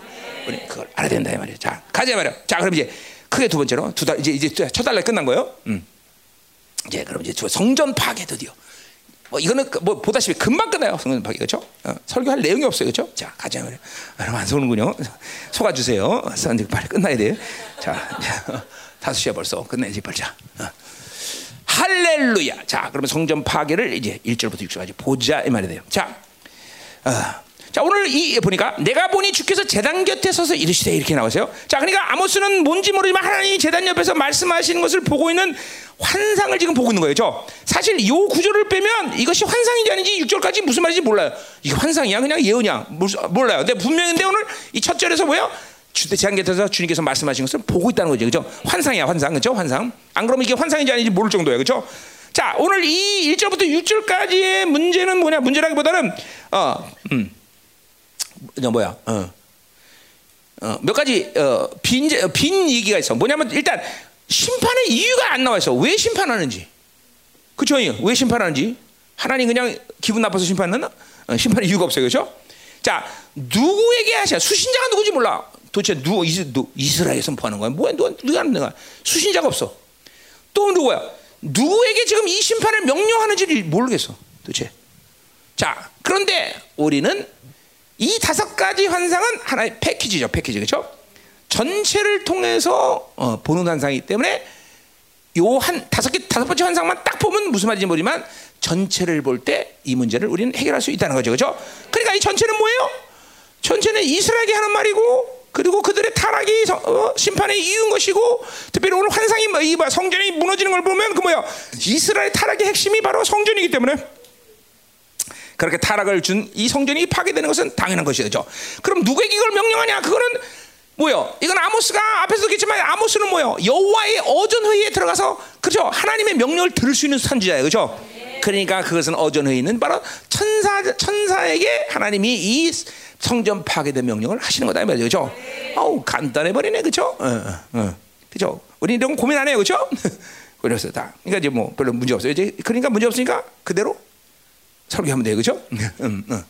우리 그걸 알아야 된다 이 말이에요. 자, 가자 말이야. 자, 그럼 이제 크게 두 번째로 두 달 이제 이제 첫 달날 끝난 거예요. 음. 이제 그럼 이제 성전 파괴 드디어. 뭐 이거는 그뭐 보다시피 금방 끝나요 성전 파괴 그렇죠? 어, 설교할 내용이 없어요 그렇죠? 자 가자 말이야. 여러분 안 속는군요. 속아 주세요. 선지 빨리 끝나야 돼. 자, 다섯 시야 벌써 끝내지 벌자. 어. 할렐루야. 자, 그러면 성전 파괴를 이제 1절부터 6절까지 보자 이 말이 돼요. 자, 어, 자 오늘 이 보니까 내가 보니 주께서 제단 곁에 서서 이르시되 이렇게 나오세요. 자, 그러니까 아모스는 뭔지 모르지만 하나님이 제단 옆에서 말씀하시는 것을 보고 있는 환상을 지금 보고 있는 거예요. 저 사실 이 구조를 빼면 이것이 환상인지 아닌지 6절까지 무슨 말인지 몰라요. 이게 환상이야, 그냥 예언이야, 몰라요. 근데 분명인데 오늘 이 첫 절에서 뭐예요? 제한계에서 주님께서 말씀하신 것을 보고 있다는 거죠. 그죠? 환상이야, 환상. 그죠? 환상. 안 그러면 이게 환상인지 아닌지 모를 정도야. 그죠? 자, 오늘 이 1절부터 6절까지의 문제는 뭐냐? 문제라기보다는, 어, 음, 뭐야, 어, 어, 몇 가지, 어, 빈, 빈 얘기가 있어. 뭐냐면, 일단, 심판의 이유가 안 나와 있어. 왜 심판하는지. 그쵸? 왜 심판하는지. 하나님 그냥 기분 나빠서 심판하나? 어, 심판의 이유가 없어요. 그죠? 자, 누구에게 하셔? 수신자가 누구지 몰라. 도대체 누구 이스라엘 선포하는 거야? 뭐야? 누가 누가 하는 거야? 수신자가 없어. 또 누구야? 누구에게 지금 이 심판을 명령하는지 모르겠어. 도대체. 자, 그런데 우리는 이 다섯 가지 환상은 하나의 패키지죠. 패키지 그렇죠? 전체를 통해서 어, 보는 환상이기 때문에 요 한 다섯 개 다섯 번째 환상만 딱 보면 무슨 말인지 모르지만 전체를 볼 때 이 문제를 우리는 해결할 수 있다는 거죠. 그렇죠? 그러니까 이 전체는 뭐예요? 전체는 이스라엘이 하는 말이고 그리고 그들의 타락이 어, 심판의 이유인 것이고 특별히 오늘 환상이 뭐, 이 성전이 무너지는 걸 보면 그 뭐야 이스라엘 타락의 핵심이 바로 성전이기 때문에 그렇게 타락을 준 이 성전이 파괴되는 것은 당연한 것이죠. 그럼 누구에게 이걸 명령하냐? 그거는 뭐요? 이건 아모스가 앞에서 얘기했지만 아모스는 뭐요? 여호와의 어전 회의에 들어가서 그렇죠? 하나님의 명령을 들을 수 있는 선지자예요, 그렇죠? 그러니까 그것은 어전 회의는 바로 천사 천사에게 하나님이 이 성전 파괴된 명령을 하시는 거다 이 말이죠. 그죠? 어우, 간단해 버리네. 그죠? 어, 어, 어. 그죠? 우리 이런 고민 안 해요. 그죠? 그래서 다. 그러니까 이제 뭐 별로 문제 없어요. 이제 그러니까 문제 없으니까 그대로 설교하면 돼요. 그죠? 음, 음.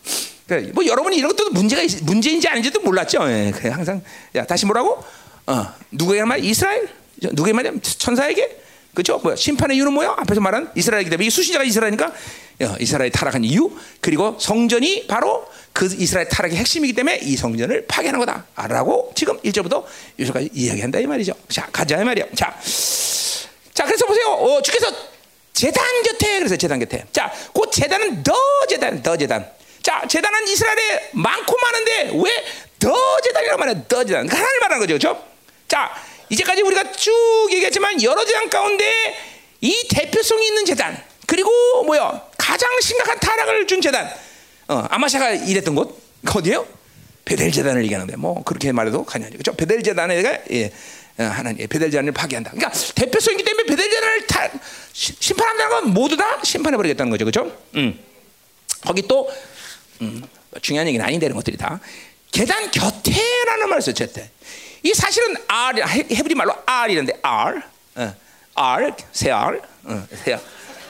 그러니까 뭐 여러분이 이런 것도 문제가 있, 문제인지 아닌지도 몰랐죠. 예, 항상 야, 다시 뭐라고? 어, 누구에게 말 이스라엘? 누구에게 말이야? 천사에게? 그죠? 뭐야? 심판의 이유는 뭐야? 앞에서 말한 이스라엘이기 때문에 이 수신자가 이스라엘이니까 이스라엘 타락한 이유 그리고 성전이 바로 그 이스라엘 타락의 핵심이기 때문에 이 성전을 파괴하는 거다라고 지금 1절부터 6절까지 이야기한다 이 말이죠. 자 가자 이 말이야. 자, 자 그래서 보세요. 어, 주께서 재단 곁에 그래서 재단 곁에. 자, 그 재단은 더 재단, 더 재단. 자, 재단은 이스라엘에 많고 많은데 왜 더 재단이라고 말해? 더 재단. 하나님 말하는 거죠, 그렇죠? 자, 이제까지 우리가 쭉 얘기했지만 여러 재단 가운데 이 대표성이 있는 재단 그리고 뭐야 가장 심각한 타락을 준 재단 어, 아마샤가 일했던 곳 어디요? 베델 재단을 얘기하는데 뭐 그렇게 말해도 가냐 그죠? 베델 재단에가 예, 어, 하나님 베델 재단을 파괴한다. 그러니까 대표성이기 때문에 베델 재단을 다 시- 심판한다는 건 모두 다 심판해 버리겠다는 거죠, 그죠? 음. 거기 또 음, 중요한 얘기는 아닌데 이런 것들이 다 계단 곁에라는 말을. 곁에. 이 사실은 R 해- 헤브리 말로 R이란데 R, 어, R 새 R, 어, 새 R,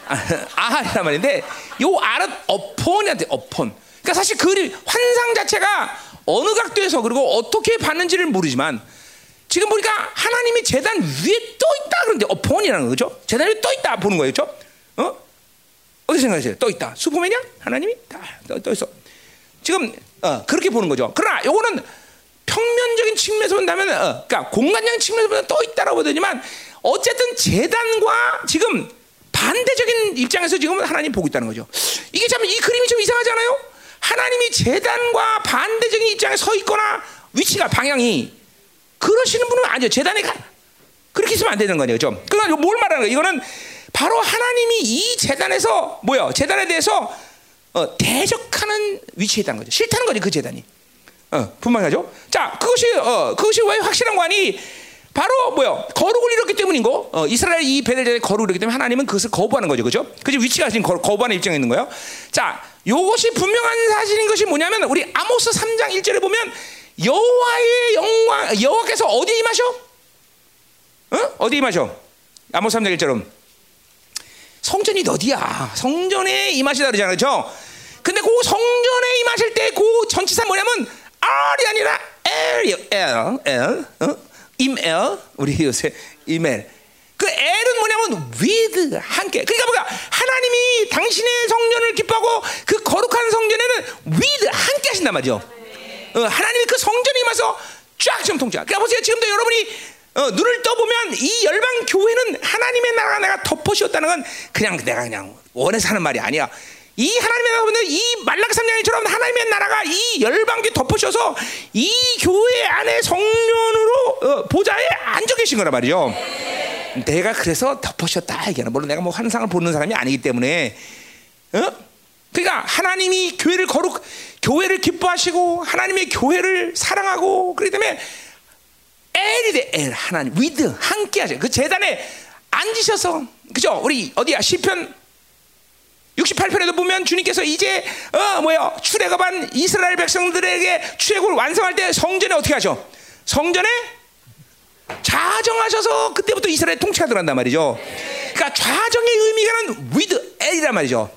아, R이란 말인데 요 R은 upon이한테 upon. 그러니까 사실 그 환상 자체가 어느 각도에서 그리고 어떻게 봤는지를 모르지만 지금 보니까 하나님이 재단 위에 떠 있다 그런데 upon이라는 거죠. 재단 위에 떠 있다 보는 거예요, 그렇죠? 어? 어떻게 생각하세요? 떠 있다. 슈퍼맨이야? 하나님이 다떠 떠 있어. 지금 어, 그렇게 보는 거죠. 그러나 요거는 평면적인 측면에서 본다면, 어, 그러니까 공간적인 측면에서 보면 떠 있다라고 보더니만 어쨌든 재단과 지금 반대적인 입장에서 지금 하나님 보고 있다는 거죠. 이게 참 이 그림이 좀 이상하지 않아요? 하나님이 재단과 반대적인 입장에 서 있거나 위치가 방향이 그러시는 분은 아니요. 재단에 가 그렇게 있으면 안 되는 거죠. 그죠? 그러니까 뭘 말하는 거예요? 이거는 바로 하나님이 이 재단에서 뭐요? 재단에 대해서 어, 대적하는 위치에 있다는 거죠. 싫다는 거지 그 재단이. 어, 분명하죠. 자, 그것이 어, 그것이 왜 확실한 관이 바로 뭐요? 거룩을 이뤘기 때문인 거. 어, 이스라엘 이 베델에 거룩을 이뤘기 때문에 하나님은 그것을 거부하는 거죠, 그죠? 그죠? 위치가 지금 거, 거부하는 입장에 있는 거예요. 자, 요것이 분명한 사실인 것이 뭐냐면 우리 아모스 3장 1절에 보면 여호와의 영광 여호와께서 어디 임하셔? 어? 어디 임하셔? 아모스 3장 1절은 성전이 어디야? 성전에 임하시다 그러잖아요. 그렇죠? 근데 그 성전에 임하실 때 그 전치사 뭐냐면 R이 아니라 L이요. L, L, 어? 임엘. 우리 요새 임엘. 그 L은 뭐냐면 with 함께. 그러니까 뭐야? 하나님이 당신의 성전을 기뻐하고 그 거룩한 성전에는 with 함께 하신단 말이죠. 어, 하나님이 그 성전에 임해서 쫙 지금 통치. 그러니까 보세요. 지금도 여러분이 어, 눈을 떠보면 이 열방 교회는 하나님의 나라가 내가 덮어씌웠다는 건 그냥 내가 그냥 원해서 하는 말이 아니야. 이 하나님의 나라는 이 말라기 3장처럼 하나님의 나라가 이 열방교 덮어씌워서 이 교회 안에 성령으로 어, 보좌에 앉아 계신 거란 말이죠. 내가 그래서 덮어씌웠다 얘기하는 물론 내가 뭐 환상을 보는 사람이 아니기 때문에 어? 그러니까 하나님이 교회를 거룩 교회를 기뻐하시고 하나님의 교회를 사랑하고 그렇기 때문에 엘이 돼, 엘 하나님 with 함께 하죠. 그 제단에 앉으셔서 그죠? 우리 어디야 시편 68편에도 보면 주님께서 이제 어 뭐야 출애굽한 이스라엘 백성들에게 출애굽을 완성할 때 성전에 어떻게 하죠? 성전에 좌정하셔서 그때부터 이스라엘 통치가 들어간단 말이죠. 그러니까 좌정의 의미가는 with L이란 말이죠.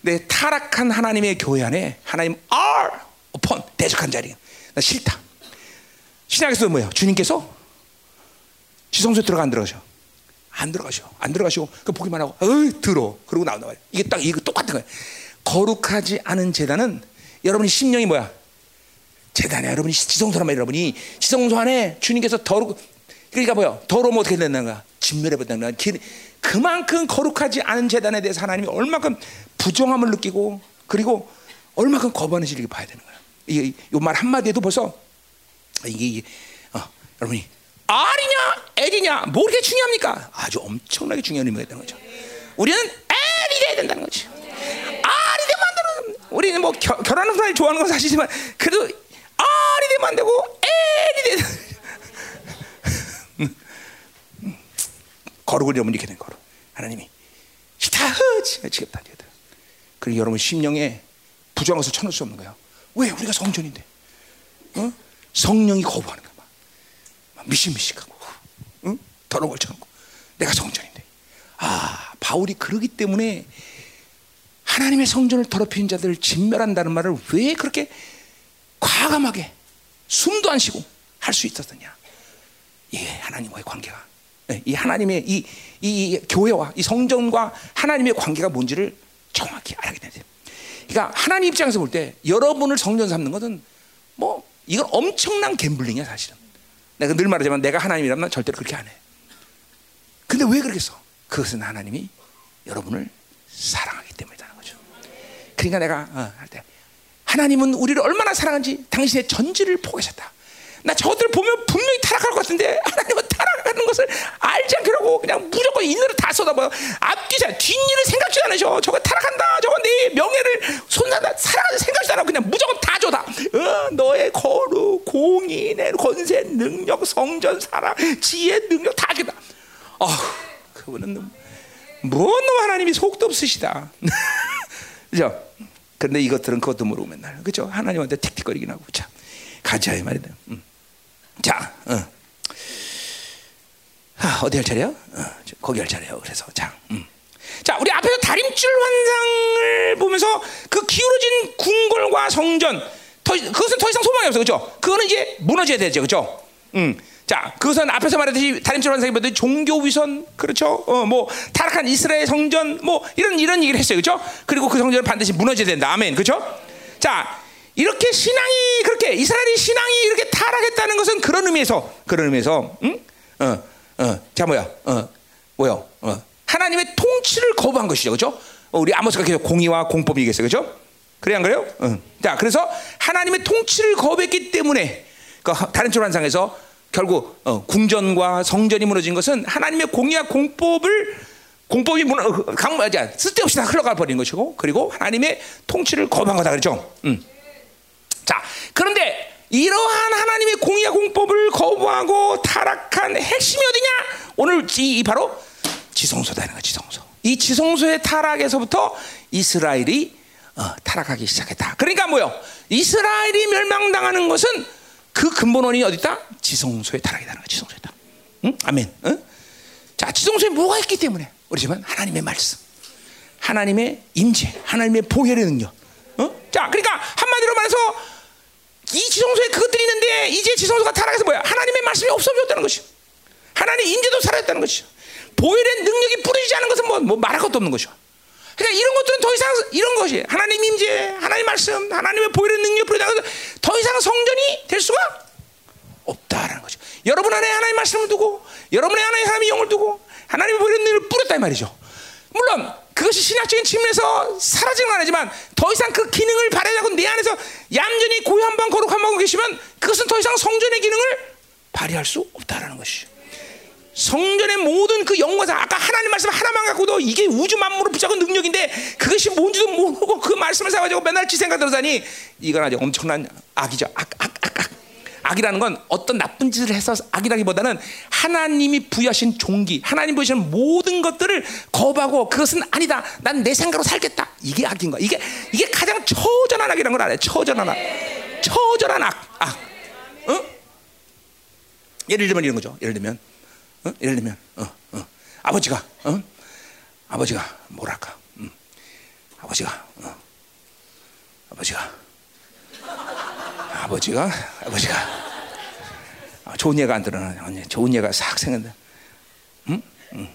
내 타락한 하나님의 교회 안에 하나님 are upon 대적한 자리. 나 싫다. 신약에서도 뭐예요? 주님께서 지성소에 들어가 안 들어가셔? 안 들어가셔. 안 들어가시고 그 보기만 하고 어이 들어. 그러고 나온단 말이야. 이게 딱 이거 똑같은 거예요. 거룩하지 않은 재단은 여러분이 심령이 뭐야? 재단에 여러분이 지성소라면 여러분이 지성소 안에 주님께서 더러 그러니까 뭐야? 더러우면 어떻게 된다는가? 진멸해 버린다는 거야. 그만큼 거룩하지 않은 재단에 대해서 하나님이 얼마큼 부정함을 느끼고 그리고 얼마큼 거부하는지를 봐야 되는 거야. 이게 요말 한마디에도 벌써 이게, 이게 어, 여러분이 R이냐 L이냐 뭐 그렇게 중요합니까? 아주 엄청나게 중요한 의미가 있다는 거죠. 우리는 L이 돼야 된다는 거죠. R이 되면 안 되는 우리는 뭐 겨, 결혼하는 사람이 좋아하는 건 사실이지만 그래도 R이 되면 안 되고 L이 돼 거룩을 여러분 이렇게 된 거룩 하나님이 지겹다 지겹다 그리고 여러분 심령에 부정한 것을 쳐놓을 수 없는 거예요 왜 우리가 성전인데 어? 성령이 거부하는 거야 막 미식미식하고 응? 더러운 걸 쳐놓고 내가 성전인데 아 바울이 그러기 때문에 하나님의 성전을 더럽히는 자들을 진멸한다는 말을 왜 그렇게 과감하게 숨도 안 쉬고 할 수 있었느냐 이게 하나님과의 관계가 이 하나님의 이, 이, 이 교회와 이 성전과 하나님의 관계가 뭔지를 정확히 알게 되죠. 그러니까 하나님 입장에서 볼 때 여러분을 성전 삼는 것은 뭐 이건 엄청난 갬블링이야 사실은. 내가 늘 말하지만 내가 하나님이라면 절대로 그렇게 안 해. 근데 왜 그러겠어? 그것은 하나님이 여러분을 사랑하기 때문이라는 거죠. 그러니까 내가 어, 할 때 하나님은 우리를 얼마나 사랑한지 당신의 전지를 포기하셨다. 나 저들 보면 분명히 타락할 것 같은데 하나님은 타락하는 것을 알지 않게라고 그냥 무조건 있는 다 쏟아봐요. 앞뒤자 뒷일을 생각지도 않으셔. 저거 타락한다. 저거 내 명예를 손나다 살아가는 생각지도 않아. 그냥 무조건 다 줘다. 어, 너의 거룩, 공인의 권세, 능력, 성전, 사랑, 지혜, 능력 다 주다. 어, 그분은 뭔 하나님이 속도 없으시다. 그죠? 그런데 이것들은 그것도 모르고 맨날 그죠? 하나님한테 틱틱거리긴 하고 자 가자 이 말이다. 음. 자, 어. 아, 어디 할 차례요? 어, 거기 할 차례요. 그래서 자, 음. 자 우리 앞에서 다림줄 환상을 보면서 그 기울어진 궁궐과 성전 더, 그것은 더 이상 소망이 없어, 그렇죠? 그거는 이제 무너져야 되죠, 그렇죠? 음. 자, 그것은 앞에서 말했듯이 다림줄 환상이 뭐든 종교 위선, 그렇죠? 어, 뭐 타락한 이스라엘 성전, 뭐 이런 이런 얘기를 했어요, 그렇죠? 그리고 그 성전은 반드시 무너져야 된다, 아멘, 그렇죠? 자, 이렇게 신앙이 그렇게 이스라엘이 신앙이 이렇게 타락했다는 것은 그런 의미에서 그런 의미에서, 응? 어, 어, 자 뭐야, 어, 뭐요? 어, 하나님의 통치를 거부한 것이죠, 그렇죠? 어, 우리 아모스가 계속 공의와 공법이 얘기했어요, 그렇죠? 그래 안 그래요? 응. 자, 그래서 하나님의 통치를 거부했기 때문에 그 다림줄 환상에서 결국 어, 궁전과 성전이 무너진 것은 하나님의 공의와 공법을 공법이 무너 강마자 쓸데없이 다 흘러가 버린 것이고 그리고 하나님의 통치를 거부한 거다 그렇죠. 음. 자 그런데 이러한 하나님의 공의와 공법을 거부하고 타락한 핵심이 어디냐? 오늘 이, 이 바로 지성소다는 거 지성소. 이 지성소의 타락에서부터 이스라엘이 어, 타락하기 시작했다. 그러니까 뭐요? 이스라엘이 멸망당하는 것은 그 근본 원인이 어디 있다? 지성소에 타락이라는 거야. 지성소에 타락. 응? 아멘. 응? 자, 지성소에 뭐가 있기 때문에 집은 하나님의 말씀, 하나님의 임재, 하나님의 보혈의 능력. 어? 자, 그러니까 한마디로 말해서 이 지성소에 그것들이 있는데 이제 지성소가 타락해서 뭐야? 하나님의 말씀이 없어졌다는 것이. 하나님의 임재도 사라졌다는 것이. 보혈의 능력이 뿌려지지 않은 것은 뭐, 뭐 말할 것도 없는 것이야. 그러니까 이런 것들은 더 이상 이런 것이 하나님 임재, 하나님 말씀, 하나님의 보혈의 능력 뿌려지는 더 이상 성전이 될 수가 없다라는 거죠. 여러분 안에 하나님 말씀을 두고 여러분의 안에 하나님의 영을 두고 하나님의 보혈의 능력을 뿌렸다 이 말이죠. 물론 그것이 신학적인 측면에서 사라지는 건 아니지만 더 이상 그 기능을 발휘하고 내 안에서 얌전히 고요한 방 거룩한 방으로 계시면 그것은 더 이상 성전의 기능을 발휘할 수 없다라는 것이죠. 성전의 모든 그 영광사 아까 하나님 말씀 하나만 갖고도 이게 우주 만물을 붙잡은 능력인데 그것이 뭔지도 모르고 그 말씀을 사가지고 맨날 지 생각 들어다니 이건 아주 엄청난 악이죠. 악, 악, 악, 악. 악이라는 건 어떤 나쁜 짓을 해서 악이라기보다는 하나님이 부여하신 종기, 하나님 부여하신 모든 것들을 거부하고 그것은 아니다. 난 내 생각으로 살겠다. 이게 악인 거야. 이게 이게 가장 처절한 악이라는 걸 알아요. 처절한 악, 처절한 악. 악. 어? 예를 들면 이런 거죠. 예를 들면 어? 예를 들면 어, 어. 아버지가 어? 아버지가 뭐랄까 음. 아버지가 어. 아버지가 아버지가 아버지가 아, 좋은 예가 안 들어나 좋은 예가 싹 생겼는데 음? 음.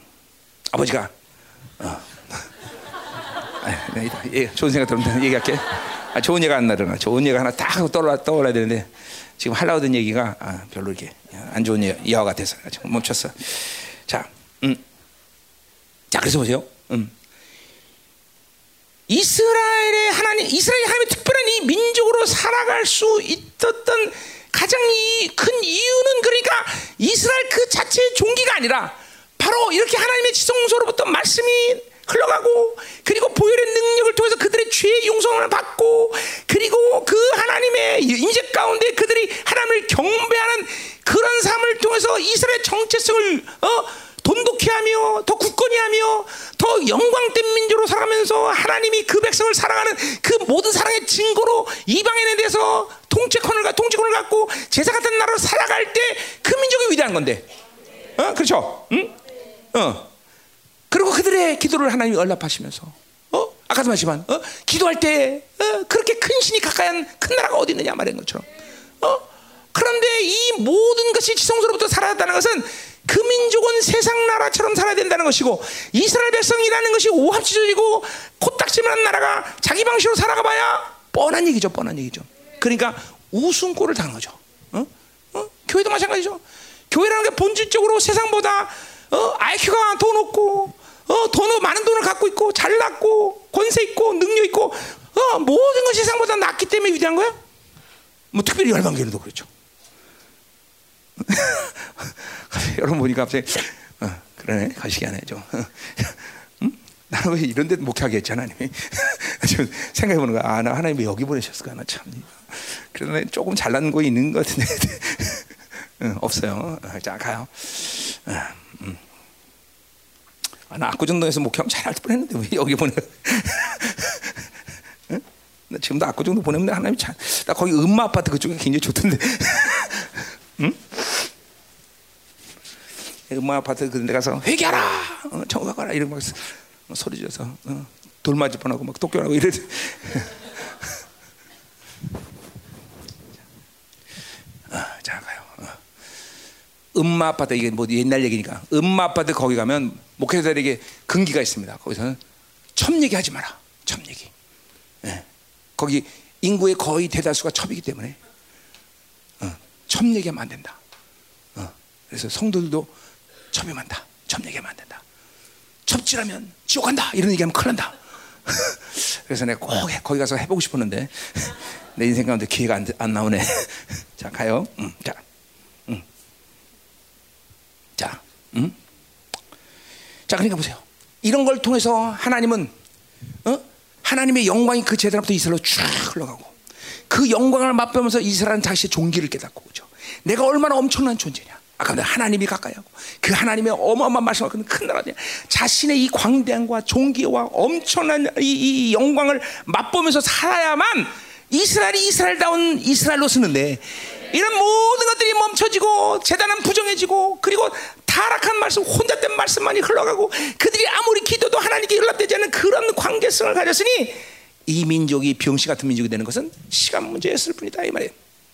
아버지가 어. 아, 예, 좋은 생각 들으면 얘기할게 아, 좋은 예가 안 나더나 좋은 예가 하나 딱 떠올라, 떠올라야 되는데 지금 하려고 던 얘기가 아, 별로 이렇게 안 좋은 예화 같아서 지금 멈췄어. 자, 음. 자 그래서 보세요. 음. 이스라엘의 하나님, 이스라엘 하나님의 특별한 이 민족으로 살아갈 수 있었던 가장 큰 이유는 그러니까 이스라엘 그 자체의 종기가 아니라 바로 이렇게 하나님의 지성소로부터 말씀이 흘러가고 그리고 보혈의 능력을 통해서 그들의 죄의 용서를 받고 그리고 그 하나님의 임재 가운데 그들이 하나님을 경배하는 그런 삶을 통해서 이스라엘 정체성을 어, 돈독히 하며 더 굳건히 하며 더 영광된 민족으로 살아가면서 하나님이 그 백성을 사랑하는 그 모든 사랑의 증거로 이방인에 대해서 통치권을 통치권을 갖고 제사 같은 나라로 살아갈 때 그 민족이 위대한 건데, 어 그렇죠? 응? 어. 그리고 그들의 기도를 하나님이 연락하시면서 어? 아까도 말했지만 어? 기도할 때 어? 그렇게 큰 신이 가까이 한 큰 나라가 어디 있느냐 말인 것처럼 어? 그런데 이 모든 것이 지성소로부터 살아났다는 것은 그 민족은 세상 나라처럼 살아야 된다는 것이고 이스라엘 백성이라는 것이 오합지졸이고 코딱지만한 나라가 자기 방식으로 살아가봐야 뻔한 얘기죠 뻔한 얘기죠 그러니까 우승골을 당한 거죠 어? 어? 교회도 마찬가지죠 교회라는 게 본질적으로 세상보다 어, IQ가 더 높고, 어, 더 많은 돈을 갖고 있고, 잘났고, 권세 있고, 능력 있고, 어, 모든 것이 세상보다 낫기 때문에 위대한 거야? 뭐 특별히 열방교회도 그렇죠. 여러분 보니까 갑자기 어, 그러네 가시기 좀. 응? 나는 왜 이런 데 목회하게 했잖아 하나님이. 지금 생각해보는 거야. 아, 나 하나님이 여기 보내셨을까? 나 참. 그러면 조금 잘난 거 있는 것 같은데. 응, 없어요. 어, 자, 가요. 어, 음. 아, 나 압구정동에서 목회하면 잘할 뻔 했는데 왜 여기 보내? 응? 나 지금도 압구정동 보내면 하나님 참. 나 거기 음마 아파트 그쪽에 굉장히 좋던데. 응? 음마 아파트 그런 데 가서 회개하라, 어, 정각하라 이런 막 소리 져서 어, 돌 맞을 뻔하고 막 독교하고 이래. 어, 자 가요. 어. 음마 아파트 이게 뭐 옛날 얘기니까 음마 아파트 거기 가면 목회자들에게 금기가 있습니다. 거기서는 첩 얘기하지 마라. 첩 얘기. 예. 거기 인구의 거의 대다수가 첩이기 때문에 어, 첩 얘기하면 안 된다. 어. 그래서 성도들도 첩이 많다. 첩 얘기하면 안 된다. 첩질하면 지옥 간다. 이런 얘기하면 큰일 난다. 그래서 내가 꼭 거기 가서 해보고 싶었는데 내 인생 가운데 기회가 안, 안 나오네. 자 가요. 음, 자, 음. 자, 음. 자 그러니까 보세요. 이런 걸 통해서 하나님은 어? 하나님의 영광이 그 제단부터 이스라엘로 쭉 흘러가고 그 영광을 맛보면서 이스라엘은 다시 종기를 깨닫고 그죠. 내가 얼마나 엄청난 존재냐. 아까 내가 하나님이 가까이 하고 그 하나님의 어마어마한 말씀을 큰 나라냐. 자신의 이 광대함과 종기와 엄청난 이, 이 영광을 맛보면서 살아야만 이스라엘이 이스라엘다운 이스라엘로 쓰는데 이런 모든 것들이 멈춰지고 재단은 부정해지고 그리고 타락한 말씀 혼자된 말씀만이 흘러가고 그들이 아무리 기도도 하나님께 연락되지 않는 그런 관계성을 가졌으니 이 민족이 병시 같은 민족이 되는 것은 시간 문제였을 뿐이다 이 말이에요.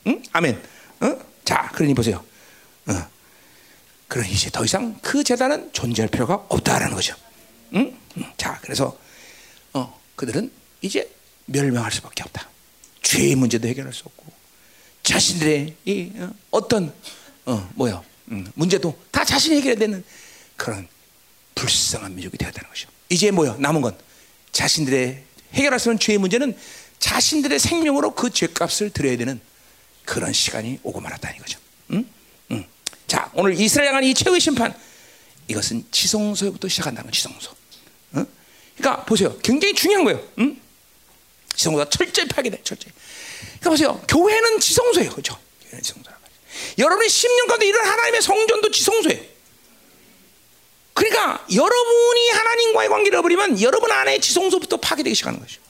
응? 아멘. 어? 자, 그러니 보세요. 어. 그러니 이제 더 이상 그 재단은 존재할 필요가 없다라는 거죠. 응? 응. 자, 그래서 어, 그들은 이제 멸망할 수밖에 없다. 죄의 문제도 해결할 수 없고 자신들의 이 어, 떤 어, 뭐야 음, 문제도 다 자신이 해결해야 되는 그런 불쌍한 민족이 되었다는 것이죠. 이제 뭐야 남은 건 자신들의 해결할 수 없는 죄의 문제는 자신들의 생명으로 그 죄값을 들여야 되는 그런 시간이 오고 말았다는 거죠. 응? 응. 자 오늘 이스라엘 향한 이 최후의 심판 이것은 지성소부터 시작한다는 거죠. 지성소. 응? 그러니까 보세요. 굉장히 중요한 거예요. 응? 지성소가 철저히 파괴돼. 철저히. 그러니까 보세요. 교회는 지성소예요. 그렇죠? 지성소라. 여러분이 10년 가운데 이런 하나님의 성전도 지성소예요. 그러니까 여러분이 하나님과의 관계를 잃어버리면 여러분 안에 지성소부터 파괴되기 시작하는 것이죠.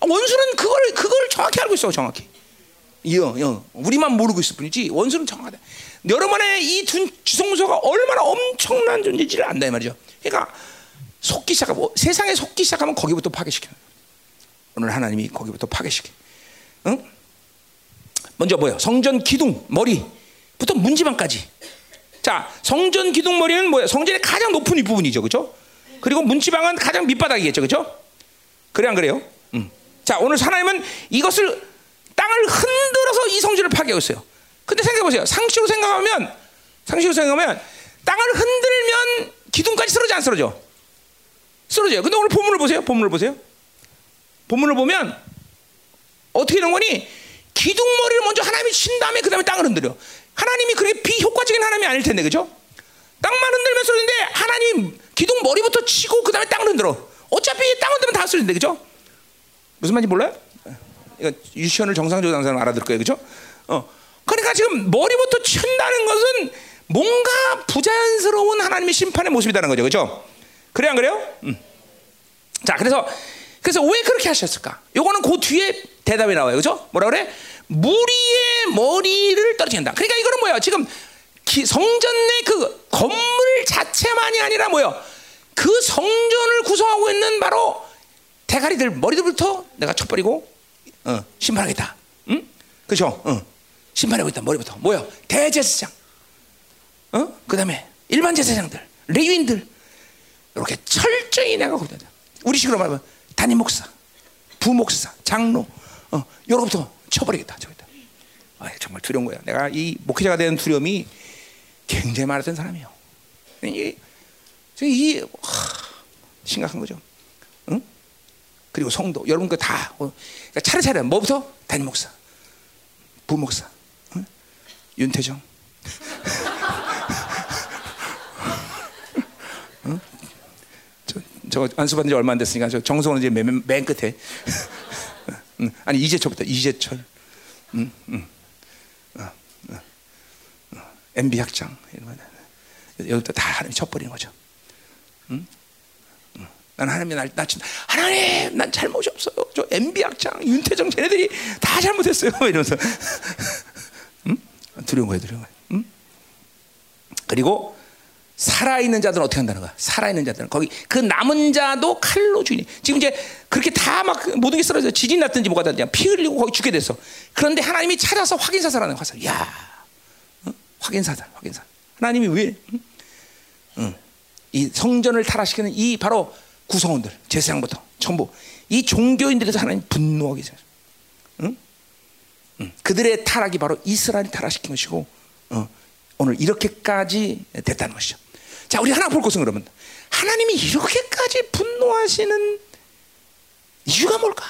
원수는 그걸 그걸 정확히 알고 있어. 정확히. 여, 여. 우리만 모르고 있을 뿐이지 원수는 정확하다. 여러분의 이 지성소가 얼마나 엄청난 존재인지를 안다 이 말이죠. 그러니까 속기 시작하고 세상에 속기 시작하면 거기부터 파괴시키는 거예요. 오늘 하나님이 거기부터 파괴시켜. 응? 먼저 뭐요? 성전 기둥 머리부터 문지방까지. 자, 성전 기둥 머리는 뭐야? 성전의 가장 높은 윗부분이죠, 그렇죠? 그리고 문지방은 가장 밑바닥이겠죠, 그렇죠? 그래 안 그래요? 음. 자, 오늘 하나님은 이것을 땅을 흔들어서 이 성전을 파괴하고 있어요. 근데 생각해 보세요. 상식으로 생각하면 상식으로 생각하면 땅을 흔들면 기둥까지 쓰러져 안 쓰러져? 쓰러져요. 근데 오늘 본문을 보세요. 본문을 보세요. 본문을 보면 어떻게 되는 거니? 기둥머리를 먼저 하나님이 친 다음에 그 다음에 땅을 흔들려. 하나님이 그렇게 비효과적인 하나님이 아닐 텐데, 그죠? 땅만 흔들면 쓰는데 하나님 기둥 머리부터 치고 그 다음에 땅을 흔들어. 어차피 땅 흔들면 다 쓰는데, 그죠? 무슨 말인지 몰라요? 이거 유치원을 정상적으로 하는 사람 알아들 거예요, 그죠? 어. 그러니까 지금 머리부터 친다는 것은 뭔가 부자연스러운 하나님의 심판의 모습이라는 거죠, 그죠? 그래 안 그래요? 음. 자, 그래서 그래서 왜 그렇게 하셨을까? 요거는 그 뒤에 대답이 나와요. 그죠? 뭐라 그래? 무리의 머리를 떨어진다. 그러니까 이거는 뭐야? 지금 기, 성전 내 그 건물 자체만이 아니라 뭐야? 그 성전을 구성하고 있는 바로 대가리들 머리들부터 내가 쳐버리고 어, 심판하겠다. 응? 그죠? 어. 심판하고 있다. 머리부터. 뭐야? 대제사장. 어? 그 다음에 일반 제사장들, 레위인들. 이렇게 철저히 내가 거기다. 우리 식으로 말하면 담임 목사, 부목사, 장로, 어, 요로부터 쳐버리겠다. 저기다. 아, 정말 두려운 거야. 내가 이 목회자가 되는 두려움이 굉장히 많았던 사람이에요. 이, 이 하, 심각한 거죠. 응? 그리고 성도, 여러분 그다 어, 그러니까 차례차례 뭐부터 담임 목사, 부목사, 응? 윤태정. 어? 저, 저 안수 받은 지 얼마 안 됐으니까 저 정성은 이제 맨, 맨 끝에. 응. 아니 이재철부터 이재철. 응, 응. 어, 어, 어. MB 학장 이런 여기부터 다 하나님 쳐버리는 거죠. 응? 난 하나님 날, 나 진짜, 하나님, 난 잘못이 없어요. 저 MB 학장, 윤태정 쟤네들이 다 잘못했어요. 이러면서. 두려운 거예요, 두려운 거예요. 음? 그리고 살아있는 자들은 어떻게 한다는 거야? 살아있는 자들은 거기 그 남은 자도 칼로 죽이니 지금 이제 그렇게 다 막 모든 게 쓰러져 지진 났든지 뭐가 됐든지 피 흘리고 거기 죽게 됐어. 그런데 하나님이 찾아서 확인사살하는 화살. 야, 어? 확인사살, 확인사. 하나님이 왜? 응? 응. 이 성전을 타락시키는 이 바로 구성원들 제사장부터 전부 이 종교인들에서 하나님 분노하게 되죠. 그들의 타락이 바로 이스라엘 타락시킨 것이고 어. 오늘 이렇게까지 됐다는 것이죠. 자, 우리 하나 볼 것은 그러면 하나님이 이렇게까지 분노하시는 이유가 뭘까?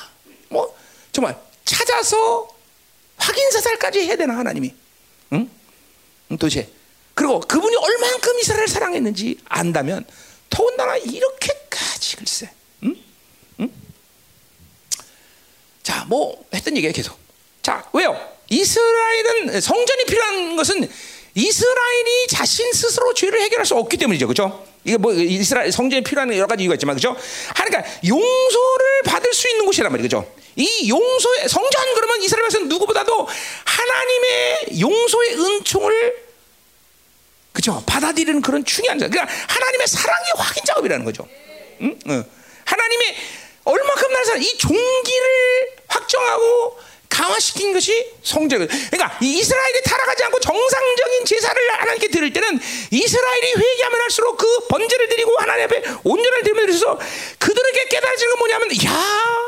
뭐 정말 찾아서 확인 사살까지 해야 되나 하나님이? 응? 도대체 그리고 그분이 얼만큼 이스라엘을 사랑했는지 안다면 더군다나 이렇게까지 글쎄. 응? 응? 자, 뭐 했던 얘기야 계속. 자, 왜요? 이스라엘은 성전이 필요한 것은 이스라엘이 자신 스스로 죄를 해결할 수 없기 때문이죠. 그죠? 이게 뭐 이스라엘 성전에 필요한 여러 가지 이유가 있지만 그죠? 그러니까 용서를 받을 수 있는 곳이란 말이죠. 이 용서의 성전 그러면 이스라엘에서 누구보다도 하나님의 용서의 은총을 그죠? 받아들이는 그런 중요한 자. 그러니까 하나님의 사랑의 확인 작업이라는 거죠. 응? 응. 하나님의 얼마큼 날 사랑, 이 종기를 확정하고 강화시킨 것이 성전. 그러니까 이스라엘이 타락하지 않고 정상적인 제사를 하나님께 드릴 때는 이스라엘이 회개하면 할수록 그 번제를 드리고 하나님 앞에 온전을 드리면 그래서 그들에게 깨달아지는 건 뭐냐면 야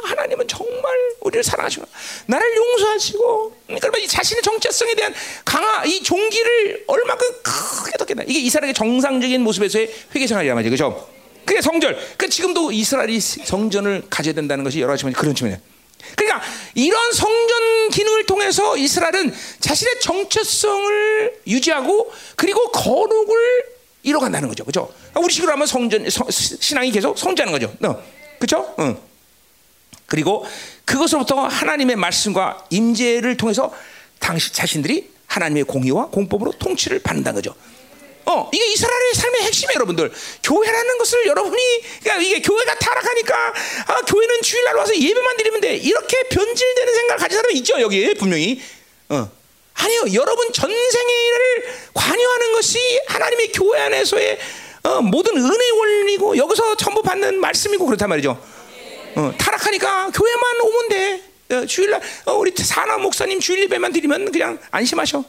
하나님은 정말 우리를 사랑하시고 나를 용서하시고 그러니까 이 자신의 정체성에 대한 강화 이 종기를 얼마큼 크게 더 깨달아 이게 이스라엘의 정상적인 모습에서의 회개 생활이란 말이죠. 그죠? 그게 성절. 그 지금도 이스라엘이 성전을 가져야 된다는 것이 여러 가지 그런 측면이에요 그러니까 이런 성전 기능을 통해서 이스라엘은 자신의 정체성을 유지하고 그리고 거룩을 이뤄간다는 거죠. 그죠? 우리 식으로 하면 성전, 성, 신앙이 계속 성장하는 거죠. 어. 그죠? 응. 그리고 그것으로부터 하나님의 말씀과 임재를 통해서 당시 자신들이 하나님의 공의와 공법으로 통치를 받는다는 거죠. 어, 이게 이스라엘의 삶의 핵심이에요, 여러분들. 교회라는 것을 여러분이, 그러니까 이게 교회가 타락하니까, 아, 교회는 주일날 와서 예배만 드리면 돼. 이렇게 변질되는 생각을 가진 사람이 있죠, 여기, 분명히. 어. 아니요, 여러분 일을 관여하는 것이 하나님의 교회 안에서의 어, 모든 은혜의 원리고, 여기서 전부 받는 말씀이고, 그렇단 말이죠. 어, 타락하니까 교회만 오면 돼. 어, 주일날, 어, 우리 사나 목사님 주일 예배만 드리면 그냥 안심하셔.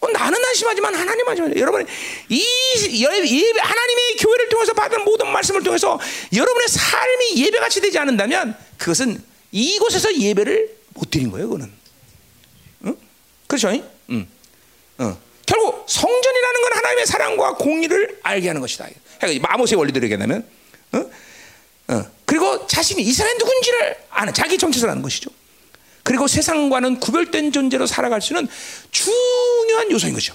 어, 나는 안심하지만 하나님 안심하죠. 여러분 이 예배 하나님의 교회를 통해서 받은 모든 말씀을 통해서 여러분의 삶이 예배같이 되지 않는다면 그것은 이곳에서 예배를 못 드린 거예요. 그거는. 응? 그렇죠? 응. 어. 결국 성전이라는 건 하나님의 사랑과 공의를 알게 하는 것이다. 그러니까 마모스의 원리대로 얘기하면, 어? 어. 그리고 자신이 이스라엘 누군지를 아는 자기 정체성을 아는 것이죠. 그리고 세상과는 구별된 존재로 살아갈 수 있는 중요한 요소인 거죠.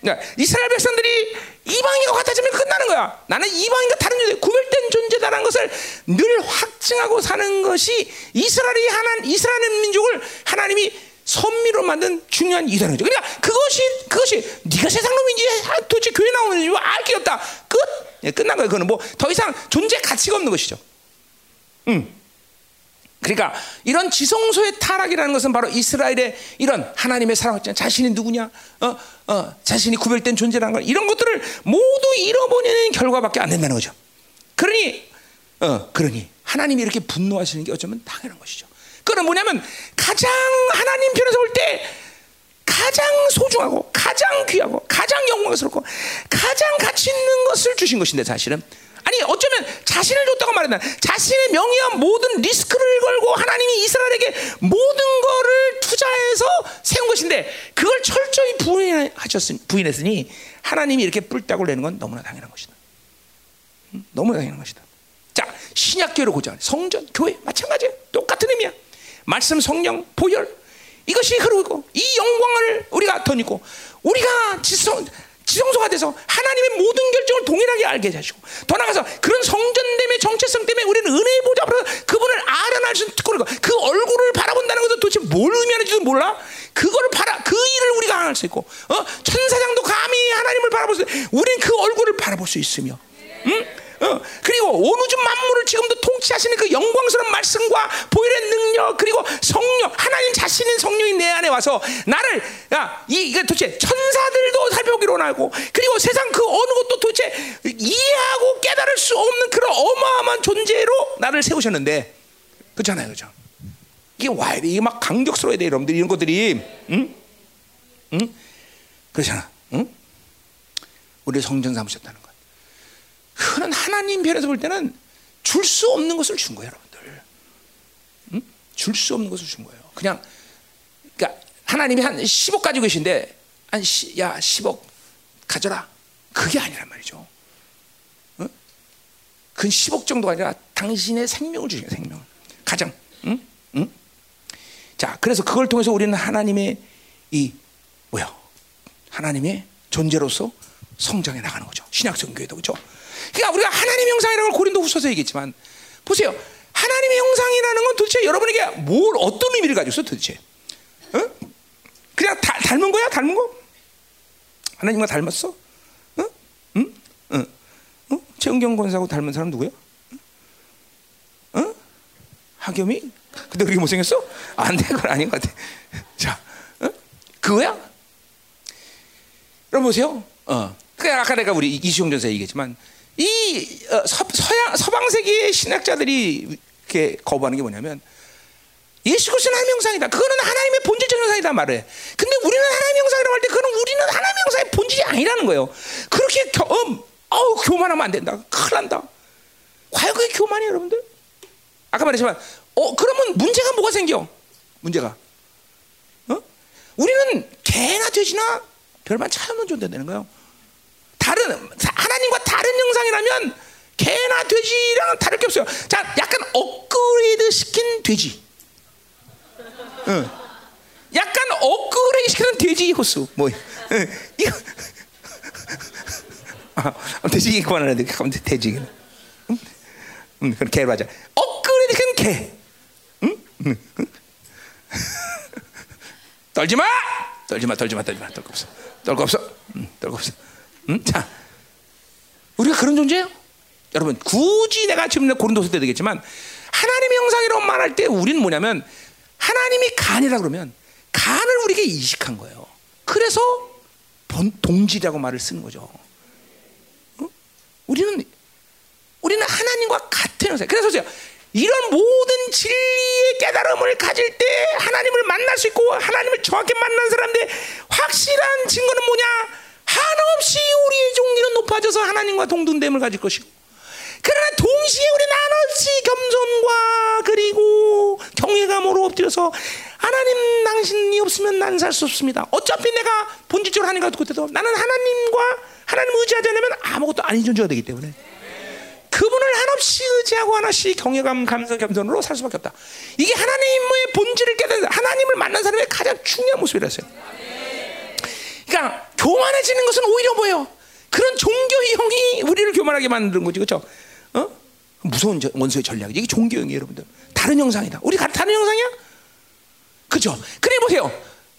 그러니까 이스라엘 백성들이 이방인과 같아지면 끝나는 거야. 나는 이방인과 다른 존재, 구별된 존재다라는 것을 늘 확증하고 사는 것이 이스라엘이 하나 이스라엘 민족을 하나님이 선미로 만든 중요한 거죠. 그러니까 그것이 그것이 네가 세상 놈인지 도대체 교회 나오는지 알게 없다. 끝. 예, 끝난 거예요. 그거는 뭐 더 이상 존재 가치가 없는 것이죠. 음. 그러니까 이런 지성소의 타락이라는 것은 바로 이스라엘의 이런 하나님의 사랑, 자신이 누구냐, 어, 어, 자신이 구별된 존재라는 걸 이런 것들을 모두 잃어버리는 결과밖에 안 된다는 거죠. 그러니, 어, 그러니 하나님이 이렇게 분노하시는 게 어쩌면 당연한 것이죠. 그건 뭐냐면 가장 하나님 편에서 올때 가장 소중하고 가장 귀하고 가장 영광스럽고 가장 가치 있는 것을 주신 것인데 사실은 아니 어쩌면 자신을 줬다고 말한다. 자신의 명예와 모든 리스크를 걸고 하나님이 이스라엘에게 모든 거를 투자해서 세운 것인데 그걸 철저히 부인하셨으니 부인했으니 하나님이 이렇게 뿔딱을 내는 건 너무나 당연한 것이다. 너무나 당연한 것이다. 자 신약교회로 고자 성전 교회 마찬가지야 똑같은 의미야. 말씀 성령 보혈 이것이 흐르고 이 영광을 우리가 덧입고 우리가 지성 지성소가 돼서 하나님의 모든 결정을 동일하게 알게 하시고 더 나아가서 그런 성전됨의 정체성 때문에 우리는 은혜의 보좌 앞으로 그분을 아련할 수 있는 특권이고 그 얼굴을 바라본다는 것도 도대체 뭘 의미하는지도 몰라 그거를 바라 그 일을 우리가 할 수 있고 어? 천사장도 감히 하나님을 바라볼 수 우리는 그 얼굴을 바라볼 수 있으며 응? 어, 그리고 온 우주 만물을 지금도 통치하시는 그 영광스러운 말씀과 보혈의 능력 그리고 성령 하나님 자신인 내 안에 와서 나를 야, 이, 이게 도대체 천사들도 살펴보기로 나고 그리고 세상 그 어느 것도 도대체 이해하고 깨달을 수 없는 그런 어마어마한 존재로 나를 세우셨는데 그렇잖아요 그죠 이게 와야 돼 이게 막 강력스러워야 돼 여러분들 이런 것들이 응? 응? 그렇잖아 응? 우리 성전 삼으셨다는 거 그는 하나님 편에서 볼 때는 줄 수 없는 것을 준 거예요, 여러분들. 응? 줄수 없는 것을 준 거예요. 그냥 그러니까 하나님이 한 10억 가지고 계신데 한 시, 야 10억 가져라. 그게 아니란 말이죠. 응? 그 10억 정도가 아니라 당신의 생명을 주신 생명. 가장. 응? 응? 자, 그래서 그걸 통해서 우리는 하나님의 이 뭐야? 하나님의 존재로서 성장해 나가는 거죠. 신약 성 교회도 그렇죠. 그러니까 우리가 하나님의 형상이라는 걸 고린도 후서서 얘기했지만 보세요. 하나님의 형상이라는 건 도대체 여러분에게 뭘 어떤 의미를 가지고 있어 도대체? 어? 그냥 다, 닮은 거야? 닮은 거? 하나님과 닮았어? 어? 응? 응? 어? 최은경 권사하고 닮은 사람 누구야? 어? 하겸이? 근데 그렇게 못생겼어? 안 돼, 그건 아닌 것 같아. 자, 어? 그거야? 여러분 보세요. 어. 그 아까 내가 우리 이수영 전사 얘기했지만 이 어, 서, 서양 서방 세계의 신학자들이 이렇게 거부하는 게 뭐냐면 예수 그리스도는 하나님의 형상이다. 그거는 하나님의 본질적 형상이다 말해. 근데 우리는 하나님의 형상이라고 할 때 그거는 우리는 하나님의 형상의 본질이 아니라는 거예요. 그렇게 겨, 음, 어우 교만하면 안 된다. 큰일 난다. 과연 그게 교만이에요, 여러분들? 아까 말했지만 어 그러면 문제가 뭐가 생겨? 문제가 어? 우리는 개나 돼지나 별반 차이 없는 존재 되는 거예요. 다른 하나님과 다른 형상이라면 개나 돼지랑은 다를 게 없어요. 자, 약간 업그레이드 시킨 돼지. 응. 약간 업그레이드 시키는 돼지 호수. 뭐 응. 이거 아, 돼지 그만하는데 가면 돼지. 응? 응, 그럼 개 맞아. 업그레이드 시킨 개. 응? 응? 응? 떨지 마. 떨지 마, 떨지 마, 떨지 마, 떨고 없어, 떨고 없어, 응, 떨고 없어. 응? 자, 우리가 그런 존재예요. 여러분, 굳이 내가 지금 고린도서 때 되겠지만 하나님의 형상이라고 말할 때 우리는 뭐냐면 하나님이 간이라 그러면 간을 우리에게 이식한 거예요. 그래서 본, 동질이라고 말을 쓰는 거죠. 어? 우리는 우리는 하나님과 같은 형상. 그래서 보세요. 이런 모든 진리의 깨달음을 가질 때 하나님을 만날 수 있고 하나님을 정확히 만난 사람들 확실한 증거는 뭐냐? 한없이 우리의 종리는 높아져서 하나님과 동등됨을 가질 것이고 그러나 동시에 우리는 한없이 겸손과 그리고 경외감으로 엎드려서 하나님 당신이 없으면 난 살 수 없습니다. 어차피 내가 본질적으로 하나님과 똑같아도 나는 하나님과 하나님 의지하지 않으면 아무것도 아닌 존재가 되기 때문에 그분을 한없이 의지하고 하나씩 경외감, 감성, 겸손으로 살 수밖에 없다. 이게 하나님의 본질을 깨닫는 하나님을 만난 사람의 가장 중요한 모습이라서요. 그러니까 교만해지는 것은 오히려 뭐예요? 그런 종교형이 우리를 교만하게 만드는 거지, 그렇죠? 어? 무서운 원수의 전략이 이게 종교형이에요, 여러분들. 다른 형상이다. 우리 다른 형상이야? 그죠? 그래 보세요.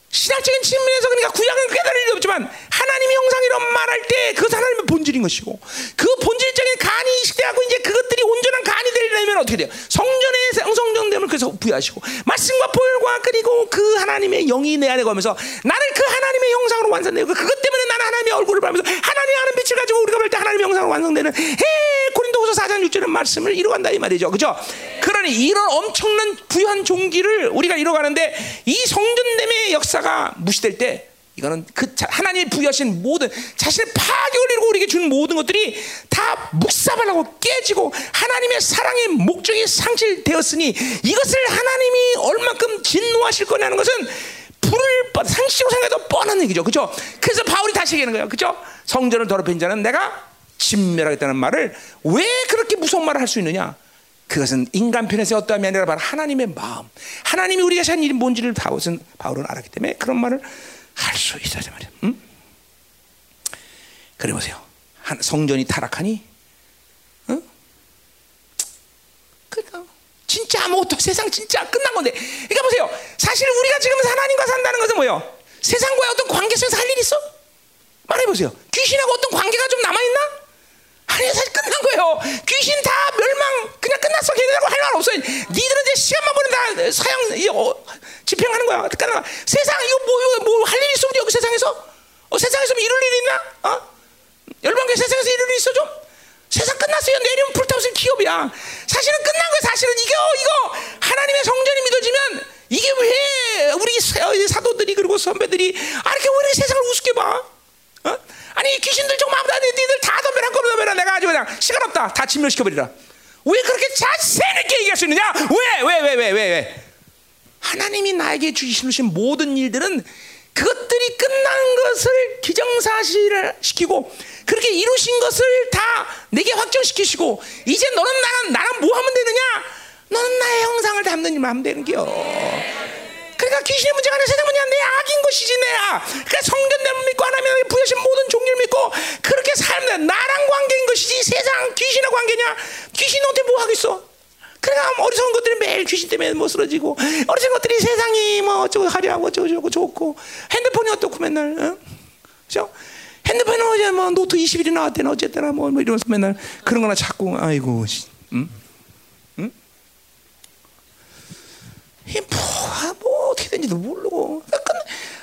신학적인 측면에서 그러니까 구약은 깨달을 일 없지만 하나님의 형상이라고 말할 때 그것은 하나님의 본질인 것이고 그 본질적인 간이 이식되고 이제 그것들이 온전한 간이 되려면 어떻게 돼요? 성전의 성성정됨을 그래서 부여하시고 말씀과 보혈과 그리고 그 하나님의 영이 내 안에 거면서 나를 그 하나님의 형상으로 완성되고 그것 때문에 나는 하나님의 얼굴을 보면서 하나님의 하는 빛을 가지고 우리가 볼 때 하나님의 형상으로 완성되는 해 고린도후서 4장 6절의 말씀을 이루어간다 이 말이죠. 그죠? 그러니 이런 엄청난 부유한 종기를 우리가 이루어가는데 이 성전됨의 역사 가 무시될 때 이거는 그 하나님이 부여하신 모든 자신의 파격을 이루고 우리에게 준 모든 것들이 다 묵사발하고 깨지고 하나님의 사랑의 목적이 상실되었으니 이것을 하나님이 얼만큼 진노하실 거냐는 것은 불을 상식으로 생각해도 뻔한 얘기죠. 그죠? 그래서 바울이 다시 얘기하는 거예요. 그죠? 성전을 더럽힌 자는 내가 진멸하겠다는 말을 왜 그렇게 무서운 말을 할 수 있느냐? 그것은 인간 편에서 어떠함이 아니라 바로 하나님의 마음. 하나님이 우리가 산 일이 뭔지를 바울은, 바울은 알았기 때문에 그런 말을 할 수 있어야 말이야. 응? 그래 보세요. 한- 성전이 타락하니, 어? 그러니까 진짜 아무것도 세상 진짜 끝난 건데. 그러니까 보세요. 사실 우리가 지금 하나님과 산다는 것은 뭐예요? 세상과의 어떤 관계성에서 할 일 있어? 말해 보세요. 귀신하고 어떤 관계가 좀 남아 있나? 아니 사실 끝난 거예요. 귀신 다 멸망 그냥 끝났어. 걔네하고 할 말 없어. 니들은 이제 시간만 보면 다 사형 이, 어, 집행하는 거야. 끝나. 세상 이거 뭐 뭐할 일 있어 우리 여기 세상에서? 어, 세상에서 뭐 이룰 일 있나? 어? 열방교 세상에서 이룰 일 있어 좀? 세상 끝났어요. 내리면 불타오는 기업이야. 사실은 끝난 거야. 사실은 이거 이거 하나님의 성전이 믿어지면 이게 왜 우리 사- 사도들이 그리고 선배들이 아 이렇게 왜 이렇게 세상을 우습게 봐? 어? 아니 귀신들 좀 마음다 니들 다 덤벼라 덤벼라. 내가 아주 그냥 시간 없다. 다 진멸시켜버리라. 왜 그렇게 자세히 얘기할 수 있느냐? 왜 왜 왜 왜 왜 왜? 하나님이 나에게 주시신 모든 일들은 그것들이 끝난 것을 기정사실을 시키고 그렇게 이루신 것을 다 내게 확정시키시고 이제 너는 나랑 나랑 뭐 하면 되느냐? 너는 나의 형상을 담는 일만 하면 되는 겨 그러니까 귀신의 문제가 아니라 세상 문제가 내 악인 것이지 내 악. 그러니까 성전됨을 믿고 하나님의 부여신 모든 종류를 믿고 그렇게 살면 돼. 나랑 관계인 것이지 세상 귀신의 관계냐? 귀신 너한테 뭐 하겠어? 그러니까 어리석은 것들이 매일 귀신 때문에 못 쓰러지고 어리석은 것들이 세상이 뭐 어쩌고 하려고 어쩌고 저쩌고 좋고 핸드폰이 어떻고 맨날 어? 그죠? 핸드폰에 어제 뭐 노트 20이 나왔대나 어쨌거나 뭐, 뭐 이러면서 맨날 그런 거나 자꾸 아이고 씨, 응? 이 뭐가 뭐 어떻게 된지도 모르고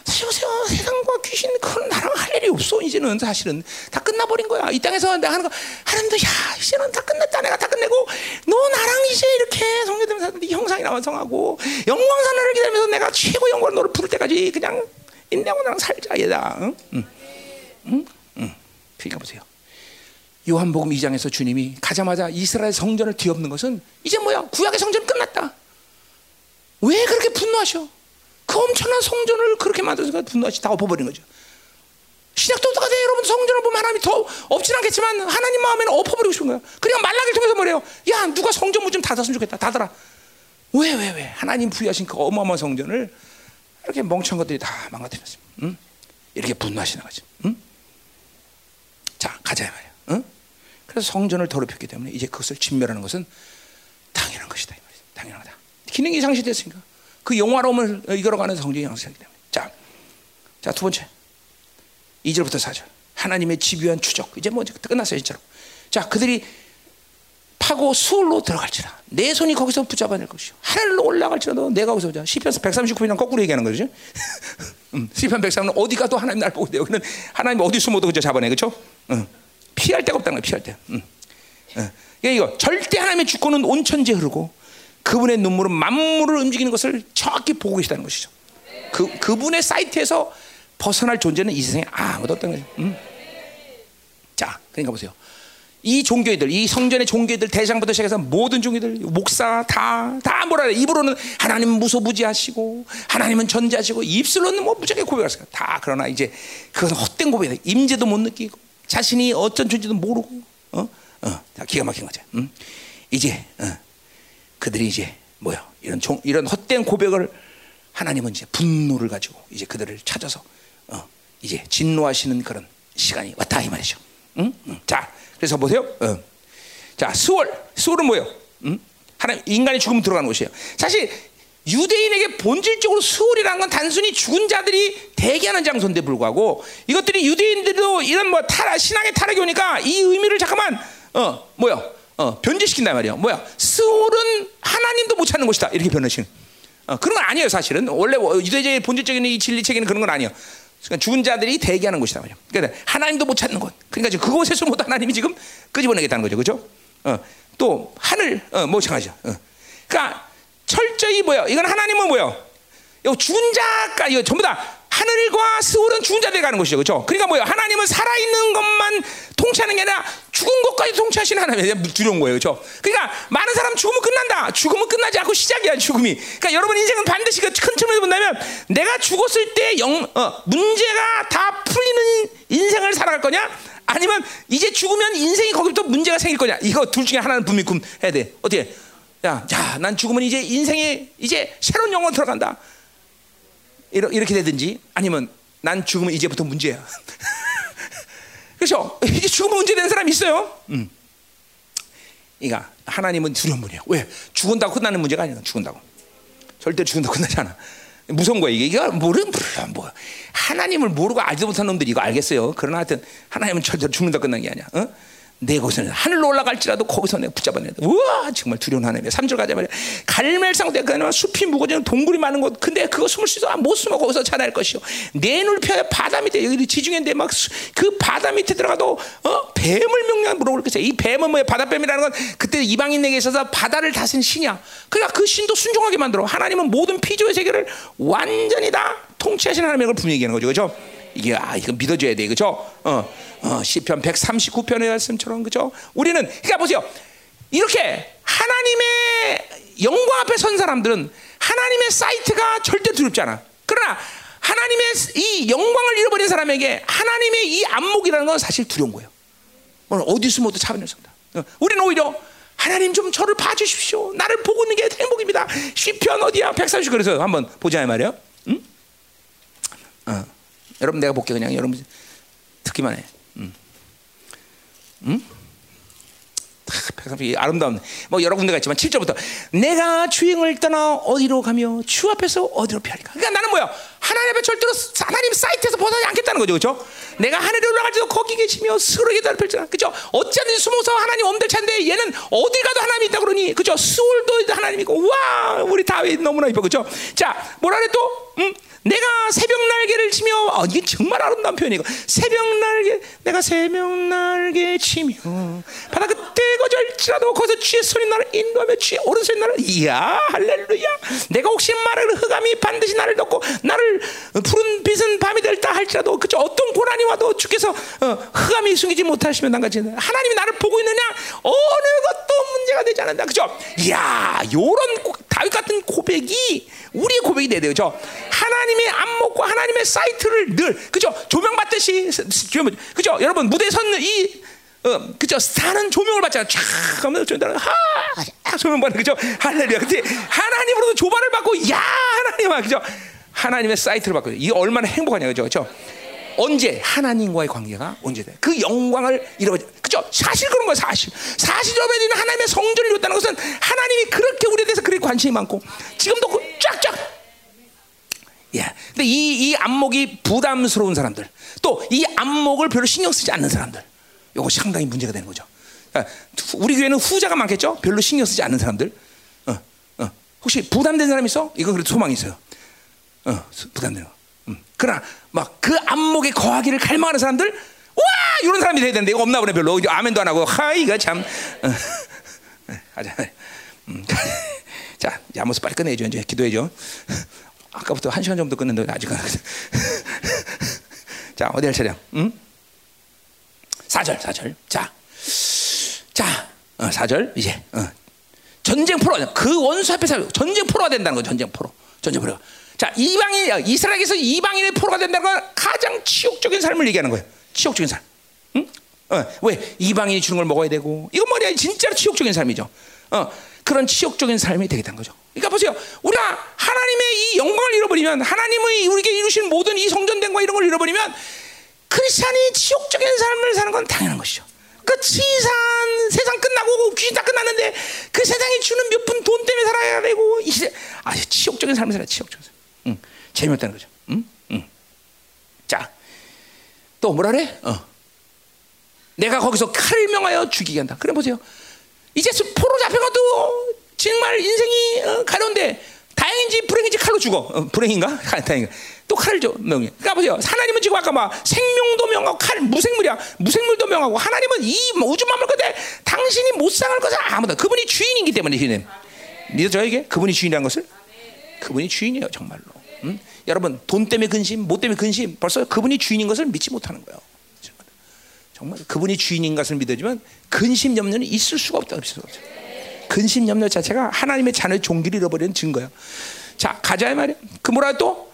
사실 보세요 세상과 귀신 그건 나랑 할 일이 없어 이제는 사실은 다 끝나버린 거야 이 땅에서 내가 하는 거 하나님도 야 이제는 다 끝냈다 내가 다 끝내고 너 나랑 이제 이렇게 성교되면서 네 형상이 완성하고 영광산을 기다리면서 내가 최고 영광을 너를 부를 때까지 그냥 인내하고 나랑 살자 얘다 응? 응? 응? 응. 그러니까 보세요 요한복음 2장에서 주님이 가자마자 이스라엘 성전을 뒤엎는 것은 이제 뭐야 구약의 성전은 끝났다 왜 그렇게 분노하셔? 그 엄청난 성전을 그렇게 만들어서 분노하시 다 엎어버린 거죠. 신약도 똑같아 여러분 성전을 보면 하나님이 더 없진 않겠지만 하나님 마음에는 엎어버리고 싶은 거야. 그러니까 말라기를 통해서 뭐래요? 야 누가 성전 문 좀 닫았으면 좋겠다. 닫아라. 왜 왜 왜? 하나님 부여하신 그 어마어마한 성전을 이렇게 멍청한 것들이 다 망가뜨렸습니다. 응? 이렇게 분노하시는 거죠. 응? 자 가자 말이야. 응? 그래서 성전을 더럽혔기 때문에 이제 그것을 진멸하는 것은 당연한 것이다. 당연하다. 기능이 상실됐으니까. 그 영화로움을 이끌어가는 성전이 상실하기 때문에. 자, 자 두 번째. 2절부터 4절. 하나님의 집요한 추적. 이제 뭐 끝났어요 진짜로. 자 그들이 파고 수울로 들어갈지라. 내 손이 거기서 붙잡아낼 것이요. 하늘로 올라갈지라도 내가 거기서 보자 시편 139편이랑 거꾸로 얘기하는 거죠 음, 시편 103은 어디 가도 하나님 날 보고 여기는 하나님 어디 숨어도 그저 잡아내 그렇죠 응. 피할 데가 없다는 거야 피할 데. 응. 응. 그러니까 이거 절대 하나님의 주권은 온 천지에 흐르고 그분의 눈물은 만물을 움직이는 것을 정확히 보고 계시다는 것이죠. 그 그분의 사이트에서 벗어날 존재는 이 세상에 아무도 없다는 거죠. 음. 자, 그러니까 보세요. 이 종교들, 이 성전의 종교들 대장부터 시작해서 모든 종교들 목사 다 다 뭐라 그래 입으로는 하나님은 무소부지하시고 하나님은 전지하시고 입술로는 뭐 무지하게 고백하세요. 다 그러나 이제 그것은 헛된 고백이다. 임재도 못 느끼고 자신이 어떤 존재도 모르고 어, 어, 다 기가 막힌 거죠. 음? 이제 어. 그들이 이제 뭐야 이런 종, 이런 헛된 고백을 하나님은 이제 분노를 가지고 이제 그들을 찾아서 어, 이제 진노하시는 그런 시간이 왔다 이 말이죠. 응? 응. 자, 그래서 보세요. 어. 자, 수월, 수월은 뭐예요? 응? 하나님 인간의 죽음 들어가는 곳이에요. 사실 유대인에게 본질적으로 수월이라는 건 단순히 죽은 자들이 대기하는 장소인데 불구하고 이것들이 유대인들도 이런 뭐 타락 신앙의 타락이 오니까 이 의미를 잠깐만 어 뭐야 어, 변질시킨단 말이야. 뭐야? 스올은 하나님도 못 찾는 곳이다. 이렇게 변하시는. 어, 그런 건 아니에요, 사실은. 원래 유대자의 본질적인 이 진리 체계는 그런 건 아니에요. 그러니까 죽은 자들이 대기하는 곳이다 말이야. 그러니까 하나님도 못 찾는 곳. 그러니까 지금 그곳에서 못 하나님이 지금 끄집어내겠다는 거죠, 그렇죠? 어, 또 하늘, 어, 뭐 마찬가지죠. 어. 그러니까 철저히 뭐야? 이건 하나님은 뭐야? 이 죽은 자가 이거 전부 다 하늘과 스울은 죽은 자들이 가는 곳이죠, 그렇죠? 그러니까 뭐야? 하나님은 살아 있는 것만 통치하는 게 아니라 죽은 것까지 통치하시는 하나님에 두려운 거예요, 그렇죠? 그러니까 많은 사람 죽으면 끝난다. 죽으면 끝나지 않고 시작이야, 죽음이. 그러니까 여러분 인생은 반드시 그큰 측면에서 본다면 내가 죽었을 때 영, 어, 문제가 다 풀리는 인생을 살아갈 거냐? 아니면 이제 죽으면 인생이 거기부터 문제가 생길 거냐? 이거 둘 중에 하나는 분명히 해야 돼. 어떻게? 야, 야, 난 죽으면 이제 인생에 이제 새로운 영혼 들어간다. 이렇게 되든지 아니면 난 죽으면 이제부터 문제야. 그렇죠? 이게 죽으면 문제 되는 사람이 있어요. 음. 그러니까 하나님은 두려운 분이에요. 왜? 죽은다고 끝나는 문제가 아니야. 죽은다고. 절대 죽은다고 끝나지 않아. 무서운 거야 이게. 이거 모르 몰라 뭐 하나님을 모르고 알지도 못한 놈들이 이거 알겠어요. 그러나 하여튼 하나님은 절대로 죽는다 끝난 게 아니야. 어? 내 곳은 하늘로 올라갈지라도 거기서 내가 붙잡아내야 돼. 우와 정말 두려운 하나님이야. 3절 가자 말이야. 갈멜상대 그나 숲이 무거지는 동굴이 많은 곳. 근데 그거 숨을 수 있어. 못 숨어 거기서 자랄 것이요. 내 눈을 펴야 바다 밑에 여기 지중해인데 막 그 바다 밑에 들어가도 어? 뱀을 명령 물어볼 것이야. 이 뱀은 뭐야? 바다뱀이라는 건 그때 이방인에게 있어서 바다를 다스린 신이야. 그러니까 그 신도 순종하게 만들어. 하나님은 모든 피조의 세계를 완전히 다 통치하시는 하나님을 분명히 얘기하는 거죠. 그렇죠? 이게 아 이거 믿어줘야 돼. 그렇죠? 어. 어, 시편 139편의 말씀처럼 그죠? 우리는 그러니까 보세요. 이렇게 하나님의 영광 앞에 선 사람들은 하나님의 사이트가 절대 두렵지 않아. 그러나 하나님의 이 영광을 잃어버린 사람에게 하나님의 이 안목이라는 건 사실 두려운 거예요. 오늘 어디 숨어도 차분했습니다. 어, 우리는 오히려 하나님 좀 저를 봐주십시오. 나를 보고 있는 게 행복입니다. 시편 어디야? 130 그래서 한번 보자 말이에요. 응? 어. 여러분 내가 볼게 그냥. 여러분 듣기만 해. 응? 아름다운. 뭐 여러 군데가 있지만 7절부터. 내가 주행을 떠나 어디로 가며 주 앞에서 어디로 피하리까? 그러니까 나는 뭐야 하나님 앞에 절대로 하나님 사이트에서 벗어나지 않겠다는 거죠. 그렇죠? 내가 하늘에 올라갈지도 거기 계시며 스월의 계단을 펼치라 그렇죠? 어찌하든지 숨어서 하나님 엄들 찬데 얘는 어디 가도 하나님이 있다 그러니 그렇죠? 스월도 하나님이고 와 우리 다윗 너무나 이뻐. 그렇죠? 자 뭐라 그래 또? 음? 내가 새벽 날개를 치며 아, 이게 정말 아름다운 표현이고 새벽 날개 내가 새벽 날개 치며 바다 끝에 거절지라도 거기서 주의 손이 나를 인도하며 주의 오른손이 나를 이야 할렐루야. 내가 혹시 말을 흑암이 반드시 나를 덮고 나를 푸른 빛은 밤이 될다 할지라도 그저 어떤 고난이 와도 주께서 어, 흑암이 숨기지 못하시면 난같이 하나님이 나를 보고 있느냐? 어느 것도 문제가 되지 않는다. 그죠? 이야 요런 다윗 같은 고백이 우리의 고백이 돼야 되죠. 하나님의 안목과 하나님의 사이트를 늘 그죠? 조명 받듯이 그죠? 여러분 무대 섰이 어, 그죠? 스타는 조명을 받잖아 쫙 하면 하 조명 받는 그죠. 할렐루야. 근데 하나님으로도 조발을 받고 야 하나님아 그죠 하나님의 사이트를 받고 이게 얼마나 행복하냐 그죠 그죠 언제 하나님과의 관계가 언제 돼? 그 영광을 잃어버려. 그죠? 사실 그런 거야 사실. 사실 잃어버리는 하나님의 성전을 잃었다는 것은 하나님이 그렇게 우리에 대해서 그렇게 관심이 많고 지금도 그 쫙쫙. 예. 근데 이, 이 안목이 부담스러운 사람들, 또 이 안목을 별로 신경 쓰지 않는 사람들, 이거 상당히 문제가 되는 거죠. 그러니까 우리 교회는 후자가 많겠죠? 별로 신경 쓰지 않는 사람들. 어, 어. 혹시 부담된 사람 있어? 이건 그래도 소망이 있어요. 어, 거. 음. 그러나 막 그 안목에 거하기를 갈망하는 사람들, 와 이런 사람이 돼야 되는데 이거 없나 보네 별로. 아멘도 안 하고 하이가 참. 어. 가자. 음. 자, 야모스 빨리 끝내줘 이제 기도해줘. 아까부터 한 시간 정도 끊는데 아직 안. 자 어디 할 차례야? 응? 4절 4절. 자, 자 어, 4절 이제 어. 전쟁 포로 그 원수 앞에서 전쟁 포로가 된다는 거 전쟁 포로 전쟁 포로. 자, 이방인 이스라엘에서 이방인의 포로가 된다는 건 가장 치욕적인 삶을 얘기하는 거예요. 치욕적인 삶. 응? 어, 왜 이방인이 주는 걸 먹어야 되고 이건 뭐냐 진짜로 치욕적인 삶이죠. 어, 그런 치욕적인 삶이 되겠다는 거죠. 그러니까 보세요. 우리가 하나님의 이 영광을 잃어버리면 하나님의 우리에게 이루신 모든 이 성전된과 이런 걸 잃어버리면 크리스찬이 치욕적인 삶을 사는 건 당연한 것이죠. 그 치산 세상 끝나고 귀신 다 끝났는데 그 세상이 주는 몇푼돈 때문에 살아야 되고 이제 아주 치욕적인 삶을 살아 치욕적인 삶. 응. 재미없다는 거죠. 응? 응. 자, 또 뭐라 그래? 어. 내가 거기서 칼을 명하여 죽이게 한다. 그래 보세요. 이제 포로 잡혀가도 정말 인생이 어, 가려운데 다행인지 불행인지 칼로 죽어. 어, 불행인가? 다행인가? 또 칼을 줘 명예. 그러니까 보세요. 하나님은 지금 아까 막 생명도 명하고 칼 무생물이야. 무생물도 명하고 하나님은 이 우주 만물 끝에 당신이 못 상할 것을 아무도 그분이 주인이기 때문에 주인. 믿어져요 이게? 그분이 주인이라는 것을? 그분이 주인이에요 정말로. 음? 여러분 돈 때문에 근심, 뭐 때문에 근심, 벌써 그분이 주인인 것을 믿지 못하는 거예요. 정말 그분이 주인인 것을 믿어지면 근심 염려는 있을 수가 없다. 없을 수가 없죠. 근심 염려 자체가 하나님의 자녀의 종기를 잃어버리는 증거예요. 자 가자 말이야. 그 뭐라 또?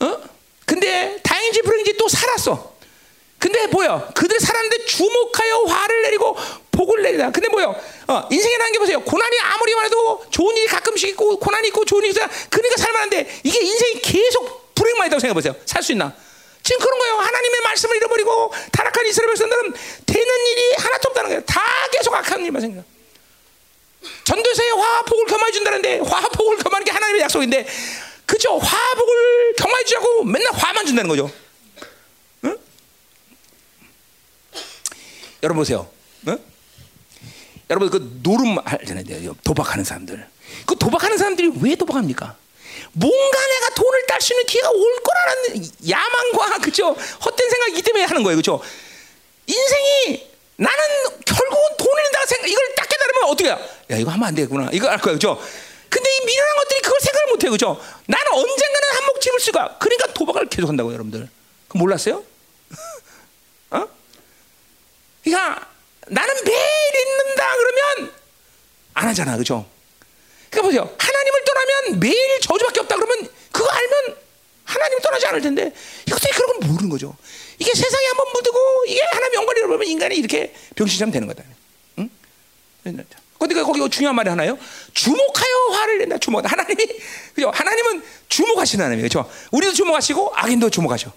어? 근데 다행인지 불행인지 또 살았어. 근데 뭐야? 그들 살았는데 주목하여 화를 내리고 복을 내리다. 근데 뭐요? 어, 인생이라는 게 보세요. 고난이 아무리 많아도 좋은 일이 가끔씩 있고 고난이 있고 좋은 일이 있어. 그러니까 살만한데 이게 인생이 계속 불행만 있다고 생각해 보세요. 살 수 있나? 지금 그런 거예요. 하나님의 말씀을 잃어버리고 타락한 이스라엘 백성들은 되는 일이 하나도 없다는 거예요. 다 계속 악한 일만 생겨. 전도서에 화복을 겸해 준다는데 화복을 겸하는 게 하나님의 약속인데 그죠? 화복을 겸해 주자고 맨날 화만 준다는 거죠. 응? 여러분 보세요. 응? 여러분 그 노름 알잖아요. 도박하는 사람들. 그 도박하는 사람들이 왜 도박합니까? 뭔가 내가 돈을 딸 수 있는 기회가 올 거라는 야망과 그죠? 헛된 생각이기 때문에 하는 거예요. 그죠? 인생이 나는 결국은 돈을 낸다 생각 이걸 딱 깨달으면 어떻게 야? 야 이거 하면 안 되겠구나. 이거 알 거야. 그죠? 근데 이 미련한 것들이 그걸 생각을 못 해요. 그죠? 나는 언젠가는 한몫 집을 수가. 그러니까 도박을 계속 한다고 여러분들. 그 몰랐어요? 어? 그러니까 나는 매일 있는다 그러면 안 하잖아. 그죠? 그러니까 보세요. 하나님을 떠나면 매일 저주밖에 없다 그러면 그거 알면 하나님 떠나지 않을 텐데 이것들이 그런 걸 모르는 거죠. 이게 세상에 한번 묻고 이게 하나님 영광을 잃어버리면 인간이 이렇게 병신처럼 되는 거다. 응? 근데 거기 중요한 말이 하나요? 주목하여 화를 낸다. 주목. 하나님이 그죠? 하나님은 주목하시는 하나님이에요. 그죠? 우리도 주목하시고 악인도 주목하셔.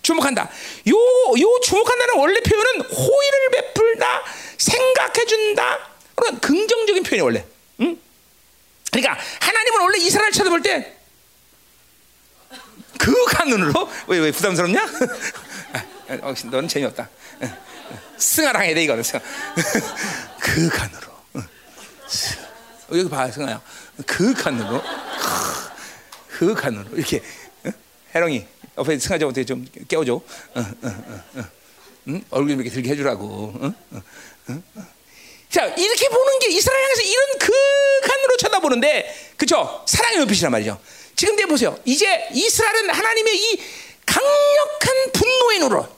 어? 주목한다. 요, 요 주목한다는 원래 표현은 호의를 베풀다, 생각해준다. 그런 긍정적인 표현이 원래. 응? 그러니까 하나님은 원래 이스라엘 쳐다볼 때 그윽한 눈으로 왜 왜 부담스럽냐? 어, 너는 재미없다. 승아랑 해야 돼 이거는. 그윽한 눈으로. 여기 봐 승아야. 그윽한 눈으로. 그윽한 눈으로 이렇게. 해롱이 옆에 좀 어떻게 좀 깨워줘. 어, 어, 어, 응? 얼굴 이렇게 들게 해주라고. 자 이렇게 보는 게 이스라엘 향해서 이런 그간으로 쳐다보는데 그죠 사랑의 눈빛이란 말이죠. 지금 내 보세요. 이제 이스라엘은 하나님의 이 강력한 분노의 눈으로,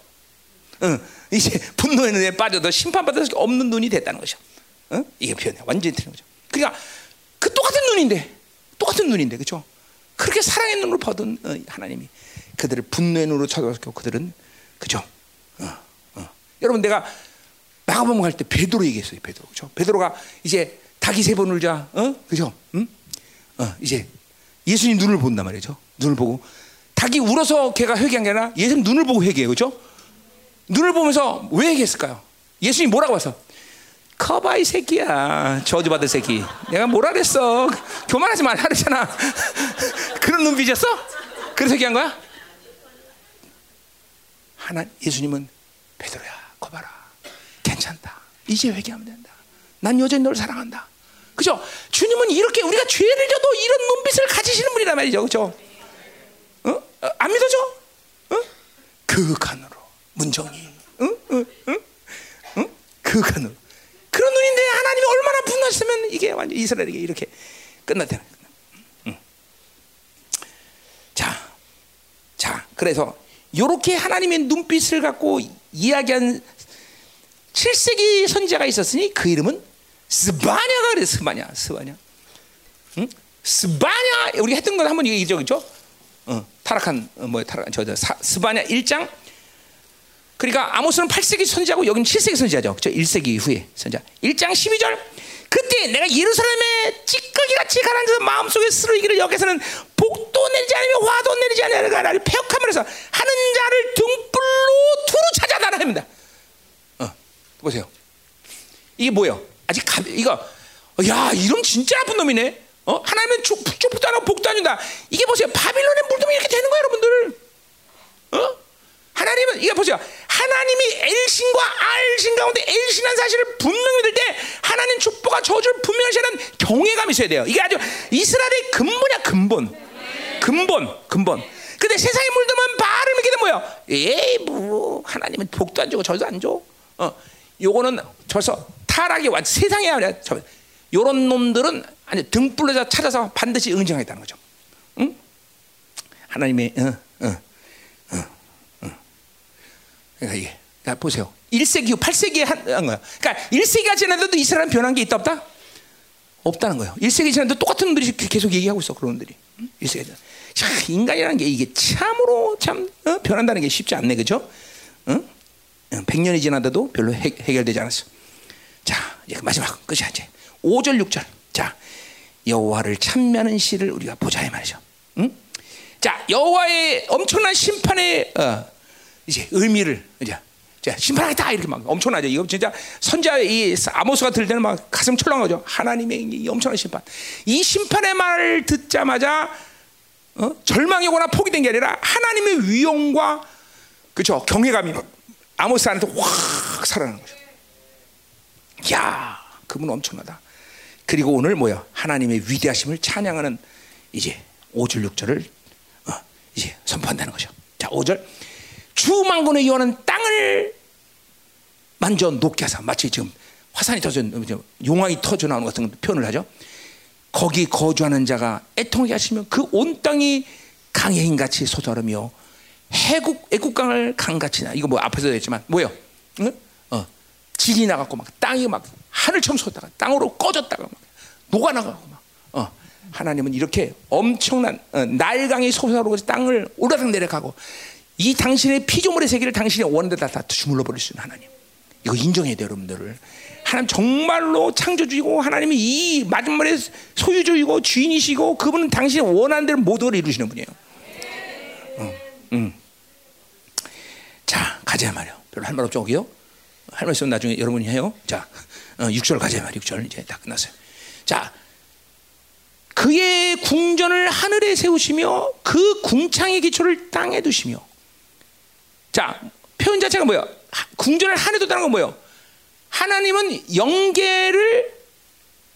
응, 이제 분노의 눈에 빠져도 심판받을 수 없는 눈이 됐다는 거죠. 응? 이게 표현이 완전히 틀린 거죠. 그러니까 그 똑같은 눈인데, 똑같은 눈인데, 그렇죠? 그렇게 사랑의 눈으로 보던 어, 하나님이 그들을 분노의 눈으로 쳐다봤고 그들은 그죠? 어, 어. 여러분 내가 마가복음 갈 때 베드로 얘기했어요. 베드로 그죠? 베드로가 이제 닭이 세 번 울자, 어, 그죠? 응? 어, 이제 예수님 눈을 본단 말이죠. 눈을 보고 닭이 울어서 걔가 회개한 게 아니라 예수님 눈을 보고 회개해요, 그죠? 눈을 보면서 왜 회개했을까요? 예수님 뭐라고 해서 커봐 이 새끼야 저주받을 새끼 내가 뭐라 그랬어 교만하지 말라 그랬잖아 그런 눈빛이었어? 그래서 얘기한 거야? 하나 예수님은 베드로야 거 봐라 괜찮다 이제 회개하면 된다 난 여전히 널 사랑한다 그죠? 주님은 이렇게 우리가 죄를 져도 이런 눈빛을 가지시는 분이란 말이죠 그죠? 어? 어? 안 믿어져? 어? 그간으로 문정이 응? 응? 응? 응? 그간으로 그런 눈인데 하나님이 얼마나 분노하시면 이게 완전 이스라엘에게 이렇게 끝났다는 거예요. 응. 자, 자, 그래서 이렇게 하나님의 눈빛을 갖고 이야기한 7세기 선지자가 있었으니 그 이름은 스바냐가 그래 스바냐, 스바냐. 응? 스바냐 우리 했던 건 한번 얘기죠, 그렇죠? 어, 타락한 어, 뭐 타락 저, 저 사, 스바냐 1장 그러니까 아모스는 8세기 선지자고 여기는 7세기 선지자죠. 그렇죠? 1세기 후에 선지자. 1장 12절. 그때 내가 예루살렘에 찌꺼기 같이 가라앉아서 마음속에 쓰러기를 여기서는 복도 내리지 않으며 화도 내리지 않으며 나를 폐역하면서 하는 자를 등불로 두루 찾아다라 합니다. 어, 보세요. 이게 뭐예요? 아직 가, 이거 야 이런 진짜 나쁜 놈이네. 어? 하나님은 축복도 안 하고 복도 안 준다. 이게 보세요. 바빌론의 물들면 이렇게 되는 거예요, 여러분들. 어? 하나님은 이거 보세요. 하나님이 엘신과 알신 가운데 엘신한 사실을 분명히 들때 하나님 축복과 저주를 분명히 하는 경외감이 있어야 돼요. 이게 아주 이스라엘의 근본이야 근본. 근본 근본. 근데 세상에 물들면 발을 믿게 되면 뭐야? 에이 뭐 하나님은 복도 안 주고 저주도 안 줘. 어, 요거는 벌써 타락이 완 세상에 아니라 저 요런 놈들은 아니 등불로 찾아서 반드시 응징하겠다는 거죠. 응? 하나님의 어, 어. 그러니까 이게 그러니까 보세요. 1세기 후 8세기에 한, 한 거야. 그러니까 1세기가 지났는데도 이스라엘은 변한 게 있다 없다? 없다는 거예요. 1세기 지났는데 똑같은 분들이 계속 얘기하고 있어. 그런 분들이. 1세기 참 인간이라는 게 이게 참으로 참 어? 변한다는 게 쉽지 않네. 그죠? 응? 100년이 지났는데도 별로 해, 결되지 않았어. 자, 이제 그 마지막 끝이야 이제. 5절 6절. 자, 여호와를 참면하는 시를 우리가 보자 이 말이죠. 응? 자, 여호와의 엄청난 심판의 어, 이제 의미를 이제 자, 심판하겠다 이렇게 막 엄청나죠. 이거 진짜 선자 이 아모스가 들을 때는 막 가슴 철렁하죠. 하나님의 이 엄청난 심판. 이 심판의 말을 듣자마자 어? 절망이 오거나 포기된 게 아니라 하나님의 위엄과 그죠 경외감이 아모스 안에서 확 살아나는 거죠. 야, 그분 엄청나다. 그리고 오늘 뭐야? 하나님의 위대하심을 찬양하는 이제 5절 6절을 어, 이제 선포한다는 거죠. 자, 5절. 주 만군의 여호와는 땅을 만져 녹게 하사 마치 지금 화산이 터져 용왕이 터져 나오는 같은 표현을 하죠. 거기 거주하는 자가 애통하게 하시면 그 온 땅이 강해인 같이 솟아르며 해국 애국강을 강같이 나 이거 뭐 앞에서 했지만 뭐요? 응? 어, 질이 나갖고 막 땅이 막 하늘처럼 솟다가 땅으로 꺼졌다가 막 녹아나가고 막 어, 하나님은 이렇게 엄청난 어, 날강이 솟아오르고 땅을 오르락 내려가고 이 당신의 피조물의 세계를 당신의 원대다 다 주물러 버릴 수 있는 하나님. 이거 인정해야 돼요, 여러분들을. 하나님 정말로 창조주이고 하나님이 이 마지막에 소유주이고 주인이시고 그분은 당신이 원하는 대로 모든 걸 이루시는 분이에요. 응, 응. 자, 가자 말이요. 별로 할 말 없죠, 거기요? 할 말 있으면 나중에 여러분이 해요. 자, 어, 6절 가자 말이요. 6절 이제 다 끝났어요. 자, 그의 궁전을 하늘에 세우시며 그 궁창의 기초를 땅에 두시며 자, 표현 자체가 뭐야? 궁전을 하늘에 둔다는 건 뭐예요? 하나님은 영계를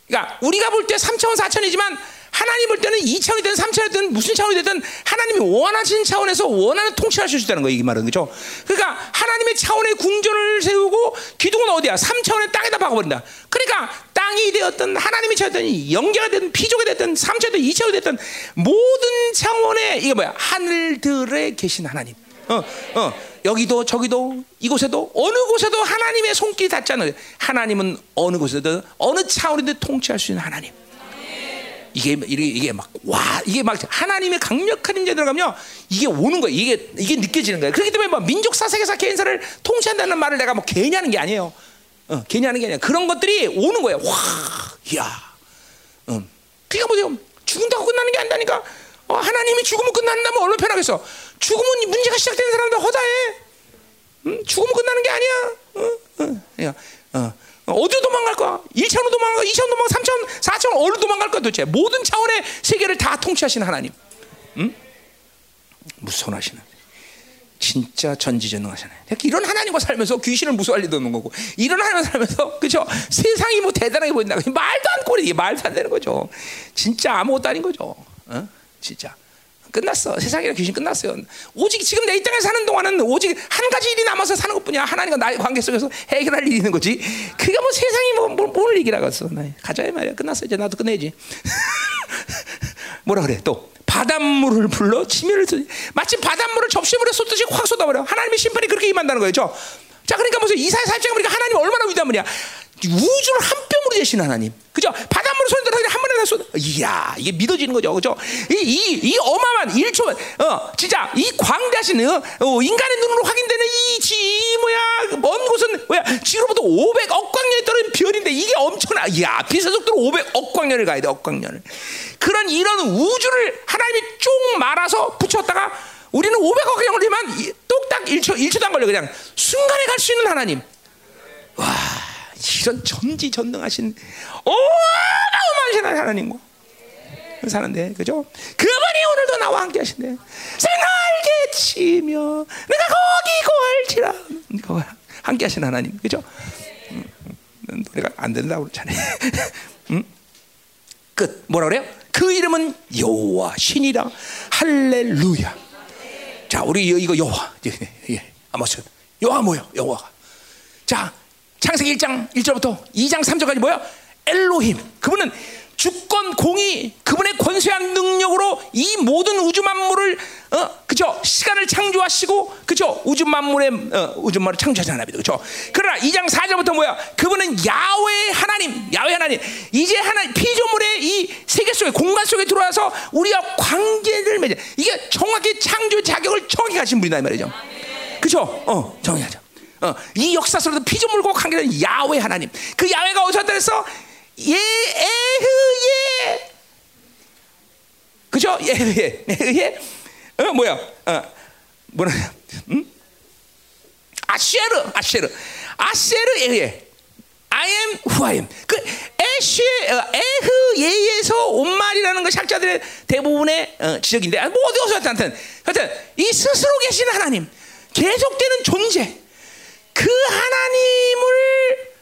그러니까 우리가 볼 때 3차원 4차원이지만 하나님 볼 때는 2차원이 든 3차원이 든 무슨 차원이 되든 하나님이 원하신 차원에서 원하는 통치할 수 있다는 거예요. 이 말은 그죠? 그러니까 하나님의 차원의 궁전을 세우고 기둥은 어디야? 3차원의 땅에다 박아버린다. 그러니까 땅이 되었든 하나님이 되었든 영계가 되든 피조가 되든 3차원이 되든 2차원이 되든 모든 차원의 이게 뭐야? 하늘들에 계신 하나님. 어, 어. 여기도 저기도 이곳에도 어느 곳에도 하나님의 손길이 닿지 않아요. 하나님은 어느 곳에도 어느 차원이든 통치할 수 있는 하나님. 이게 이게, 막 와 이게 막 하나님의 강력한 임재 들어가면 이게 오는 거예요. 이게 이게 느껴지는 거예요. 그렇기 때문에 뭐 민족 사색에서 개인사를 통치한다는 말을 내가 뭐 괜히 하는 게 아니에요. 어, 괜히 하는 게 아니라 그런 것들이 오는 거예요. 와, 야, 음. 그러니까 뭐죠? 죽은다고 끝나는 게 아니다니까. 어, 하나님이 죽으면 끝난다면 얼마나 편하겠어. 죽으면 문제가 시작되는 사람들 허다해. 음? 죽으면 끝나는 게 아니야. 어, 어, 야, 어. 어디로 도망갈 거야? 1차원으로 도망가, 2차원 도망가, 3차원, 4차원 어디로 도망갈 거야 도대체? 모든 차원의 세계를 다 통치하시는 하나님. 응? 무서워하시는. 진짜 전지전능하시네. 이런 하나님과 살면서 귀신을 무서워할 리도 없는 거고, 이런 하나님 살면서 그죠? 세상이 뭐 대단하게 보인다. 말도 안 이게 말도 안 되는 거죠. 진짜 아무것도 아닌 거죠. 어? 진짜. 끝났어. 세상이랑 귀신 끝났어요. 오직 지금 내 이 땅에 사는 동안은 오직 한 가지 일이 남아서 사는 것뿐이야. 하나님과 나의 관계 속에서 해결할 일이 있는 거지. 그게 뭐 세상이 뭐, 뭐, 뭘 얘기라겠어. 가자 이 말이야. 끝났어. 이제 나도 끝내지. 뭐라 그래 또. 바닷물을 불러 치매를 쓰 마치 바닷물을 접시물에 쏟듯이 확 쏟아버려. 하나님의 심판이 그렇게 임한다는 거죠. 자, 그러니까 무슨 이사야 40장에 보니까 하나님 얼마나 위대한 분이야. 우주를 한 뼘으로 재신 하나님. 그죠? 바닷물을 손에 들어 한 번에 다 쏟아. 이야, 이게 믿어지는 거죠. 그죠? 이, 이, 이 어마어마한 1초, 어, 진짜 이 광대하신, 어, 어, 인간의 눈으로 확인되는 이, 지, 뭐야, 먼 곳은, 뭐야, 지로부터 500억 광년이 떨어진 별인데 이게 엄청나. 이야, 빛의 속도로 500억 광년을 가야 돼, 억 광년을. 그런 이런 우주를 하나님이 쭉 말아서 붙였다가 우리는 500억 광년이면 똑딱 1초, 1초도 안 걸려. 그냥 순간에 갈 수 있는 하나님. 와. 이런 전지전능하신 어마어마하신 하나님과 사는데 그죠? 그분이 오늘도 나와 함께 하신대. 생활게 치며 내가 거기 고할지라 함께 하신 하나님 그죠? 음, 음, 노래가 안 된다고 그러잖아 음? 끝 뭐라 그래요? 그 이름은 여호와 신이라 할렐루야. 자 우리 이거 여호와 예, 아마스 여호와 뭐요? 여호와가 자 창세기 1장 1절부터 2장 3절까지 뭐야? 엘로힘. 그분은 주권 공의 그분의 권세한 능력으로 이 모든 우주 만물을 어 그죠? 시간을 창조하시고 그죠? 우주 만물의 어, 우주 만물을 창조하신 하나님이죠 그죠? 그러나 2장 4절부터 뭐야? 그분은 야외 하나님 야외 하나님. 이제 하나 피조물의 이 세계 속에 공간 속에 들어와서 우리와 관계를 맺어. 이게 정확히 창조 자격을 정확히 가진 분이다 이 말이죠. 그죠? 어 정확하죠 어, 이 역사 속에서 피조물과 관계는 야외 하나님. 그 야외가 어디서 나타났어? 예, 에흐 예. 그죠? 예흐예. 에흐예. 어, 뭐야? 어, 뭐라, 음? 아쉐르, 아쉐르, 아쉐르 에흐. I am who I am. 그 에쉐, 어, 에흐 예에서 온 말이라는 것이 학자들의 대부분의 어, 지적인데 아, 뭐 어디 어디서 하여튼 하여튼 이 스스로 계신 하나님 계속되는 존재 그 하나님을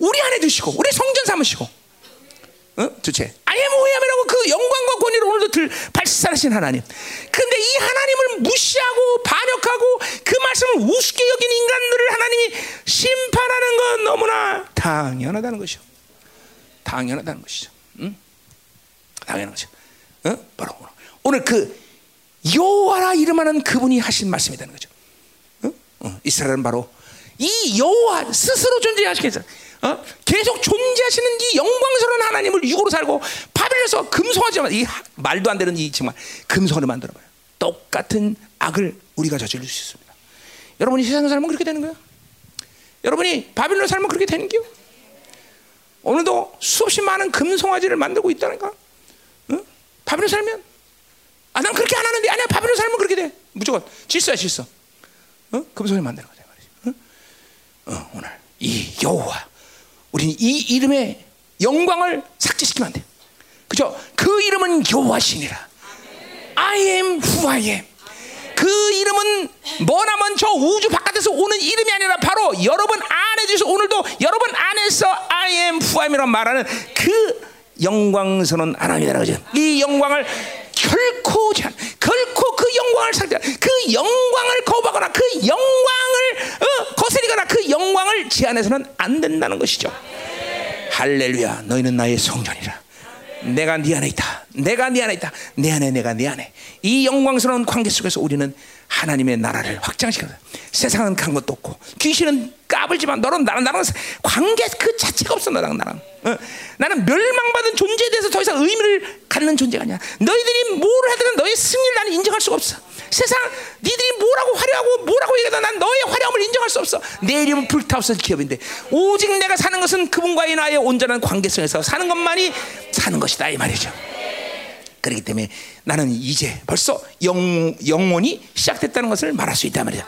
우리 안에 두시고 우리 성전 삼으시고 어? 도대체 아예모야이라고 그 영광과 권위를 오늘도 들 발산하신 하나님. 그런데 이 하나님을 무시하고 반역하고 그 말씀을 우습게 여긴 인간들을 하나님이 심판하는 건 너무나 당연하다는 것이죠. 당연하다는 것이죠. 응? 당연한 것이죠. 어? 바로 오늘 그 여호와라 이름하는 그분이 하신 말씀이라는 거죠. 어? 어, 이스라엘은 바로 이 여호와 스스로 존재하시겠어. 어? 계속 존재하시는 이 영광스러운 하나님을 육으로 살고 바벨에서 금송하지만 이 말도 안 되는 이 정말 금송을 만들어봐요. 똑같은 악을 우리가 저지를 수 있습니다. 여러분이 세상 살면 그렇게 되는 거예요. 여러분이 바빌론 살면 그렇게 되는 게요. 오늘도 수없이 많은 금송아지를 만들고 있다니까. 어? 바빌론 살면 아, 난 그렇게 안 하는데 아니야 바빌론 살면 그렇게 돼. 무조건 질서야 질서. 어? 금송을 만드는. 어? 어, 오늘 이 여호와 우리는 이 이름의 영광을 삭제시키면 안 돼. 그죠? 그 이름은 여호와신이라. I am who I am. 그 이름은 뭐나면 저 우주 바깥에서 오는 이름이 아니라 바로 여러분 안에 주서 오늘도 여러분 안에서 I am who I am이라고 말하는 그 영광스러운 하나님이라는 거죠. 이 영광을 결코 결코 그 영광을 상대, 그 영광을 거부하거나 그 영광을 어, 거스리거나 그 영광을 제한해서는 안 된다는 것이죠. 할렐루야, 너희는 나의 성전이라. 내가 네 안에 있다. 내가 네 안에 있다. 내 안에 내가 네 안에. 이 영광스러운 관계 속에서 우리는 하나님의 나라를 확장시켜서 세상은 간 것도 없고 귀신은 까불지만 너는 나랑 나랑 관계 그 자체가 없어 너랑 나랑 어? 나는 멸망받은 존재에 대해서 더 이상 의미를 갖는 존재가 아니야 너희들이 뭘 하든 너의 승리를 나는 인정할 수가 없어 세상 니들이 뭐라고 화려하고 뭐라고 얘기하든 난 너의 화려함을 인정할 수 없어 내 이름은 불타오서 기업인데 오직 내가 사는 것은 그분과의 나의 온전한 관계성에서 사는 것만이 사는 것이다 이 말이죠 그렇기 때문에 나는 이제 벌써 영, 영원이 시작됐다는 것을 말할 수 있단 말이야.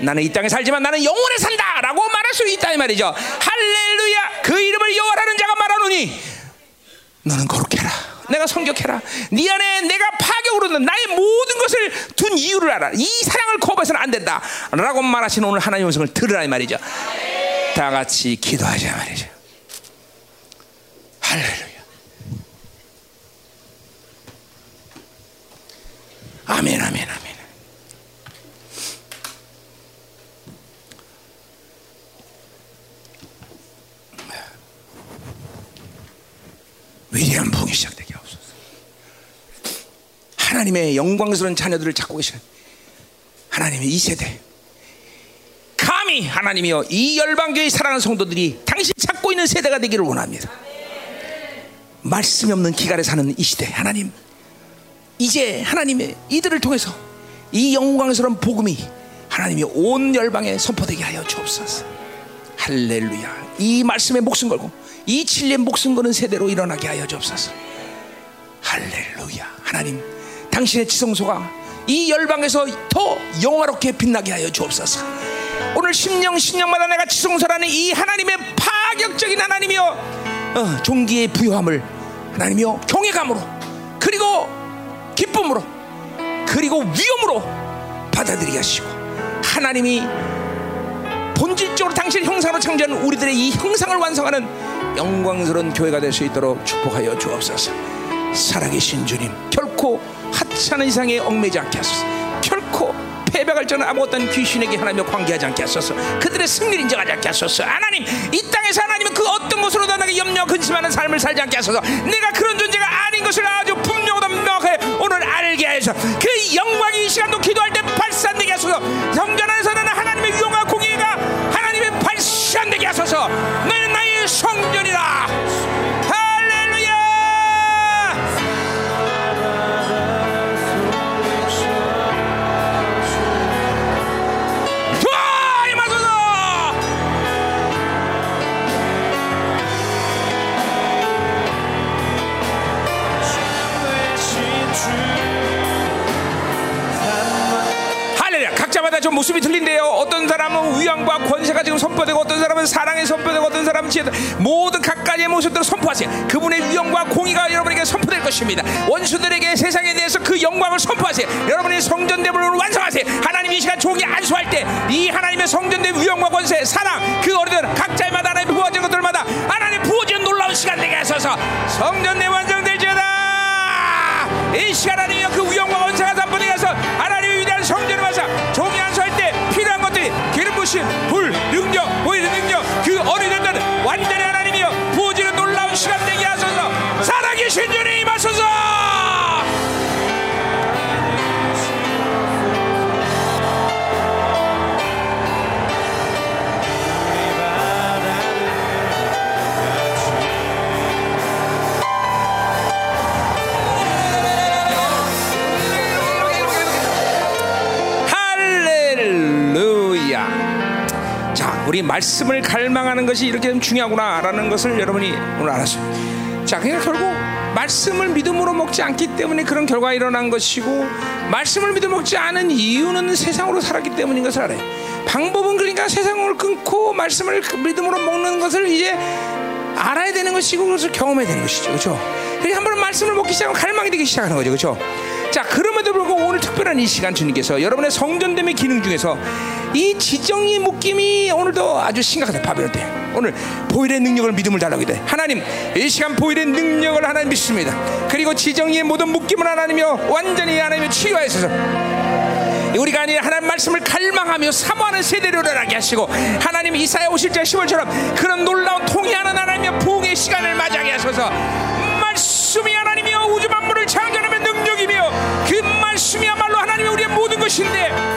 나는 이 땅에 살지만 나는 영원에 산다라고 말할 수 있다 이 말이죠. 할렐루야. 그 이름을 여호와라는 자가 말하노니 너는 거룩해라. 내가 성격해라. 네 안에 내가 파격으로 나의 모든 것을 둔 이유를 알아. 이 사랑을 거부해서는 안 된다. 라고 말하시는 오늘 하나님의 음성을 들으라 이 말이죠. 다 같이 기도하자 말이죠. 할렐루야. 아멘, 아멘, 아멘. 위대한 부흥이 시작되게 하나님의 영광스러운 자녀들을 찾고 계시는 하나님의 이 세대. 감히 하나님이여 이 열방교의 사랑하는 성도들이 당신 찾고 있는 세대가 되기를 원합니다. 말씀이 없는 기갈에 사는 이 시대 하나님 이제 하나님의 이들을 통해서 이 영광스러운 복음이 하나님이 온 열방에 선포되게 하여 주옵소서. 할렐루야. 이 말씀에 목숨 걸고 이 진리에 목숨 거는 세대로 일어나게 하여 주옵소서. 할렐루야. 하나님, 당신의 지성소가 이 열방에서 더 영화롭게 빛나게 하여 주옵소서. 오늘 심령 신령마다 내가 지성소라는 이 하나님의 파격적인 하나님이여 어, 종기의 부요함을 하나님이여 경외감으로 그리고 기쁨으로 그리고 위험으로 받아들이게 하시고 하나님이 본질적으로 당신 형상으로 창조한 우리들의 이 형상을 완성하는 영광스러운 교회가 될 수 있도록 축복하여 주옵소서. 살아계신 주님, 결코 하찮은 이상에 얽매지 않게 하소서. 결코 패배할 적은 아무것도 귀신에게 하나님과 관계하지 않게 하소서. 그들의 승리를 인정하지 않게 하소서. 하나님, 이 땅에서 하나님은 그 어떤 것으로도 나에게 염려 근심하는 삶을 살지 않게 하소서. 내가 그런 존재가 아닌 것을 아주 분명하고 명확하게 오늘 알게 하소서. 그 영광이 이 시간도 기도할 때 발산되게 하소서. 성전 안에서는 하나님의 위엄과 공의가 하나님의 발산되게 하소서. 좀 모습이 틀린데요. 어떤 사람은 위안과 권세가 지금 선포되고 어떤 사람은 사랑이 선포되고 어떤 사람은 지혜 모든 각가지의 모습들을 선포하세요. 그분의 위엄과 공의가 여러분에게 선포될 것입니다. 원수들에게 세상에 대해서 그 영광을 선포하세요. 여러분의 성전대물을 완성하세요. 하나님 이 시간 종이 안수할 때 이 하나님의 성전대 위엄과 권세, 사랑 그 어리들 각자마다 하나님 부어진 것들마다 하나님 부어진 놀라운 시간 되게 하소서. 성전대 완성될지어다. 이 시간 하나님의 그 위엄과 권세가 선포되게 해서 하나님의 위대한 성전을 와서 부신 불, 능력, 보이는 능력 그 어리들들은 완전히 하나님이여 부어지는 놀라운 시간 되게 하소서. 살아계신 주님 우리 말씀을 갈망하는 것이 이렇게 좀 중요하구나라는 것을 여러분이 오늘 알았어요. 자, 그러니까 결국 말씀을 믿음으로 먹지 않기 때문에 그런 결과가 일어난 것이고 말씀을 믿어 먹지 않은 이유는 세상으로 살았기 때문인 것을 알아요. 방법은 그러니까 세상을 끊고 말씀을 믿음으로 먹는 것을 이제 알아야 되는 것이고 그것을 경험해야 되는 것이죠. 그렇죠? 그러니까 한 번 말씀을 먹기 시작하면 갈망이 되기 시작하는 거죠. 그렇죠? 자, 그 럼에도 불구하고 오늘 특별한 이 시간 주님께서 여러분의 성전됨의 기능 중에서 이 지정의 묶임이 오늘도 아주 심각하다. 바벨론 때. 오늘 보일의 능력을 믿음을 달라고 돼. 하나님, 이 시간 보일의 능력을 하나님 믿습니다. 그리고 지정의 모든 묶임을 하나님이여 완전히 하나님이 치유하셔서 우리가 아니라 하나님 말씀을 갈망하며 사모하는 세대를 일어나게 하시고 하나님 이사야 50장 10월처럼 그런 놀라운 통일하는 하나님의 부흥의 시간을 맞이하게 하셔서 모든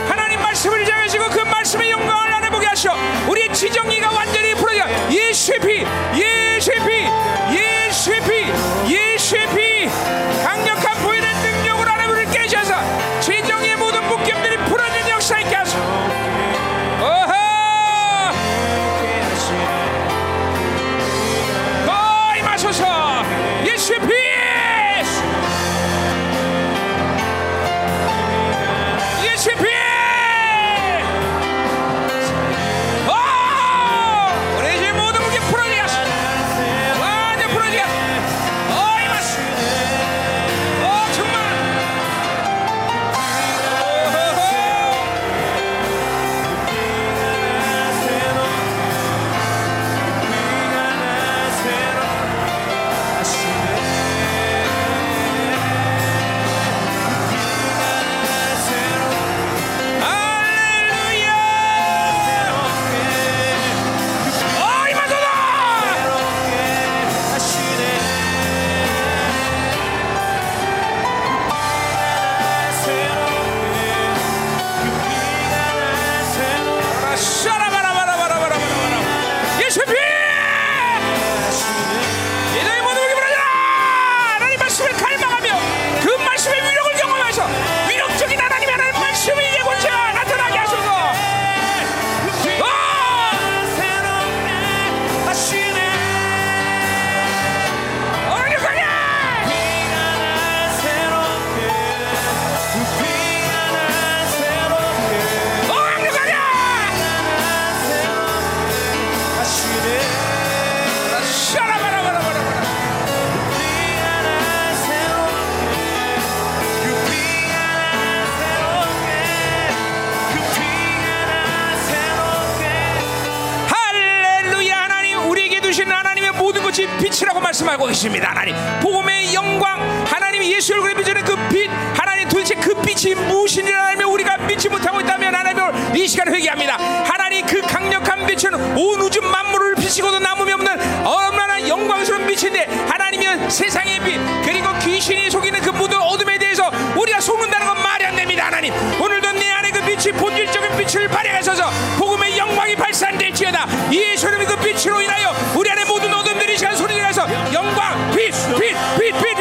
하고 계십니다. 하나님 복음의 영광 하나님 예수 얼굴에 비추는 그빛 하나님 도대체 그 빛이 무엇이냐 하며 우리가 믿지 못하고 있다면 하나님을 이 시간 회개합니다. 하나님 그 강력한 빛은 온 우주 만물을 비치고도 남음이 없는 얼마나 영광스러운 빛인데 하나님이 세상의 빛 그리고 귀신이 속이는 그 모든 어둠에 대해서 우리가 속는다는 건 말이 안 됩니다. 하나님 오늘도 내 안에 그 빛이 본질적인 빛을 발휘하셔서 복음의 영광이 발산될지어다. 예수님의 그 빛으로 인하여 영광 빛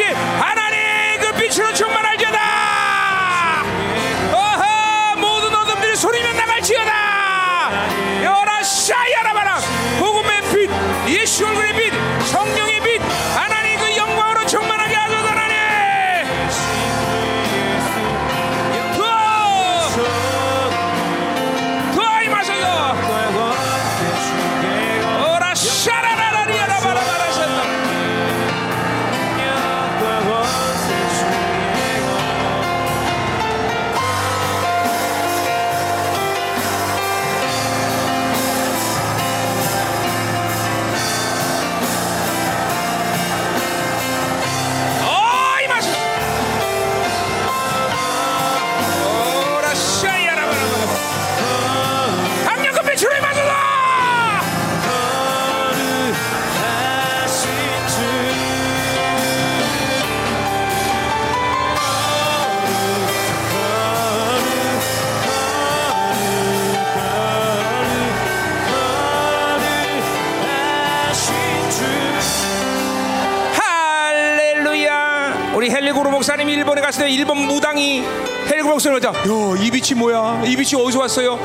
말씀에 일본 무당이 헬리고 목사님 말자. 야이 빛이 뭐야? 이 빛이 어디서 왔어요?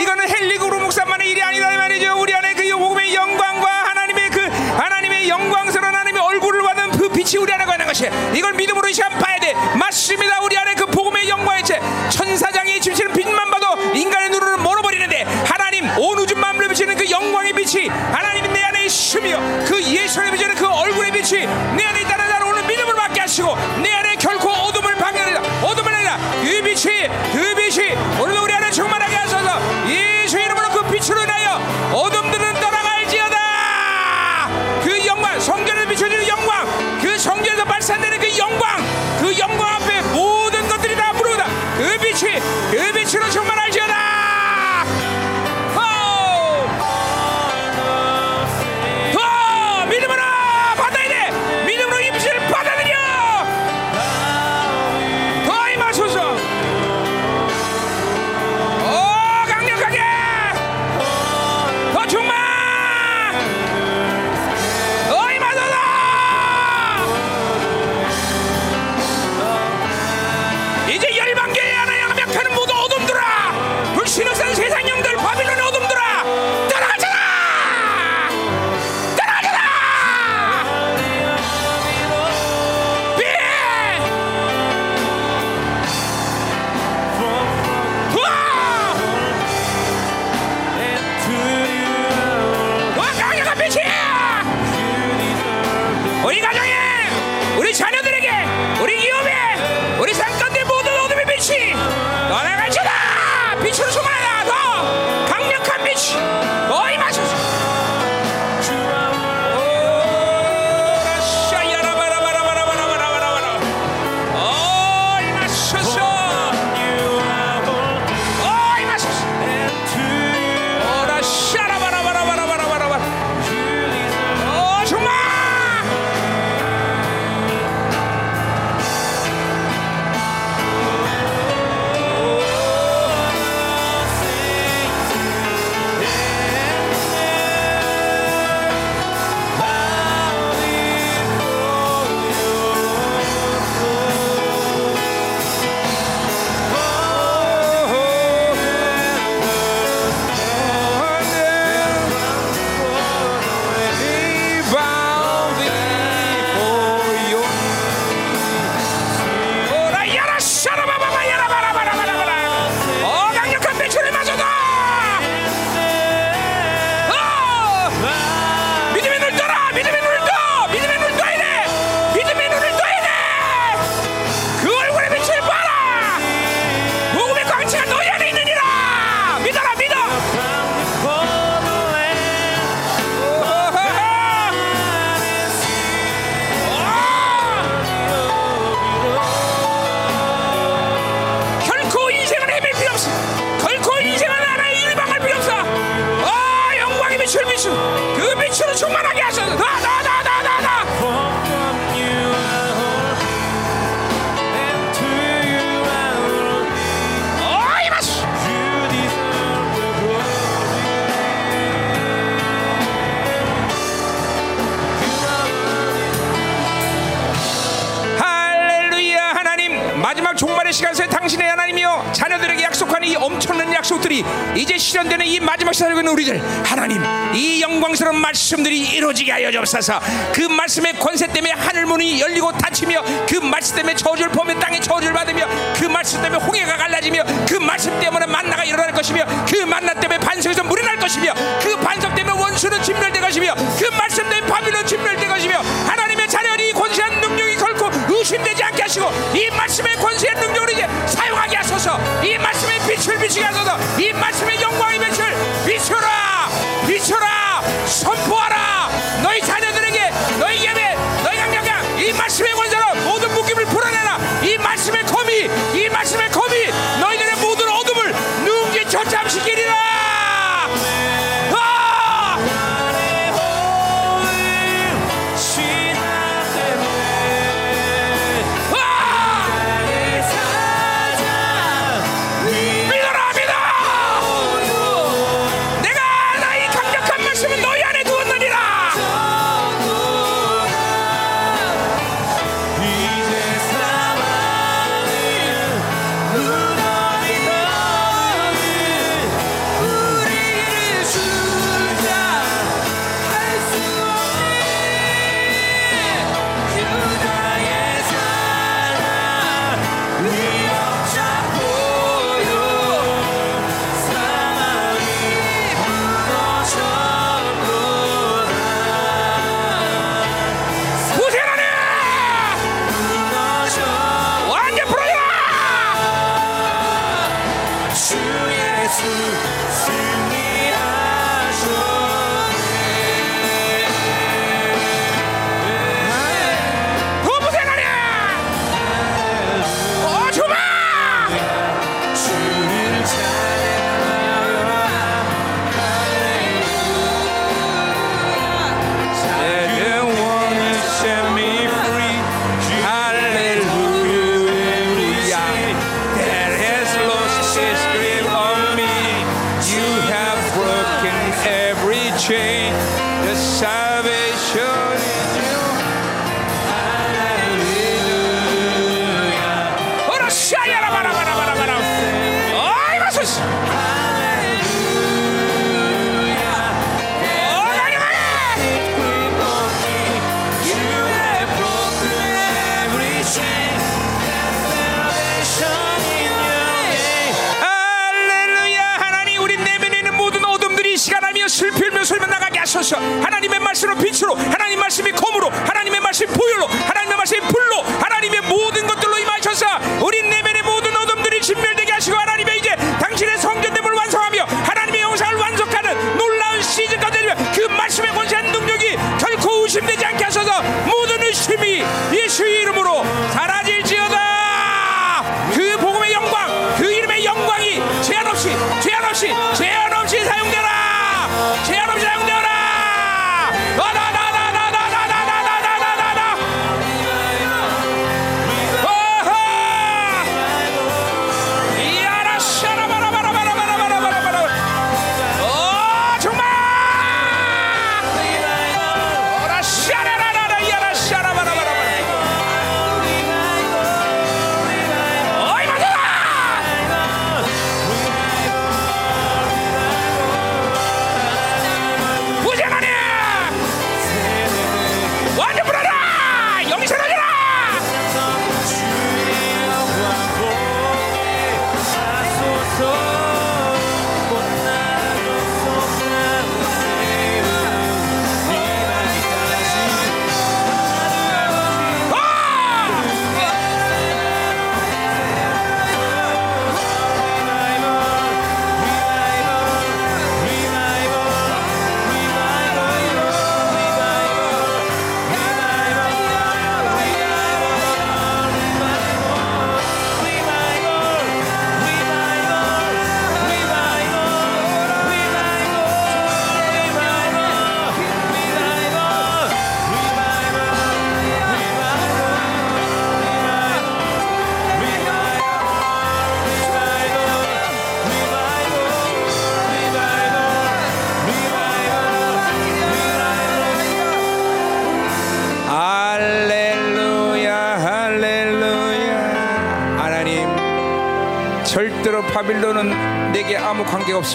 이거는 헬리고로 목사만의 일이 아니다 이 말이죠. 우리 안에 그 복음의 영광과 하나님의 그 하나님의 영광스러운 하나님의 얼굴을 받은 그 빛이 우리 안에 가는 것이에요. 이걸 믿음. 말씀들이 이루어지게 하여 주옵소서. 그 말씀의 권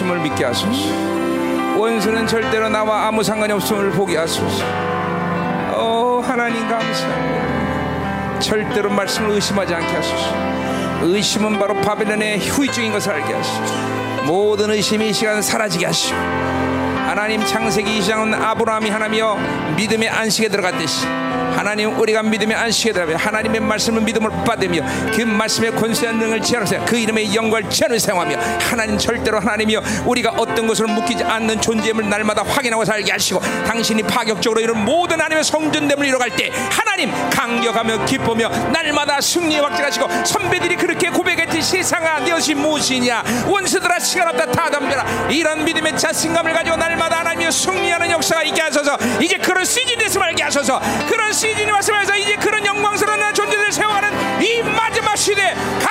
없음을 믿게 하소서. 원수는 절대로 나와 아무 상관이 없음을 보게 하소서. 오 하나님 감사합니다. 절대로 말씀을 의심하지 않게 하소서. 의심은 바로 바빌론의 후유증인 것을 알게 하시고 모든 의심이 이 시간 사라지게 하시고 하나님 창세기 2장은 아브라함이 하나님이여 믿음의 안식에 들어갔듯이 하나님 우리가 믿음의 안식에 들어가며 하나님의 말씀을 믿음으로 받으며 그 말씀의 권세한 능을 지하로서 그 이름의 영광을 지하로 사용하며 하나님 절대로 하나님이여 우리가 어떤 것으로 묶이지 않는 존재임을 날마다 확인하고 살게 하시고 당신이 파격적으로 이런 모든 하나님의 성전됨을 이뤄갈 때 하나님 강력하며 기쁘며 날마다 승리에 확증하시고 선배들이 그렇게 고백했듯이 세상아 네 것이 무엇이냐? 원수들아 시간 없다 다 덤벼라. 이런 믿음의 자신감을 가지고 날마다 하나님의 승리하는 역사가 있게 하소서. 이제 그런 시즌이 됐음을 알게 하소서. 그런 시즌이 왔으면서 이제 그런 영광스러운 존재들 세워가는 이 마지막 시대 감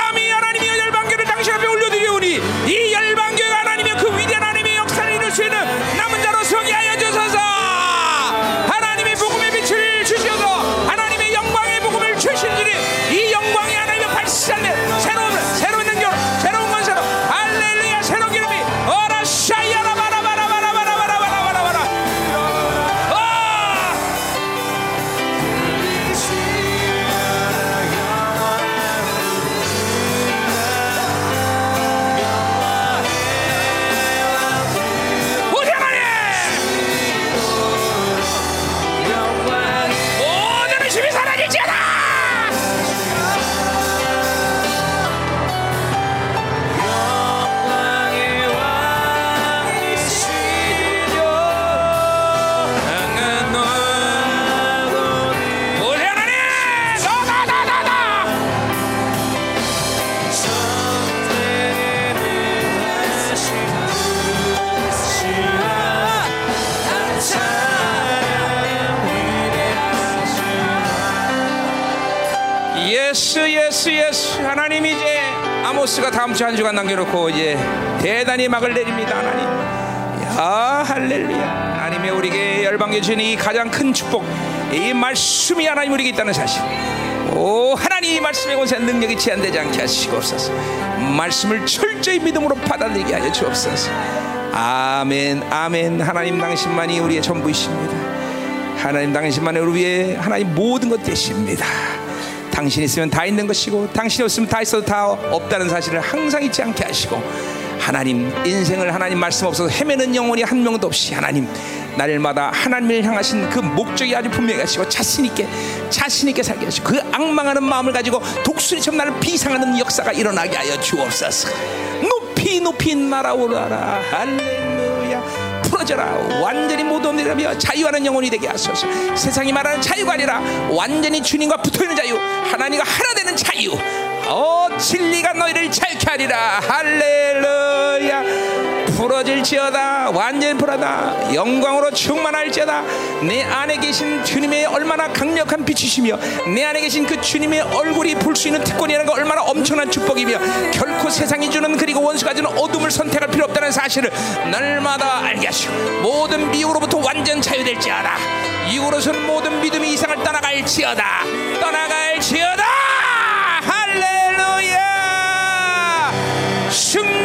다음 주 한 주간 남겨놓고 이제 대단히 막을 내립니다 하나님. 야 할렐루야. 하나님의 우리에게 열방계 주신 이 가장 큰 축복 이 말씀이 하나님 우리에게 있다는 사실. 오 하나님 이 말씀의 권세 능력이 제한되지 않게 하시옵소서. 말씀을 철저히 믿음으로 받아들이게 하여 주옵소서. 아멘 아멘. 하나님 당신만이 우리의 전부이십니다. 하나님 당신만이 우리 위해 하나님 모든 것 되십니다 당신 있으면 다 있는 것이고 당신이 없으면 다 있어도 다 없다는 사실을 항상 잊지 않게 하시고 하나님 인생을 하나님 말씀 없어서 헤매는 영혼이 한 명도 없이 하나님 날마다 하나님을 향하신 그 목적이 아주 분명히 하시고 자신 있게 자신 있게 살게 하시고 그 악망하는 마음을 가지고 독수리처럼 나를 비상하는 역사가 일어나게 하여 주옵소서. 높이 높이 날아오르라. 할렐루야 풀어져라. 완전히 모두 내려며 자유하는 영혼이 되게 하소서. 세상이 말하는 자유가 아니라 완전히 주님과 붙어있는 자유 하나님과 하나 되는 자유. 어 진리가 너희를 자유케 하리라. 할렐루야 풀어질지어다. 완전히 풀어다. 영광으로 충만할지어다. 내 안에 계신 주님의 얼마나 강력한 빛이시며 내 안에 계신 그 주님의 얼굴이 볼 수 있는 특권이라는 거 얼마나 엄청난 축복이며 결코 세상이 주는 그리고 원수가 주는 어둠을 선택할 필요 없다는 사실을 날마다 알게 하시고 모든 미혹으로부터 완전 자유될지어다. 이후로서는 모든 믿음이 이상을 떠나갈지어다. 떠나갈지어다! 할렐루야! 승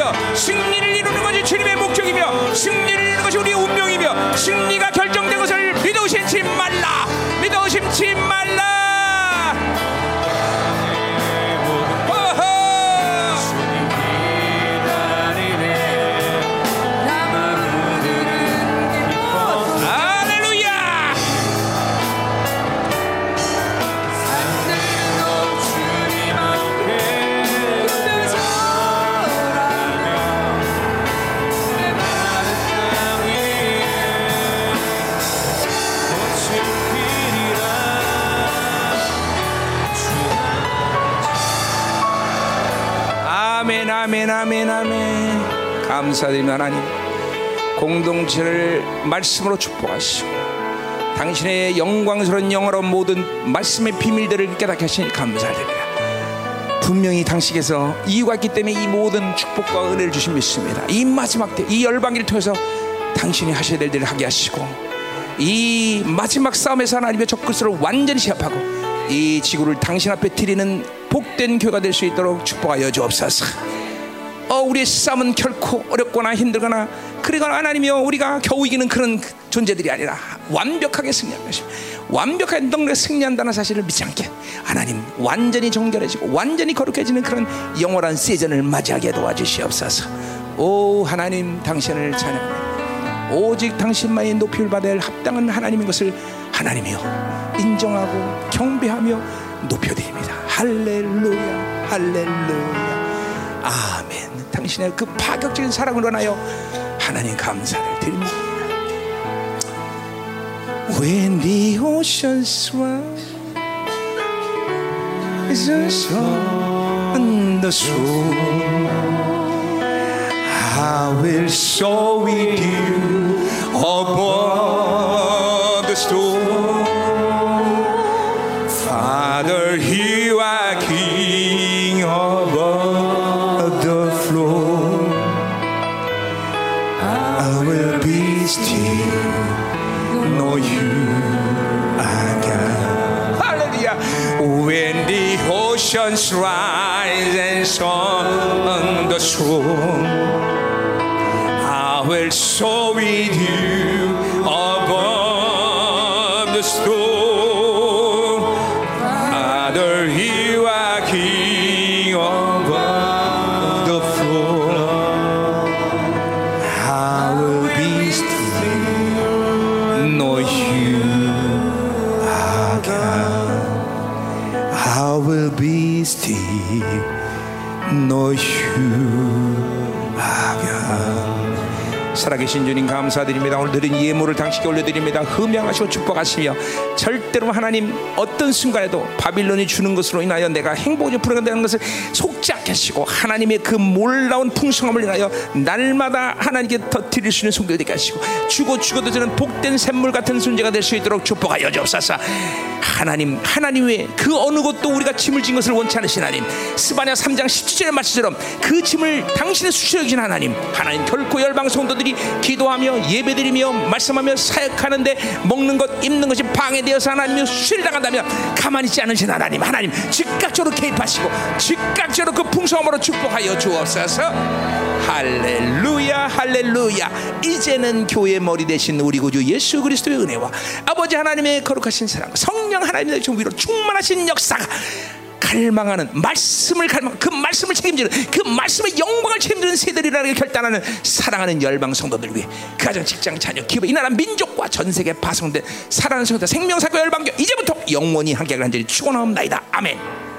길이며 승리를 이루는 것이 주님의 목적이며 승리를 이루는 것이 우리의 운명이며 승리가 결정된 것을 믿어 의심치 말라. 믿어 의심치 말라 아멘 아멘. 감사드립니다 하나님. 공동체를 말씀으로 축복하시고 당신의 영광스러운 영어로 모든 말씀의 비밀들을 깨닫게 하시니 감사드립니다. 분명히 당신께서 이유가 있기 때문에 이 모든 축복과 은혜를 주신 믿습니다. 이 마지막 때 이 열방기를 통해서 당신이 하셔야 될 일을 하게 하시고 이 마지막 싸움에서 하나님의 적그리스도를 완전히 제압하고 이 지구를 당신 앞에 드리는 복된 교회가 될 수 있도록 축복하여 주옵소서. 어, 우리의 싸움은 결코 어렵거나 힘들거나 그러거나 하나님이여 우리가 겨우 이기는 그런 존재들이 아니라 완벽하게 승리한 것이 완벽하게 능력에 승리한다는 사실을 믿지 않게 하나님 완전히 정결해지고 완전히 거룩해지는 그런 영원한 시즌을 맞이하게 도와주시옵소서. 오 하나님 당신을 찬양합니다. 오직 당신만이 높이를 할 합당한 하나님인 것을 하나님이요 인정하고 경배하며 높여드립니다. 할렐루야, 할렐루야, 아멘. 당신의 그 파격적인 사랑을 원하여 하나님 감사를 드립니다. When the oceans rise on the shore. I will soar with you above nations rise and song the throne. I will show you. 살아계신 주님 감사드립니다. 오늘 드린 예물을 당신께 올려드립니다. 흠양하시고 축복하시며 절대로 하나님 어떤 순간에도 바빌론이 주는 것으로 인하여 내가 행복을 풀어간다는 것을 속지 않게 하시고 하나님의 그 몰라온 풍성함을 인하여 날마다 하나님께 더 드릴 수 있는 손길되게 하시고 주고 죽어도 저는 복된 샘물 같은 존재가 될 수 있도록 축복하여 주옵소서. 하나님 하나님 외에 그 어느 곳도 우리가 짐을 진 것을 원치 않으신 하나님. 스바냐 3장 17절의 말씀처럼 그 짐을 당신의 수시로 여기신 하나님. 하나님 결코 열방 성도들이 기도하며 예배드리며 말씀하며 사역하는데 먹는 것 입는 것이 방해되어서 하나님이 수시를 당한다면 가만히 있지 않으신 하나님. 하나님 즉각적으로 개입하시고 즉각적으로 그 풍성함으로 축복하여 주옵소서. 할렐루야 할렐루야 이제는 교회 머리 대신 우리 구주 예수 그리스도의 은혜와 아버지 하나님의 거룩하신 사랑 성령 하나님의 정비로 충만하신 역사가 갈망하는 말씀을 갈망 그 말씀을 책임지는 그 말씀의 영광을 책임지는 세대리라는 결단하는 사랑하는 열방 성도들 위해 그 가정 직장 자녀 기업 이 나라 민족과 전 세계 파송된 사랑하는 성도 생명사고 열방교 이제부터 영원히 함께 간절히 축원하옵나이다 아멘.